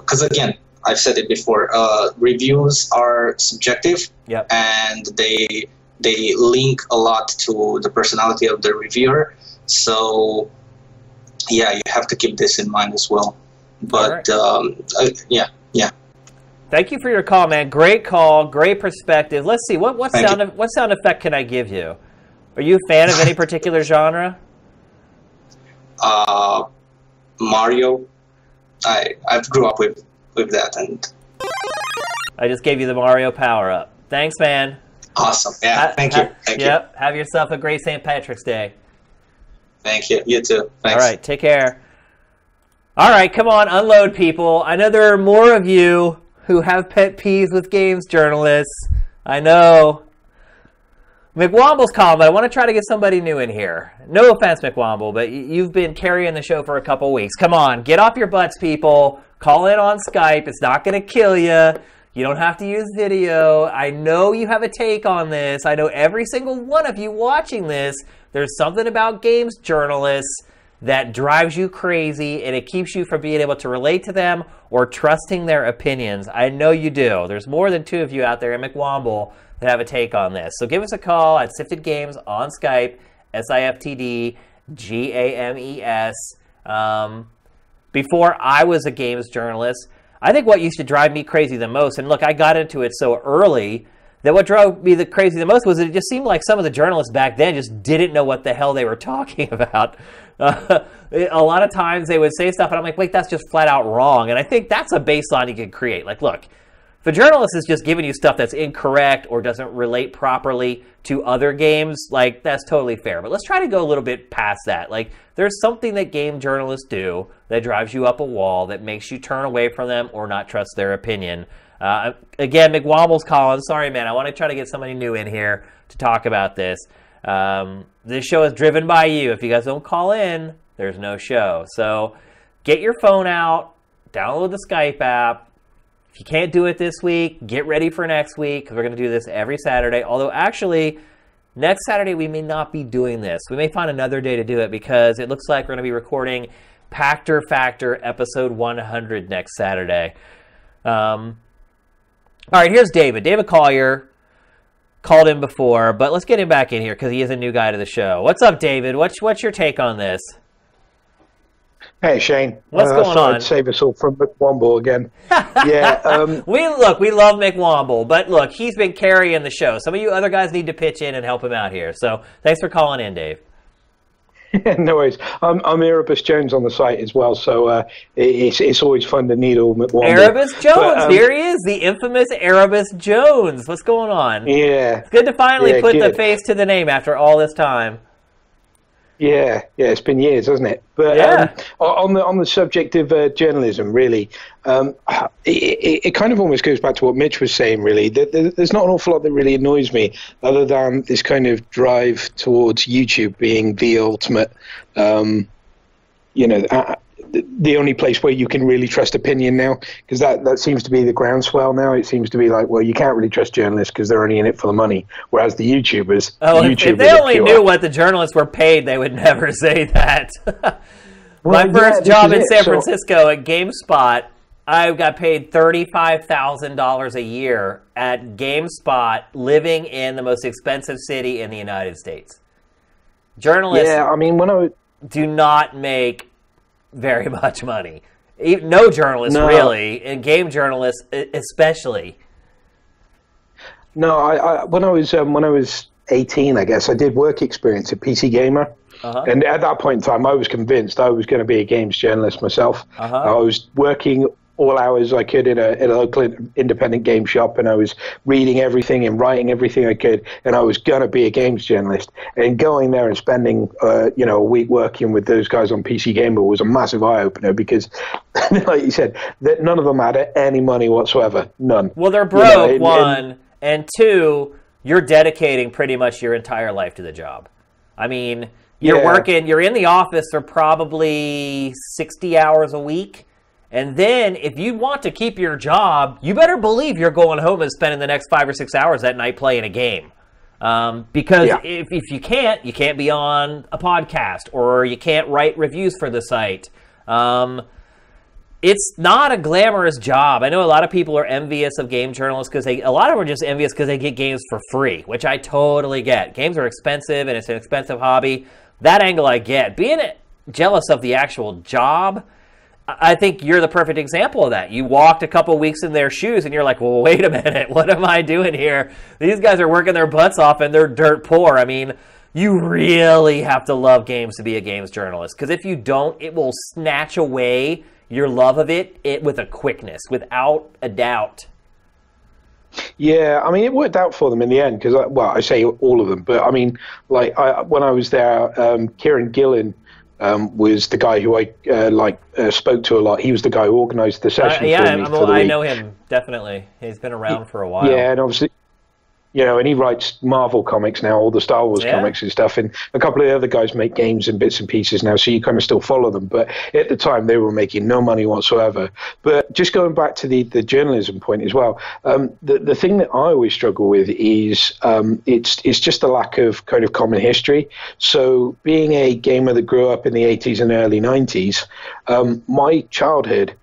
because uh, again, I've said it before. Uh, reviews are subjective.
Yep.
And they they link a lot to the personality of the reviewer. So, yeah, you have to keep this in mind as well. But right. um, uh, yeah, yeah.
Thank you for your call, man. Great call, great perspective. Let's see what what Thank sound of, what sound effect can I give you? Are you a fan of any particular genre?
Uh, Mario. I I've grew up with with that, and
I just gave you the Mario power up. Thanks, man.
Awesome. Yeah. Ha- thank you. Thank
yep. You. Have yourself a great St. Patrick's Day.
Thank you. You too. Thanks.
All right. Take care. All right. Come on. Unload people. I know there are more of you who have pet peeves with games journalists. I know. McWomble's calling, but I want to try to get somebody new in here. No offense, McWomble, but you've been carrying the show for a couple weeks. Come on, get off your butts, people. Call in on Skype. It's not going to kill you. You don't have to use video. I know you have a take on this. I know every single one of you watching this, there's something about games journalists that drives you crazy and it keeps you from being able to relate to them or trusting their opinions. I know you do. There's more than two of you out there in McWomble that have a take on this. So give us a call at Siftd Games on Skype, S I F T D G A M E S. Um, before I was a games journalist, I think what used to drive me crazy the most, and look, I got into it so early that what drove me the crazy the most was it just seemed like some of the journalists back then just didn't know what the hell they were talking about. Uh, a lot of times they would say stuff, and I'm like, wait, that's just flat out wrong. And I think that's a baseline you can create. Like, look, if a journalist is just giving you stuff that's incorrect or doesn't relate properly to other games, like that's totally fair. But let's try to go a little bit past that. Like there's something that game journalists do that drives you up a wall that makes you turn away from them or not trust their opinion. Uh, again, McWomble's calling. Sorry, man. I want to try to get somebody new in here to talk about this. Um, this show is driven by you. If you guys don't call in, there's no show. So get your phone out, download the Skype app, if you can't do it this week, get ready for next week because we're going to do this every Saturday. Although, actually, Next Saturday, we may not be doing this. We may find another day to do it because it looks like we're going to be recording Pachter Factor episode 100 next Saturday. Um, all right, here's David. David Collier called in before, but let's get him back in here because he is a new guy to the show. What's up, David? What's what's your take on this?
Hey Shane,
What's
uh,
going on?
Save us all from McWomble again. yeah, um,
We look, we love McWomble, but look, he's been carrying the show. Some of you other guys need to pitch in and help him out here. So thanks for calling in, Dave.
no worries. I'm, I'm Erebus Jones on the site as well, so uh, it's it's always fun to needle McWomble.
Erebus Jones,
But, um,
here he is, the infamous Erebus Jones. What's going on?
Yeah,
It's good to finally
Yeah,
put the face to the name after all this time.
Yeah, yeah, it's been years, hasn't it? But
Yeah.
um, on the on the subject of uh, journalism, really, um, it, it, it kind of almost goes back to what Mitch was saying. Really, There- there- there's not an awful lot that really annoys me, other than this kind of drive towards YouTube being the ultimate, um, you know, the- only place where you can really trust opinion now, because that that seems to be the groundswell now. It seems to be like, well, you can't really trust journalists because they're only in it for the money, whereas the YouTubers,
Oh,
the
if, if they only
pure.
knew what the journalists were paid, they would never say that. My
Well, yeah,
first
this
job in
it.
San
So-
Francisco at GameSpot, I got paid thirty-five thousand dollars a year at GameSpot, living in the most expensive city in the United States. Journalists
Yeah, I mean, when I
do not make very much money. No journalists
No.
really, and game journalists especially.
No, I, I when I was um, when I was eighteen, I guess I did work experience at PC Gamer,
Uh-huh.
and at that point in time, I was convinced I was going to be a games journalist myself.
Uh-huh.
I was working all hours I could in a, in a local independent game shop, and I was reading everything and writing everything I could, and I was going to be a games journalist. And going there and spending, uh, you know, a week working with those guys on PC Gamer was a massive eye opener because, like you said, that none of them had any money whatsoever, none.
Well, they're
You
broke,
know, and- and-
one, and two, you're dedicating pretty much your entire life to the job. I mean, you're
Yeah.
working, you're in the office for probably 60 hours a week. And then, if you want to keep your job, you better believe you're going home and spending the next five or six hours that night playing a game. Um, because
Yeah.
if, if you can't, you can't be on a podcast or you can't write reviews for the site. Um, it's not a glamorous job. I know a lot of people are envious of game journalists because they, a lot of them are just envious because they get games for free, which I totally get. Games are expensive and it's an expensive hobby. That angle I get. Being jealous of the actual job, I think you're the perfect example of that. You walked a couple weeks in their shoes and you're like, well, wait a minute, what am I doing here? These guys are working their butts off and they're dirt poor. I mean, you really have to love games to be a games journalist because if you don't, it will snatch away your love of it, it with a quickness, without a doubt.
Yeah, I mean, it worked out for them in the end because, well, I say all of them, but I mean, like, I, when I was there, um, Kieran Gillen um, was the guy who I uh, like uh, spoke to a lot. He was the guy who organised the
Uh,
session
yeah,
for me
I'm-
for the
I
week.
know him definitely. He's been around for a while.
Yeah, and obviously, you know, and he writes Marvel comics now, all the Star Wars
Yeah.
comics and stuff. And a couple of the other guys make games and bits and pieces now, so you kind of still follow them. But at the time, they were making no money whatsoever. But just going back to the, the journalism point as well, um, the the thing that I always struggle with is um, it's it's just a lack of kind of common history. So being a gamer that grew up in the 80s and early 90s, um, my childhood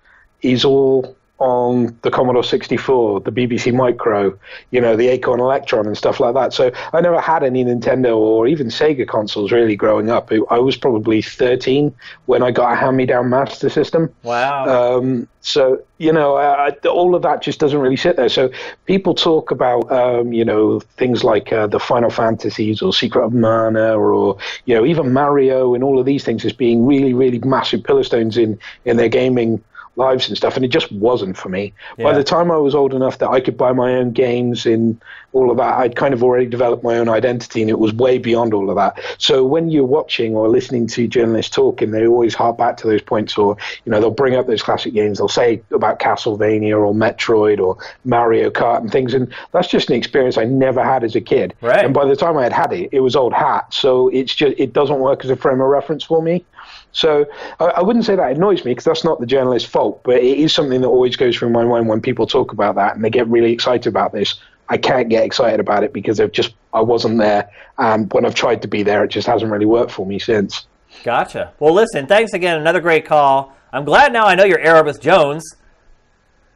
is all on the Commodore 64, the BBC Micro, you know, the Acorn Electron and stuff like that. So I never had any Nintendo or even Sega consoles really growing up. I was probably 13 when I got a hand-me-down Master System.
Wow.
Um, so you know, I, I- all of that just doesn't really sit there. So people talk about, um, you know, things like uh, the Final Fantasies or Secret of Mana or you know even Mario and all of these things as being really, really massive pillar stones in in their gaming lives and stuff, and it just wasn't for me. By the time I was old enough that I could buy my own games and all of that, I'd kind of already developed my own identity, and it was way beyond all of that. So when you're watching or listening to journalists talk, and they always harp back to those points, or you know they'll bring up those classic games, they'll say about Castlevania or Metroid or Mario Kart and things, and that's just an experience I never had as a kid.
Right.
And by the time I had had it, it was old hat, so it's just it doesn't work as a frame of reference for me. So I, I wouldn't say that annoys me because that's not the journalist's fault, but it is something that always goes through my mind when people talk about that and they get really excited about this. I can't get excited about it because I've just I wasn't there, and when I've tried to be there, it just hasn't really worked for me since.
Gotcha. Well, listen, thanks again. Another great call. I'm glad now I know you're Erebus Jones.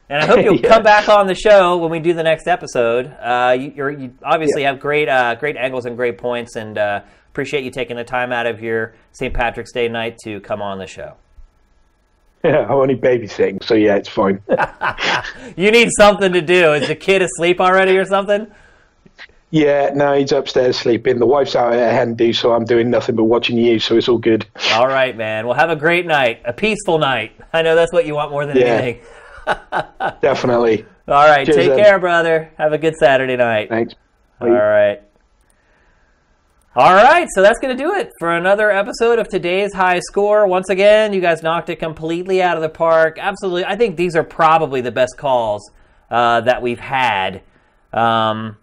And I hope you'll
Yeah.
come back on the show when we do the next episode. Uh, you, you're, you obviously have great, uh, great angles and great points, and uh, appreciate you taking the time out of your St. Patrick's Day night to come on the show.
Yeah, I'm only babysitting, so yeah, it's fine.
You need something to do. Is the kid asleep already or something?
yeah, no, he's upstairs sleeping. The wife's out at hen do, so I'm doing nothing but watching you, so it's all good.
All right, man. Well, have a great night, a peaceful night. I know that's what you want more than
Yeah.
anything.
Definitely.
All right,
Cheers,
take
Ed.
care, brother. Have a good Saturday night.
Thanks.
All right. All right, so that's going to do it for another episode of today's high score. Once again, you guys knocked it completely out of the park. Absolutely. I think these are probably the best calls uh, that we've had um,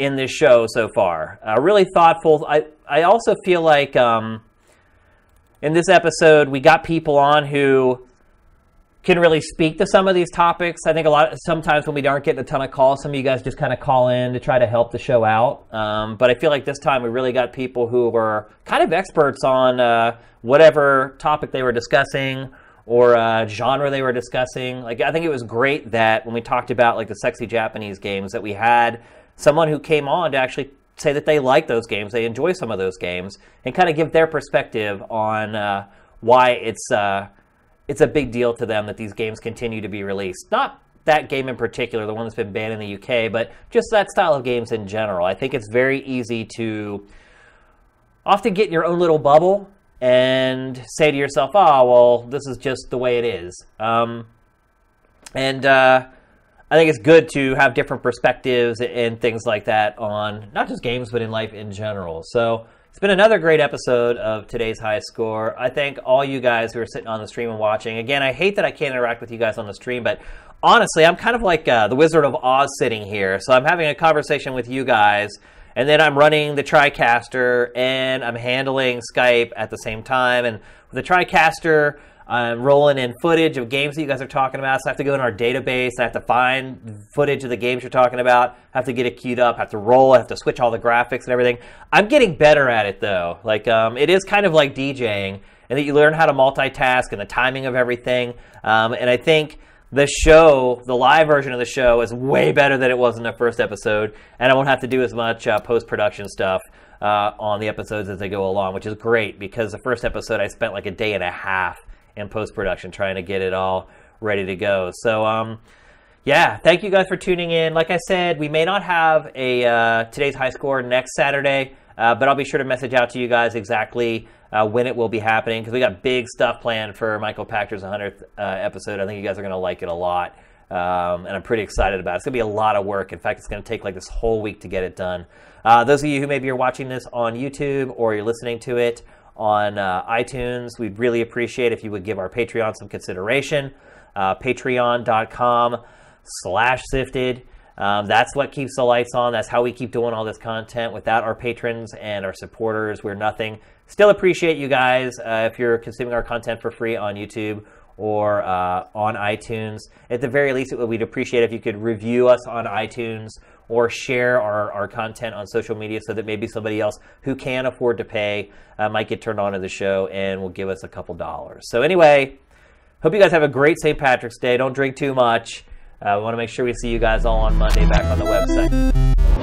in this show so far. Uh, really thoughtful. I, I also feel like um, in this episode, we got people on who can really speak to some of these topics. I think a lot of, sometimes when we aren't getting a ton of calls, some of you guys just kind of call in to try to help the show out. Um, but I feel like this time we really got people who were kind of experts on uh, whatever topic they were discussing or uh, genre they were discussing. Like I think it was great that when we talked about like the sexy Japanese games that we had someone who came on to actually say that they like those games, they enjoy some of those games, and kind of give their perspective on uh, why it's uh, it's a big deal to them that these games continue to be released. Not that game in particular, the one that's been banned in the UK, but just that style of games in general. I think it's very easy to often get in your own little bubble and say to yourself, oh, well, this is just the way it is. Um, and uh, I think it's good to have different perspectives and things like that on not just games, but in life in general. So it's been another great episode of today's high score. I thank all you guys who are sitting on the stream and watching. Again, I hate that I can't interact with you guys on the stream, but honestly, I'm kind of like uh, the Wizard of Oz sitting here. So I'm having a conversation with you guys, and then I'm running the TriCaster and I'm handling Skype at the same time. And the TriCaster, I'm rolling in footage of games that you guys are talking about. So I have to go in our database. I have to find footage of the games you're talking about. I have to get it queued up. I have to roll. I have to switch all the graphics and everything. I'm getting better at it though. Like um, it is kind of like DJing, and that you learn how to multitask and the timing of everything. Um, and I think the show, the live version of the show, is way better than it was in the first episode, and I won't have to do as much uh, post production stuff uh, on the episodes as they go along, which is great because the first episode I spent like a day and a half in post production trying to get it all ready to go. So, um, yeah, thank you guys for tuning in. Like I said, we may not have a uh, today's high score next Saturday, uh, but I'll be sure to message out to you guys exactly uh, when it will be happening because we got big stuff planned for Michael Pachter's 100th uh, episode. I think you guys are going to like it a lot, um, and I'm pretty excited about it. It's going to be a lot of work. In fact, it's going to take like this whole week to get it done. Uh, those of you who maybe are watching this on YouTube or you're listening to it on uh, iTunes, we'd really appreciate if you would give our Patreon some consideration. Uh, Patreon.com slash siftd. Um, that's what keeps the lights on. That's how we keep doing all this content. Without our patrons and our supporters, we're nothing. Still appreciate you guys uh, if you're consuming our content for free on YouTube or uh, on iTunes. At the very least, we'd appreciate if you could review us on iTunes or share our, our content on social media so that maybe somebody else who can afford to pay uh, might get turned on to the show and will give us a couple dollars. So, anyway, hope you guys have a great St. Patrick's Day. Don't drink too much. Uh, we want to make sure we see you guys all on Monday back on the website.